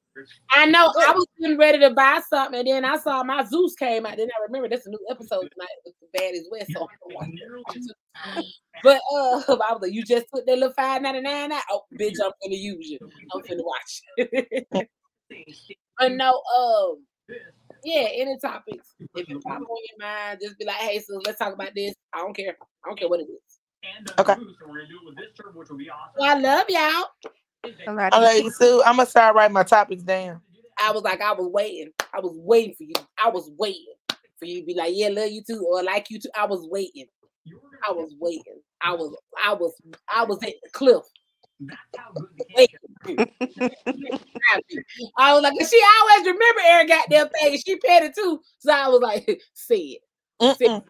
I know I was getting ready to buy something, and then I saw my Zeus came out. Then I remember this a new episode tonight with the baddies West. So I'm watching it. But uh, I was like, you just put that little five ninety nine out. Oh, bitch, I'm gonna use you. I'm gonna watch. but no, um, yeah, any topics. If it pop on your mind, just be like, hey, so let's talk about this. I don't care. I don't care what it is. And Okay. okay. Boost, and we're gonna do it with this term, which will be awesome. Well, I love y'all. Somebody- okay, so I'm gonna start writing my topics down. I was like, I was waiting. I was waiting for you. I was waiting for you to be like, yeah, love you too, or like you too. I was waiting. I was waiting. I was, I was, I was at the cliff. That's how good the Wait. I was like, she always remember every goddamn thing. She petty too. So I was like, see it. Mm-mm.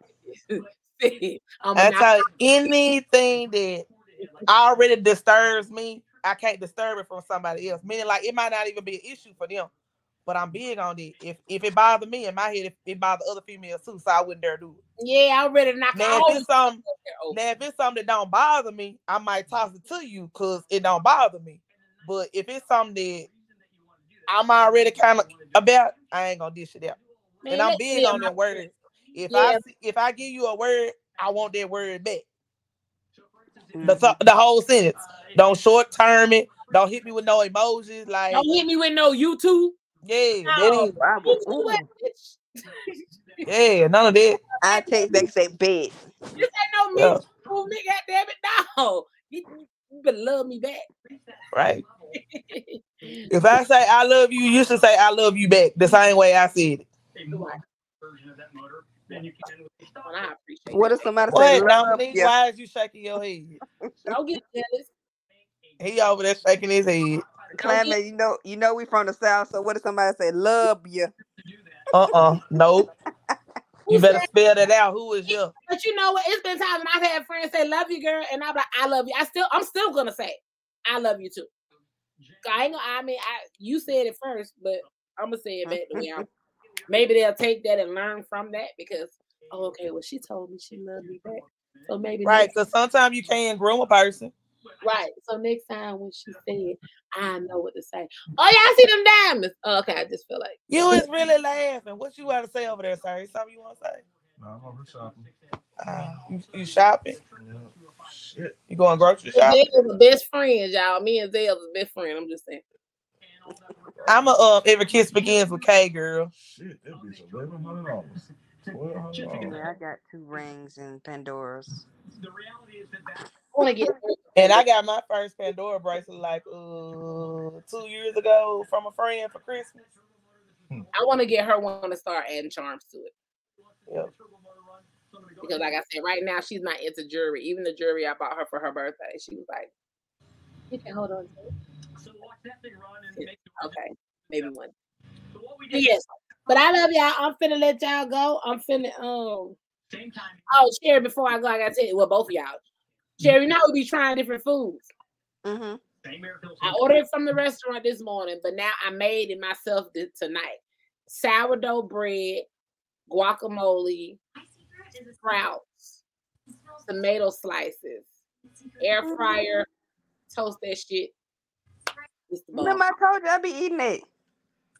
it. Say it. I'm not- anything that already disturbs me, I can't disturb it from somebody else. Meaning, like it might not even be an issue for them, but I'm big on it. If if it bothers me in my head, it, it bothers other females too, so I wouldn't dare do it. yeah, I'm ready to knock Now, if it's something, now if it's something that don't bother me, I might toss it to you because it don't bother me. But if it's something that I'm already kind of about, I ain't gonna dish it out. Man, and I'm big me on that word. If Yeah. I if I give you a word, I want that word back. Mm. The, the whole sentence. Don't short term it. Don't hit me with no emojis. Like Don't hit me with no YouTube. yeah, No. is, YouTube ooh. what, bitch? yeah, none of that. I take back and say bed. This ain't no me. Yeah. Oh, me, goddamn it, no. You, you better love me back. Right. If I say I love you, you should say I love you back. The same way I said it. version of that motor than you can with the stock. Well, I appreciate What it. if somebody say What, love Dominique? you? Why is you shaking your head? Don't get jealous. He over there shaking his head. Climate, you know, you know we from the south. So what if somebody say love you? Uh uh Nope. You better said- spell that out. Who is you? But you know what? It's been times when I've had friends say "love you, girl," and I'm like, "I love you." I still, I'm still gonna say, "I love you too." I ain't gonna. I mean, I you said it first, but I'm gonna say it back the way. Maybe they'll take that and learn from that because oh, okay, well she told me she loved me back, so maybe Right, because sometimes you can't groom a person. Right. So next time when she said, I know what to say. Oh yeah, I see them diamonds. Oh, okay, I just feel like You was really laughing. What you want to say over there, sir? Something you want to say? Nah, I'm over shopping. Uh, you, you shopping? Yeah. Shit. You going grocery Zell shopping? is the best friends, y'all. Me and Zell is best friend. I'm just saying. I'm a um. Every kiss begins with Kay, girl. Shit, that bitch eleven hundred dollars. Twelve hundred dollars. I got two rings and Pandoras. I want to get. And I got my first Pandora bracelet like uh two years ago from a friend for Christmas. I want to get her one to start adding charms to it. Yep. Because like I said, right now she's not into jewelry. Even the jewelry I bought her for her birthday, she was like, "You can hold on to it." Okay, maybe one. But yes, but I love y'all. I'm finna let y'all go. I'm finna um. Same time. Oh, Sherry, before I go, I gotta tell you, well, both of y'all. Sherry, now we be trying different foods. Mm-hmm. I ordered from the restaurant this morning, but now I made it myself th- tonight. Sourdough bread, guacamole, sprouts, tomato slices, air fryer, toast that shit. It's the bomb. Remember I told you I be eating it.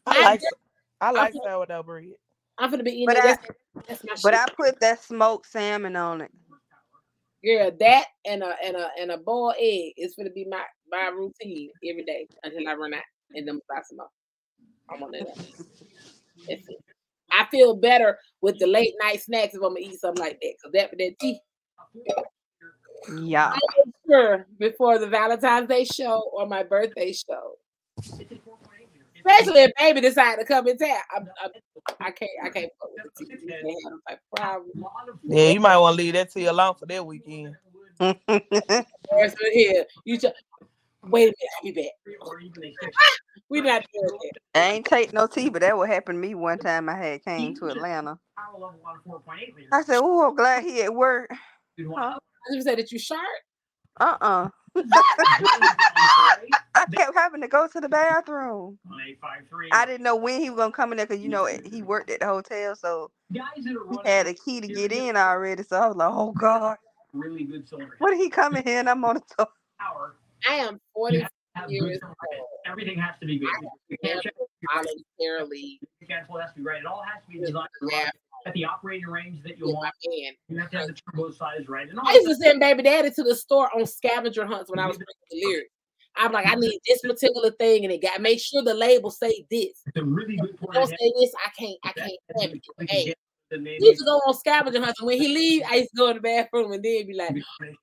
I I like I like I'm- sourdough bread. I'm gonna be eating But it. I- That's, that's my But shit. I put that smoked salmon on it. Girl, that and a and a and a boiled egg is gonna be my my routine every day until I run out and then buy some more. I'm on that. That's it. I feel better with the late night snacks if I'm gonna eat something like that. Cause that that tea Yeah. Sure before the Valentine's Day show or my birthday show. Especially if baby decided to come in town. I'm, I'm, I can't I can't fuck with the tea. They have them type of problem. Yeah, you might want to leave that to you alone for that weekend. Where's here? You just wait a minute, I'll be back. we not doing that. I ain't take no tea, but that what happened to me one time I had came to Atlanta. I said, Oh, I'm glad he at work. I just said that you sharp. Uh-uh. I kept having to go to the bathroom. I didn't know when he was gonna come in there because you know he worked at the hotel, so he had a key to get in already. So I was like, "Oh God, Really good soldier. what did he coming in here?" And I'm on the top. I am 40 years old. Everything has to be good. You I can't check voluntarily the schedule has to be right. It all has to be designed my to run bathroom at the operating range that you with my want. man. You have to have the turbo size right. And all I used to send baby daddy to the store on scavenger hunts when I was bringing the lyrics. I'm like, I need this particular thing, and it got make sure the label say this. the really good part Don't say this, I can't, I can't have it. Hey, the name he used to go on scavenger hunts, when he leave, I used to go in the bathroom and then be like,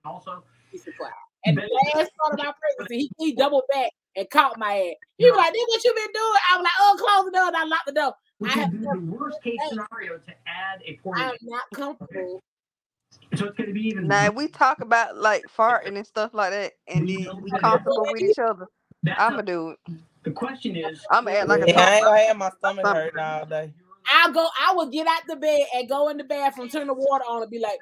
also. a. And the last part of my pregnancy, he, he doubled back and caught my ass. He was like, "This what you been doing?" I was like, "Oh, close the door." And I locked the door. We I have the worst case scenario to add a port. I'm not comfortable. So it's going to be even. Now if we talk about like farting and stuff like that, and then we comfortable with each other. That's I'ma not- do it. the question is. I'ma act like a Yeah, I ain't gonna have my stomach hurting all day. I'll go. I will get out the bed and go in the bathroom, turn the water on, and be like,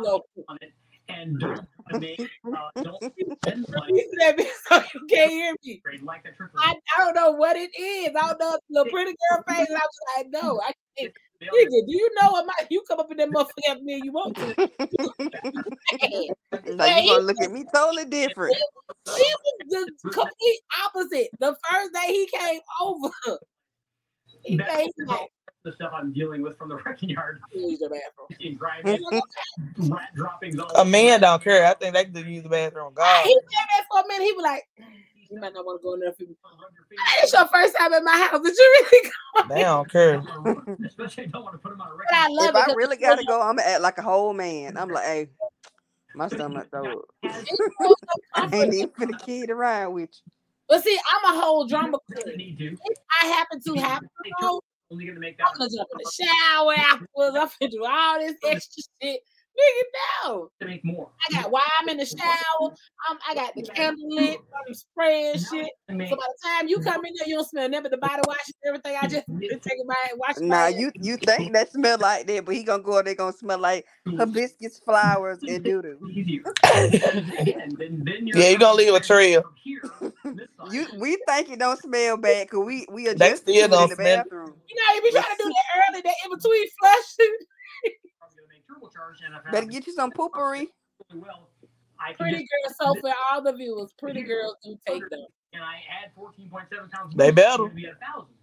No. on it and don't make uh, don't spend like, "Listen to that bitch so you can't hear me." like a triple. I, I don't know what it is. I don't know. The pretty girl face. I was like, "No, I can't." Nigga, do you know what my? You come up in that motherfucker after me, and you want to. Man, Now you gonna look at me totally different. It was the complete opposite. The first day he came over, he That's came like, the stuff I'm dealing with from the wrecking yard. use the bathroom. In driving, rat droppings all A man don't care. I think they could use the bathroom. God. He came back for a minute. He was like, "You might not want to go in there." For me. It's your first time at my house. Did you really go? They don't care. Especially I don't want to put them on a But I record. love If it. I 'cause really gotta go, I'm gonna act like a whole man. I'm like, hey, my stomach throw up. it's I ain't comforting. even the kid to ride with you. But see, I'm a whole drama queen. If I happen to happen to go, Only going to make I'm that. gonna jump in the shower afterwards. I'm gonna do all this extra shit. Nigga, no. to make more. I got why I'm in the shower, I'm, um, I got the candle lit, I'm spraying shit. To So by the time you come in there, you don't smell nothing but the body wash and everything. I just been taking my wash. my Nah, ass. you you think that smell like that, but he gonna go there gonna smell like hibiscus flowers and doo doo. easier. and then, then you're Yeah, you gonna leave a trail. Here, this side. You we think it don't smell bad because we we They adjust still it in the smell- bathroom. You know, if you be trying to do that early, that in between flush. I'm gonna make turbocharge, and if I Better get you some poopery. really well, I can Pretty just, girls, so for all the viewers, pretty girls do take them. and I add 14.7 pounds. They more, better. I'm be a thousand.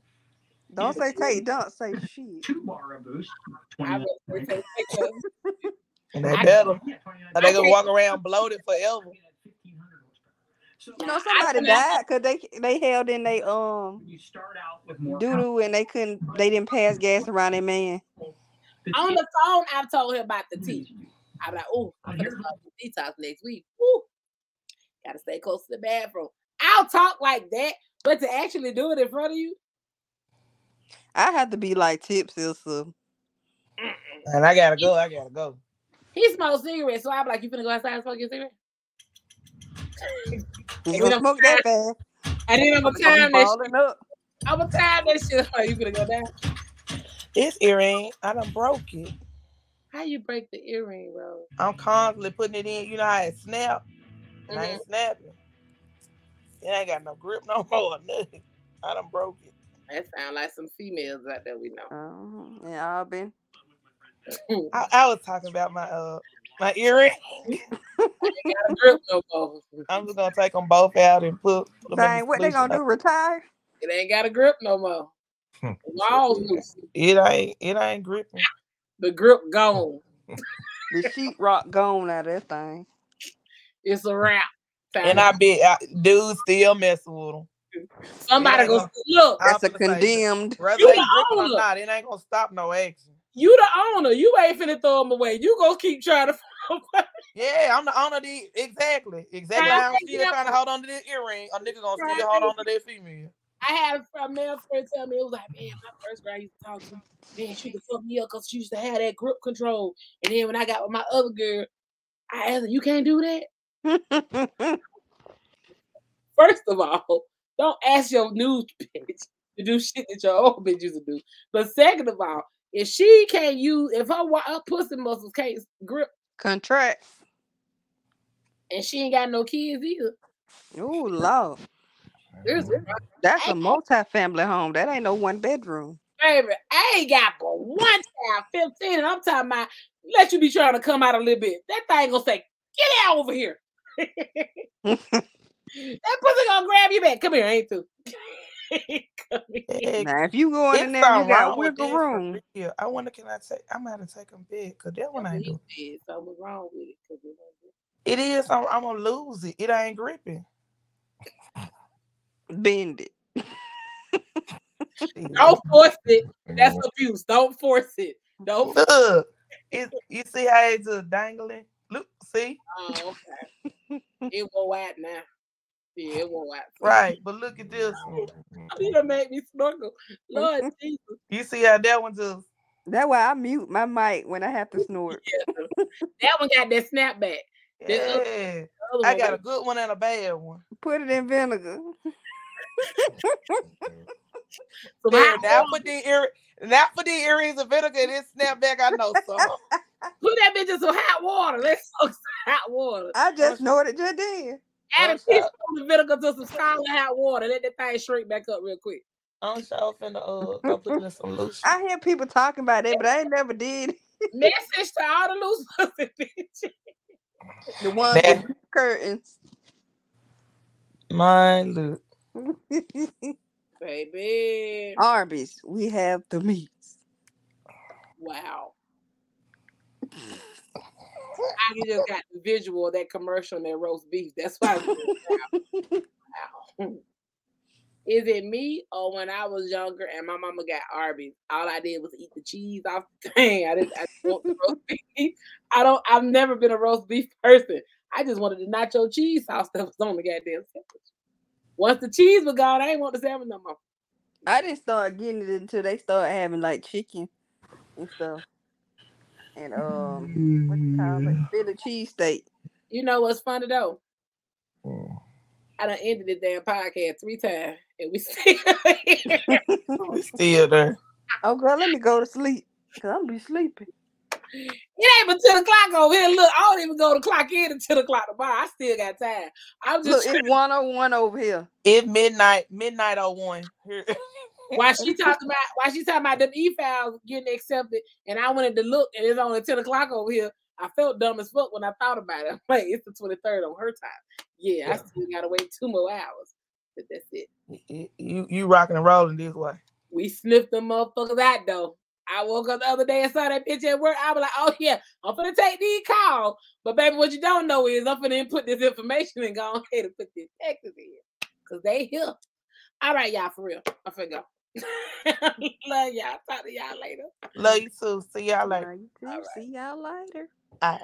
Don't say take, don't say shit. Two bar of boost. I 29. would take. And they I- better. Yeah, 29. Or they gonna walk around bloated forever. So You know somebody died because they they held in they um you start out with more doo doo and they couldn't they didn't pass gas around their man. On the phone, I've told her about the tea. I'm like, oh, I'm gonna start the detox next week. Woo. Gotta stay close to the bathroom. I'll talk like that, but to actually do it in front of you, I have to be like tipsy or something. And I gotta go. I gotta go. he smokes cigarettes, so I'm like, you finna go outside and smoke your cigarette? You gonna don't smoke that fast? And then I'm gonna You gonna time be that shit. up. I'm gonna time that shit. Are you gonna go down? This earring, I done broke it. How you break the earring, bro? I'm constantly putting it in. You know how it snap? And I Mm-hmm. ain't snapping. It ain't got no grip no more. Nothing. I done broke it. That sound like some females out there we know. Uh-huh. And Auburn. I, I was talking about my uh my earring. got a grip no more. I'm just gonna take them both out and put. put 'em in the Dang, what they gonna do? Retire? It ain't got a grip no more. Hmm. Walls loose. It ain't. It ain't gripping. The grip gone. The sheetrock gone out of that thing. It's a wrap. And I bet I, dudes still messing with them. somebody Yeah, go no. look. That's a condemned. Whether You the owner. not, it ain't gonna stop no action. You the owner. You ain't finna throw them away. You gonna keep trying to. Yeah, I'm the owner of the exactly. Exactly. I'm still trying to hold on to this earring. A nigga gonna still hold on to that female. I had a, male friend tell me it was like, man, my first girl I used to talk to, man, she could fuck me up because she used to have that grip control. And then when I got with my other girl, I asked her, you can't do that. First of all, don't ask your new bitch to do shit that your old bitch used to do. But second of all, if she can't use, if her, her pussy muscles can't grip, Contract. and she ain't got no kids either, Oh Lord. There's mm-hmm. That's a multi-family home. That ain't no one bedroom. baby, I ain't got but one child, 15, and I'm talking about let you be trying to come out a little bit. That thing gonna say, get out over here. that pussy gonna grab you back. Come here, ain't you? Come here. Now if you go in it's there, you got with wiggle room. Yeah, I wonder can I take I'm gonna take them big because that one ain't He do. said something wrong with it It is, I'm, I'm gonna lose it. It ain't gripping. Bend it. Don't force it. That's mm. abuse. Don't force it. Don't. Look, it, you see how it's just dangling? Look, see? Oh, okay. It won't out now. Yeah, it won't out. Right, but look at this one. You done make me snorkel. Lord Jesus. You see how that one just That's why I mute my mic when I have to snort. That one got that snapback. The other- yeah. The other I got a good one and a bad one. Put it in vinegar. Some There, now for the ear, not for the earrings of vinegar. This snapback, I know some. Put that bitch in some hot water. Let's soak some hot water. I just snorted just did. Add a What's teaspoon up? of vinegar to some scalding hot water. Let that thing shrink back up real quick. I'm sure finna uh go put in some lotion. I hear people talking about it, but I ain't never did. Message to all the loose pussy bitches. The one curtains. My look. Baby. Arby's, we have the meats. Wow. I just got the visual of that commercial and that roast beef. That's why. I was like, wow. Is it me or when I was younger and my mama got Arby's, all I did was eat the cheese off the thing. I didn't, I didn't want the roast beef. I don't. I've never been a roast beef person. I just wanted the nacho cheese sauce that was on the goddamn sandwich. Once the cheese was gone, I ain't want the sandwich no more. I didn't start getting it until they started having like chicken and stuff. and um, what you call it, Philly cheesesteak. You know what's funny though? Oh. I done ended the damn podcast three times, and we still here. We still there. Oh, girl, let me go to sleep. Cause I'm be sleeping. It ain't but 10 o'clock over here. Look, I don't even go to clock in at 10 o'clock tomorrow. I still got time. I'm Look, just it's 101 over here. It's midnight, midnight 01. Here. while she talking about while she talking about them e files getting accepted, and I wanted to look, and it's only 10 o'clock over here. I felt dumb as fuck when I thought about it. I'm like, it's the 23rd on her time. Yeah, I still gotta wait two more hours. But that's it. You- you you rocking and rolling this way. We sniffed them motherfuckers out though. I woke up the other day and saw that bitch at work. I was like, oh yeah, I'm gonna take these calls. But baby, what you don't know is I'm gonna input this information and go ahead and put this text in. Cause they here. All right, y'all, for real. I forgot. Love y'all. Talk to y'all later. Love you too. See y'all later. Now you too. All right. See y'all later.